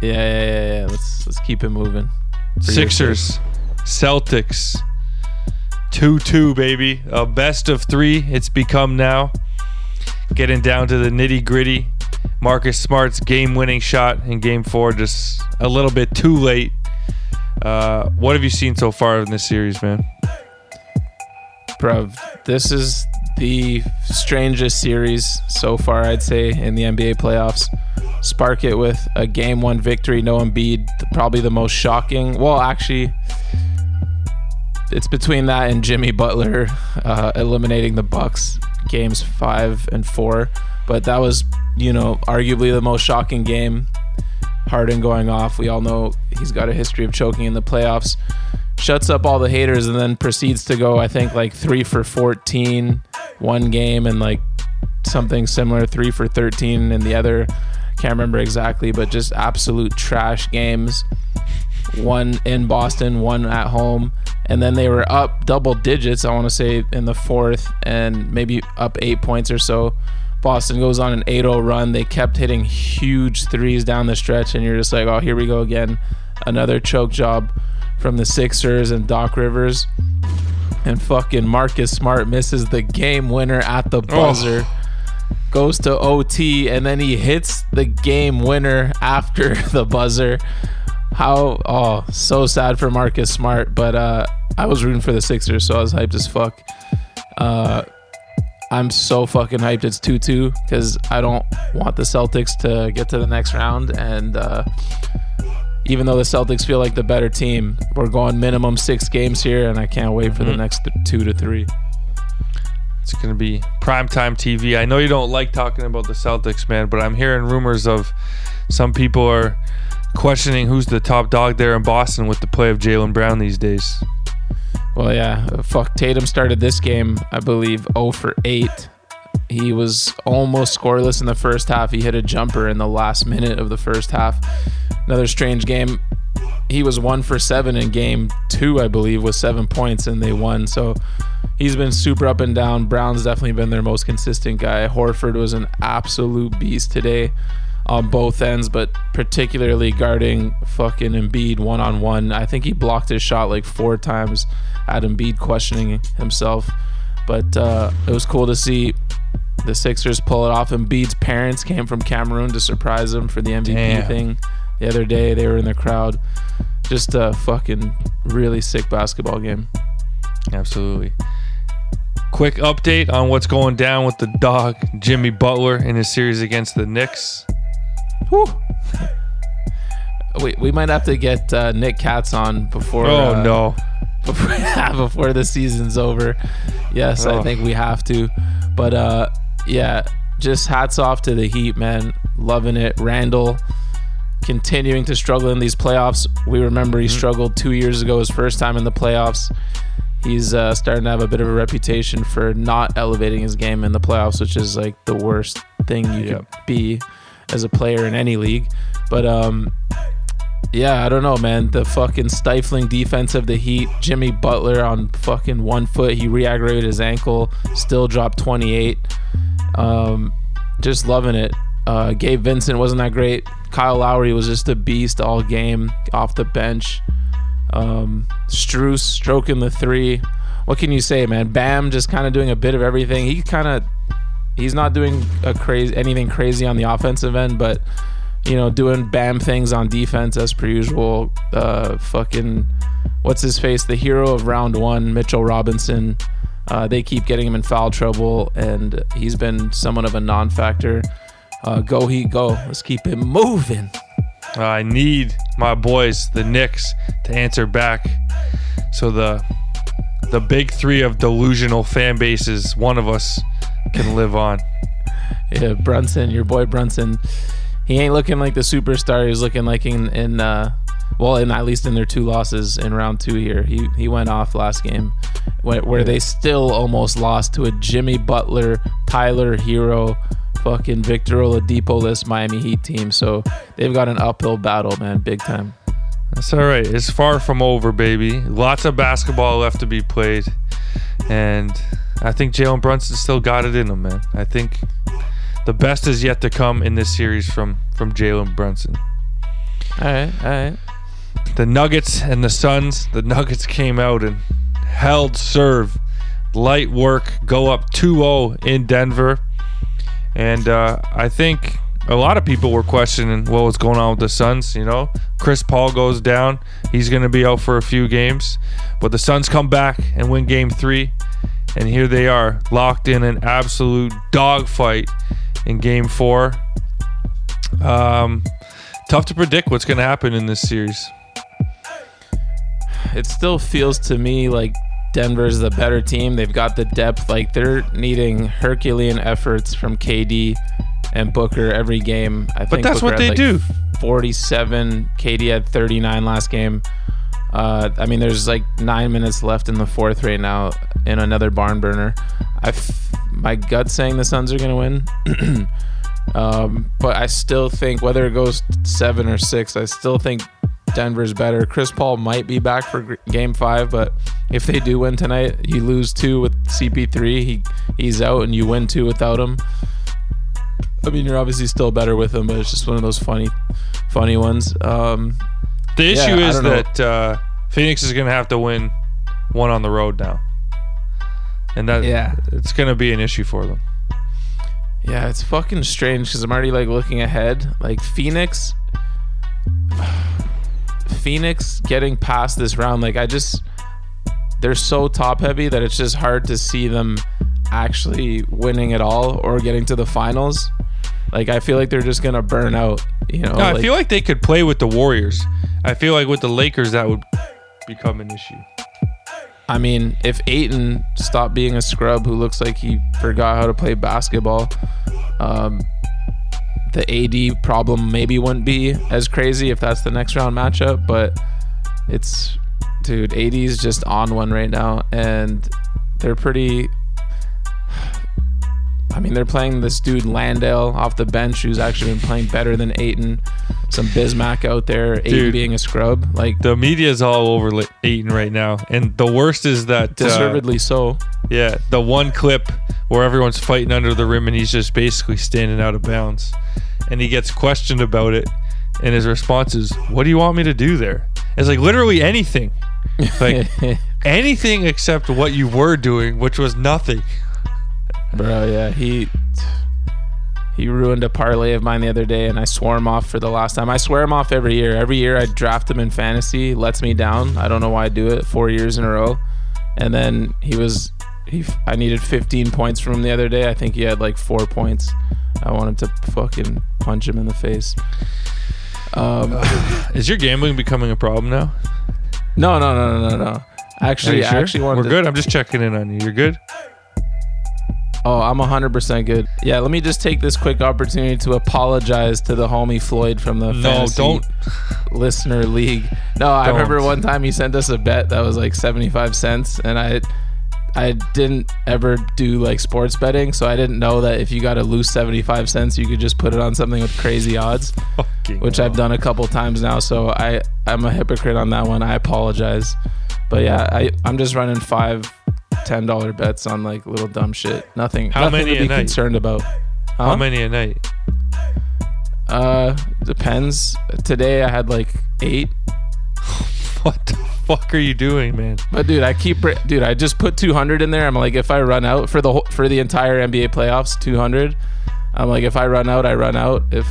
Yeah, yeah, yeah, yeah. Let's let's keep it moving. Sixers, Celtics, 2 2, baby. A best of three, it's become now. Getting down to the nitty gritty. Marcus Smart's game winning shot in game four, just a little bit too late. Uh, what have you seen so far in this series, man? Bruv, this is the strangest series so far, I'd say, in the NBA playoffs. Spark it with a game one victory, no Embiid, probably the most shocking. Well, actually, it's between that and Jimmy Butler uh, eliminating the Bucks games five and four. But that was, you know, arguably the most shocking game. Harden going off. We all know he's got a history of choking in the playoffs. Shuts up all the haters and then proceeds to go, I think, like three for 14 one game and like something similar, three for 13 in the other. Can't remember exactly, but just absolute trash games. One in Boston, one at home. And then they were up double digits, I want to say, in the fourth and maybe up eight points or so. Boston goes on an 8 0 run. They kept hitting huge threes down the stretch, and you're just like, oh, here we go again. Another choke job from the Sixers and Doc Rivers. And fucking Marcus Smart misses the game winner at the buzzer. Goes to OT, and then he hits the game winner after the buzzer. How, oh, so sad for Marcus Smart. But uh, I was rooting for the Sixers, so I was hyped as fuck. Uh, I'm so fucking hyped. It's 2 2 because I don't want the Celtics to get to the next round. And uh, even though the Celtics feel like the better team, we're going minimum six games here, and I can't wait for the next th- two to three. It's going to be primetime TV. I know you don't like talking about the Celtics, man, but I'm hearing rumors of some people are questioning who's the top dog there in Boston with the play of Jaylen Brown these days. Well, yeah, fuck. Tatum started this game, I believe, 0 for 8. He was almost scoreless in the first half. He hit a jumper in the last minute of the first half. Another strange game. He was 1 for 7 in game 2, I believe, with 7 points, and they won. So he's been super up and down. Brown's definitely been their most consistent guy. Horford was an absolute beast today on both ends, but particularly guarding fucking Embiid one on one. I think he blocked his shot like four times at Embiid questioning himself. But uh, it was cool to see the Sixers pull it off. Embiid's parents came from Cameroon to surprise him for the MVP Damn. thing the other day. They were in the crowd. Just a fucking really sick basketball game. Absolutely. Quick update on what's going down with the dog, Jimmy Butler, in his series against the Knicks. Whew. We, we might have to get uh, Nick Katz on before. Oh, uh, no. Before before the season's over. Yes, I Oh. think we have to. But uh yeah, just hats off to the Heat, man. Loving it. Randall continuing to struggle in these playoffs. We remember he struggled 2 years ago his first time in the playoffs. He's uh, starting to have a bit of a reputation for not elevating his game in the playoffs, which is like the worst thing you Yep. could be as a player in any league. But um yeah, I don't know, man. The fucking stifling defense of the Heat. Jimmy Butler on fucking one foot. He re-aggravated his ankle. Still dropped 28. Um, just loving it. Uh, Gabe Vincent wasn't that great. Kyle Lowry was just a beast all game off the bench. Um, Strus stroking the three. What can you say, man? Bam just kind of doing a bit of everything. He kind of he's not doing a crazy anything crazy on the offensive end, but you know, doing bam things on defense as per usual. Uh, fucking, what's his face? The hero of round one, Mitchell Robinson. Uh, they keep getting him in foul trouble, and he's been somewhat of a non-factor. Uh, go he go! Let's keep it moving. I need my boys, the Knicks, to answer back. So the the big three of delusional fan bases, one of us can live on. Yeah, Brunson, your boy Brunson. He ain't looking like the superstar. He's looking like in in uh, well, in at least in their two losses in round two here. He he went off last game, where, where they still almost lost to a Jimmy Butler, Tyler Herro, fucking Victor Oladipo-less Miami Heat team. So they've got an uphill battle, man, big time. That's all right. It's far from over, baby. Lots of basketball left to be played, and I think Jalen Brunson still got it in him, man. I think the best is yet to come in this series from from Jalen Brunson. All right, all right. the Nuggets and the Suns. The Nuggets came out and held serve, light work, go up 2-0 in Denver, and uh, I think a lot of people were questioning what was going on with the Suns. You know, Chris Paul goes down; he's going to be out for a few games, but the Suns come back and win Game Three, and here they are, locked in an absolute dogfight in Game Four. Um, tough to predict what's going to happen in this series. it still feels to me like Denver's the better team. They've got the depth. Like they're needing Herculean efforts from KD and Booker every game. I think that's Booker what they like, do. 47. KD had 39 last game. Uh, I mean, there's like nine minutes left in the fourth right now in another barn burner. I, f- my gut saying the Suns are gonna win, um, but I still think whether it goes seven or six, I still think Denver's better. Chris Paul might be back for Game Five, but if they do win tonight, you lose two with CP3. He he's out, and you win two without him. I mean, you're obviously still better with him, but it's just one of those funny, funny ones. Um, The issue I is that uh, Phoenix is going to have to win one on the road now, and that Yeah. it's going to be an issue for them. Yeah, it's fucking strange because I'm already like looking ahead. Like Phoenix, Phoenix getting past this round. Like I just, they're so top heavy that it's just hard to see them actually winning at all or getting to the finals. Like I feel like they're just gonna burn out. You know, No, I like- feel like they could play with the Warriors. I feel like with the Lakers that would become an issue. I mean, if Ayton stopped being a scrub who looks like he forgot how to play basketball, um, the AD problem maybe wouldn't be as crazy if that's the next round matchup. But it's, dude, AD's just on one right now, and they're pretty. I mean, they're playing this dude Landale off the bench, who's actually been playing better than Ayton. Some Bismack out there, Ayton Dude. being a scrub, like The media's all over Ayton right now, and the worst is that uh, deservedly so. Yeah, the one clip where everyone's fighting under the rim and he's just basically standing out of bounds. And he gets questioned about it, and his response is, What do you want me to do there? It's like literally anything. Like anything except what you were doing, which was nothing. Bro, yeah, he he ruined a parlay of mine the other day, and I swore him off for the last time. I swear him off every year. Every year I draft him in fantasy, lets me down. I don't know why I do it. Four years in a row, and then he was he. I needed 15 points from him the other day. I think he had like four points. I wanted to fucking punch him in the face. Um, Is your gambling becoming a problem now? no, no, no, no, no, no. Actually, I sure? actually wanted We're to, good. I'm just checking in on you. You're good? Oh, I'm 100% good. Yeah, let me just take this quick opportunity to apologize to the homie Floyd from the No, Fantasy don't. listener league. No, I Don't. remember one time he sent us a bet that was like 75 cents and I I didn't ever do like sports betting, so I didn't know that if you got to lose 75 cents, you could just put it on something with crazy odds, Fucking which. I've done a couple times now, so I I'm a hypocrite on that one. I apologize. But yeah, I I'm just running 5 ten dollar bets on like little dumb shit. Nothing. How nothing many to a be night? concerned about. How many a night? Uh, depends. Today I had like eight. What the fuck are you doing, man? But dude, I keep dude. I just put 200 in there. I'm like, if I run out for the whole, for the entire NBA playoffs, 200. I'm like, if I run out, I run out. If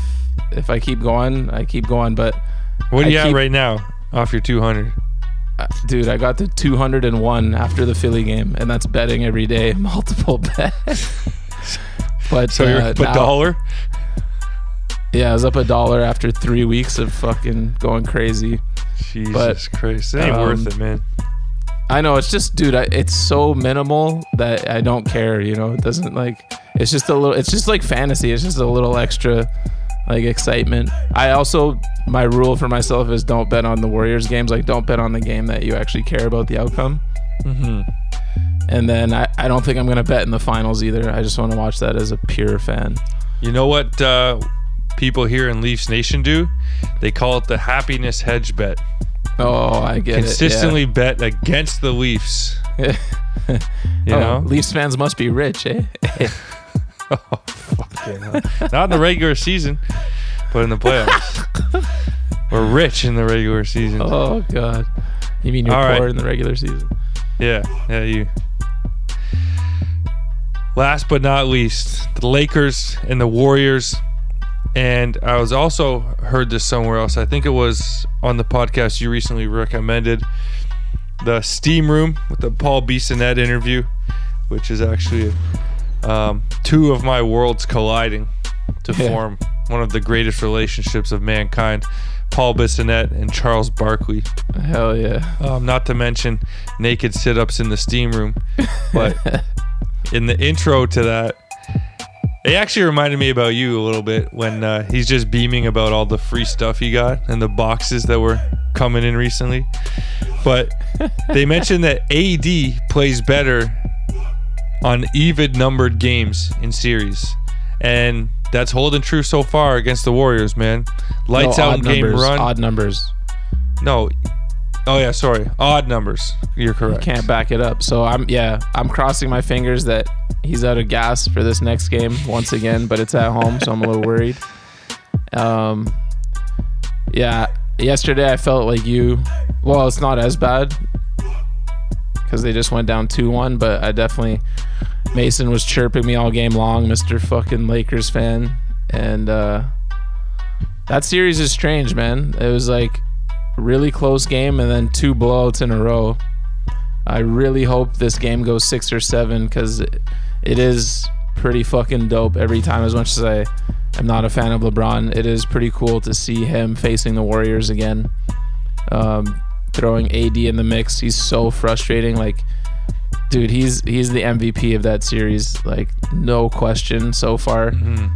if I keep going, I keep going. But What are you at right now off your 200? uh, dude, I got to 201 after the Philly game, and that's betting every day, multiple bets. but So you're uh, up a now- dollar? Yeah, I was up a dollar after three weeks of fucking going crazy. Jesus But, Christ. It ain't um, worth it, man. I know it's just, dude. I, it's so minimal that I don't care. You know, it doesn't like. It's just a little. It's just like fantasy. It's just a little extra, like excitement. I also my rule for myself is don't bet on the Warriors games. Like don't bet on the game that you actually care about the outcome. Mm-hmm. And then I, I don't think I'm gonna bet in the finals either. I just want to watch that as a pure fan. You know what uh, people here in Leafs Nation do? They call it the happiness hedge bet. Oh, I get it. Consistently bet against the Leafs. Yeah. You Oh, know? Leafs fans must be rich, eh? Not in the regular season, but in the playoffs. We're rich in the regular season. oh God. You mean you're All poor right. in the regular season? Yeah, yeah, you. Last but not least, the Lakers and the Warriors. And I was also heard this somewhere else. I think it was on the podcast you recently recommended, the Steam Room with the Paul Bissonnette interview, which is actually um, two of my worlds colliding to Yeah. form one of the greatest relationships of mankind. Paul Bissonnette and Charles Barkley. Hell yeah. Um, not to mention naked sit ups in the steam room. But in the intro to that, it actually reminded me about you a little bit when uh, he's just beaming about all the free stuff he got and the boxes that were coming in recently. But they mentioned that AD plays better on even numbered games in series. And that's holding true so far against the Warriors, man. Lights No, out game numbers, run. Odd numbers. No. Oh yeah, sorry. Odd numbers. You're correct. Can't back it up. So I'm yeah, I'm crossing my fingers that he's out of gas for this next game once again, but it's at home, so I'm a little worried. Um yeah, yesterday I felt like you well, it's not as bad cuz they just went down 2-1, but I definitely Mason was chirping me all game long, Mr. fucking Lakers fan, and uh that series is strange, man. It was like really close game and then two blowouts in a row. I really hope this game goes six or seven because it, it is pretty fucking dope every time. As much as I am not a fan of LeBron, it is pretty cool to see him facing the Warriors again. Um, throwing AD in the mix, he's so frustrating. Like, dude, he's he's the MVP of that series. Like, no question so far. Mm-hmm.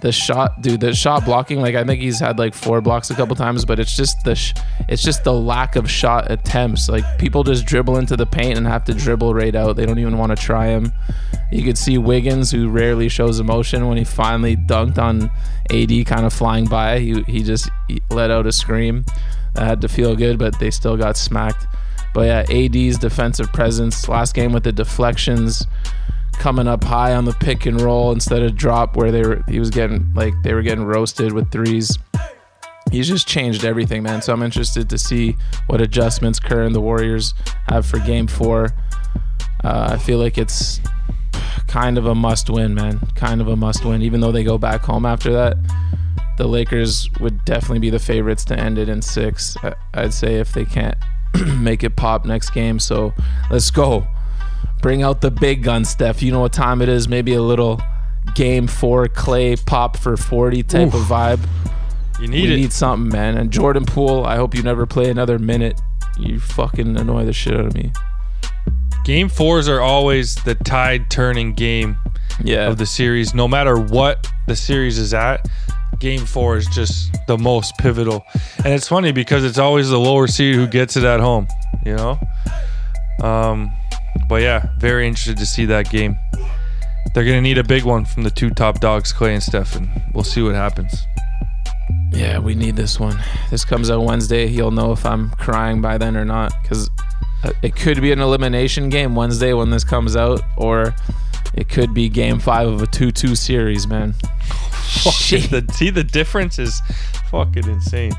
The shot, dude, the shot blocking. Like, I think he's had like four blocks a couple times, but it's just the sh- it's just the lack of shot attempts. Like, people just dribble into the paint and have to dribble right out. They don't even want to try him. You could see Wiggins, who rarely shows emotion, when he finally dunked on AD, kind of flying by. He he just let out a scream. That had to feel good, but they still got smacked. But yeah, AD's defensive presence last game with the deflections coming up high on the pick and roll instead of drop where they were he was getting like they were getting roasted with threes. He's just changed everything, man. So I'm interested to see what adjustments Kerr and the Warriors have for game four. Uh, I feel like it's kind of a must win, man. Kind of a must win. Even though they go back home after that, the Lakers would definitely be the favorites to end it in six. I'd say if they can't make it pop next game. So let's go. Bring out the big gun, Steph. You know what time it is. Maybe a little game four Klay pop for 40 type of vibe. You need we it. need something, man. And Jordan Poole, I hope you never play another minute. You fucking annoy the shit out of me. Game fours are always the tide turning game Yeah. of the series. No matter what the series is at, game four is just the most pivotal. And it's funny because it's always the lower seed who gets it at home, you know? Um, but yeah, very interested to see that game. They're going to need a big one from the two top dogs, Klay and Stefan. We'll see what happens. Yeah, we need this one. This comes out Wednesday. You'll know if I'm crying by then or not because it could be an elimination game Wednesday when this comes out, or it could be game five of a 2 2 series, man. Fucking the, see, the difference is fucking insane.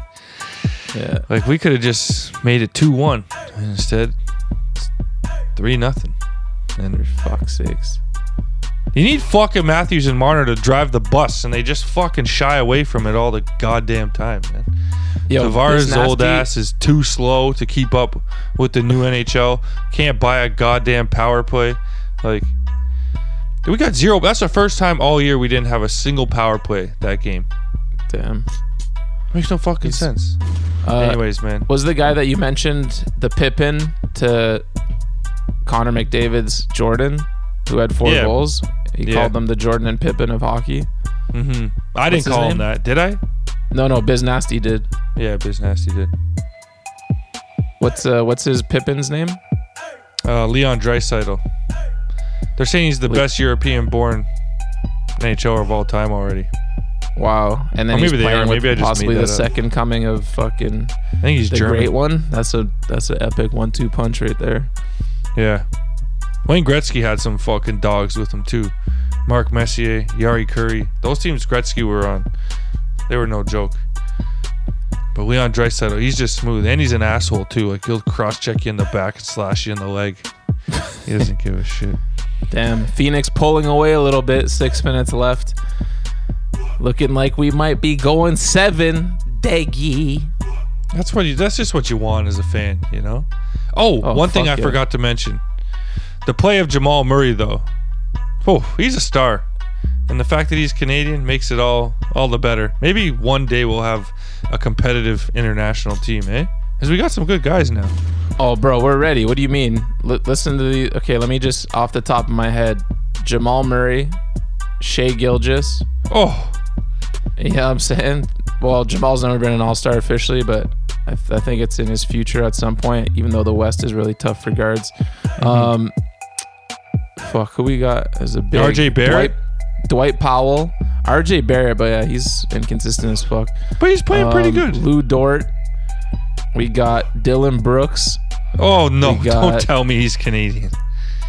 Yeah. Like, we could have just made it 2 1. Instead, 3 nothing. And there's Fuck sakes. You need fucking Matthews and Marner to drive the bus, and they just fucking shy away from it all the goddamn time, man. Yo, Tavares' old ass is too slow to keep up with the new NHL. Can't buy a goddamn power play. Like, we got zero. That's the first time all year we didn't have a single power play that game. Damn. Makes no fucking sense. Uh, Anyways, man. Was the guy that you mentioned the Pippin to Connor McDavid's Jordan, who had four Yeah. goals? He Yeah. called them the Jordan and Pippin of hockey. Mm-hmm. I What's didn't call him that, did I? No, no, Biz Nasty did. Yeah, Biz Nasty did. What's uh, what's his Pippin's name? Uh, Leon Draisaitl. They're saying he's the Le- best European-born NHLer of all time already. Wow. And then Or he's maybe they playing are. with Maybe I just possibly made the that up. second coming of fucking I think he's the German. great one. That's a that's an epic one-two punch right there. Yeah. Wayne Gretzky had some fucking dogs with him too. Mark Messier, Jari Kurri. Those teams Gretzky were on, they were no joke. But Leon Draisaitl, he's just smooth, and he's an asshole too. Like he'll cross-check you in the back and slash you in the leg. He doesn't give a shit. Damn, Phoenix pulling away a little bit. Six minutes left. Looking like we might be going seven. Daggy. That's what you. That's just what you want as a fan, you know. Oh, Oh, one thing I yeah. forgot to mention: the play of Jamal Murray, though. Oh, he's a star, and the fact that he's Canadian makes it all all the better. Maybe one day we'll have a competitive international team, eh? Because we got some good guys now. Oh, bro, we're ready. What do you mean? L- listen to the. Okay, let me just off the top of my head. Jamal Murray, Shai Gilgeous. Oh, Yeah, I'm saying. Well, Jamal's never been an All Star officially, but I, th- I think it's in his future at some point. Even though the West is really tough for guards. Um, fuck, who we got as a big RJ Barrett? Dwight, Dwight Powell, RJ Barrett, but yeah, he's inconsistent as fuck. but he's playing pretty Um, good. Lu Dort. We got Dillon Brooks. Oh no! we Don't tell me he's Canadian.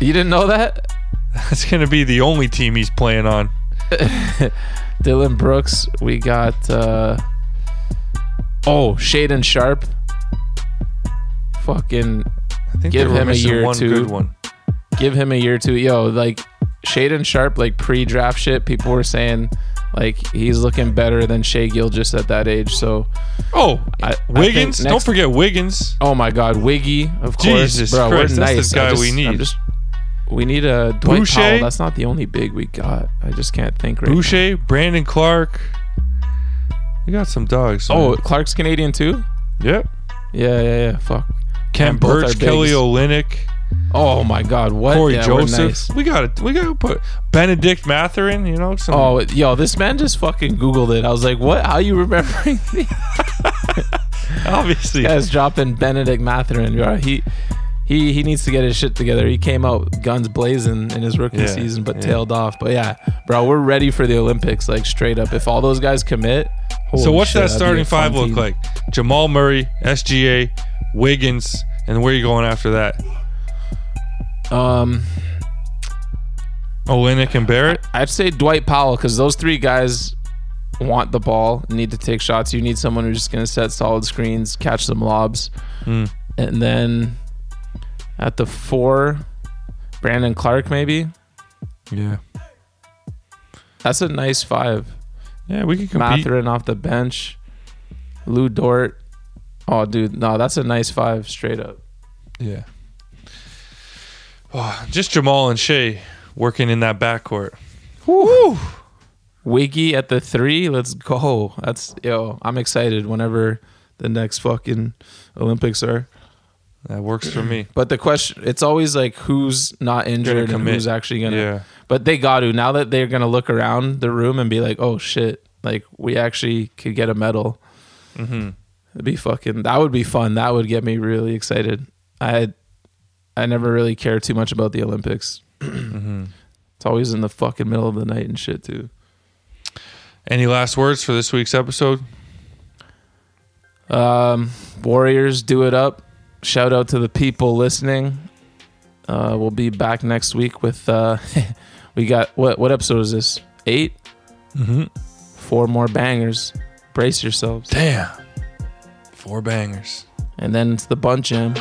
You didn't know that? That's gonna be the only team he's playing on. Dillon Brooks. We got uh oh Shaedon Sharpe. Fucking I think Give him a year or two. good one. give him a year or two. Yo, like Shaedon Sharpe, like pre-draft shit. People were saying Like he's looking better than Shai Gilgeous at that age. So Oh, I- I Wiggins. Don't forget Wiggins. Oh my God, Wiggy, of course, Jesus bro. Christ, we're that's the nice. guy just, we need. Just, we need a Dwight Boucher? Powell. That's not the only big we got. I just can't think right. now. Boucher, Brandon Clarke. We got some dogs. Oh. Clarke's Canadian too. yep. Yeah, yeah, yeah. Fuck. And Birch, Kelly bigs. Olynyk, Oh my God, what? Cory Yeah, we're Joseph. nice. We got to We got to put Bennedict Mathurin. You know some. Oh, yo, this man just fucking Googled it. I was like, what? How you remembering me? obviously. Guys dropping Bennedict Mathurin. bro. He he he needs to get his shit together. He came out guns blazing in his rookie Yeah, season, but yeah. tailed off. But yeah, bro, we're ready for the Olympics. Like straight up, if all those guys commit. So holy what's shit, that that'd be starting fun five look team. like? Jamal Murray, SGA, Wiggins, and where you going after that? Um, Olynyk and Barrett. I'd say Dwight Powell because those three guys want the ball, need to take shots. You need someone who's just gonna set solid screens, catch some lobs, Hmm. and then at the four, Brandon Clarke maybe. Yeah. That's a nice five. Yeah, we can compete. Mathurin off the bench, Lu Dort. Oh, dude, no, that's a nice five straight up. Yeah. Oh, just Jamal and Shea working in that backcourt. Woo! Wiggy at the three. Let's go. That's yo. I'm excited whenever the next fucking Olympics are. That works for me. But the question, it's always like who's not injured and who's actually gonna. Yeah. But they got to now that they're gonna look around the room and be like, oh shit, like we actually could get a medal. Mm-hmm. It'd be fucking. That would be fun. That would get me really excited. I, I never really care too much about the Olympics. Mm-hmm. It's always in the fucking middle of the night and shit too. Any last words for this week's episode? Um, Warriors, do it up. Shout out to the people listening. Uh, we'll be back next week with. Uh, we got what? What episode is this? 8 Mm-hmm. Four more bangers. Brace yourselves. Damn. Four bangers. And then it's the bunch jam.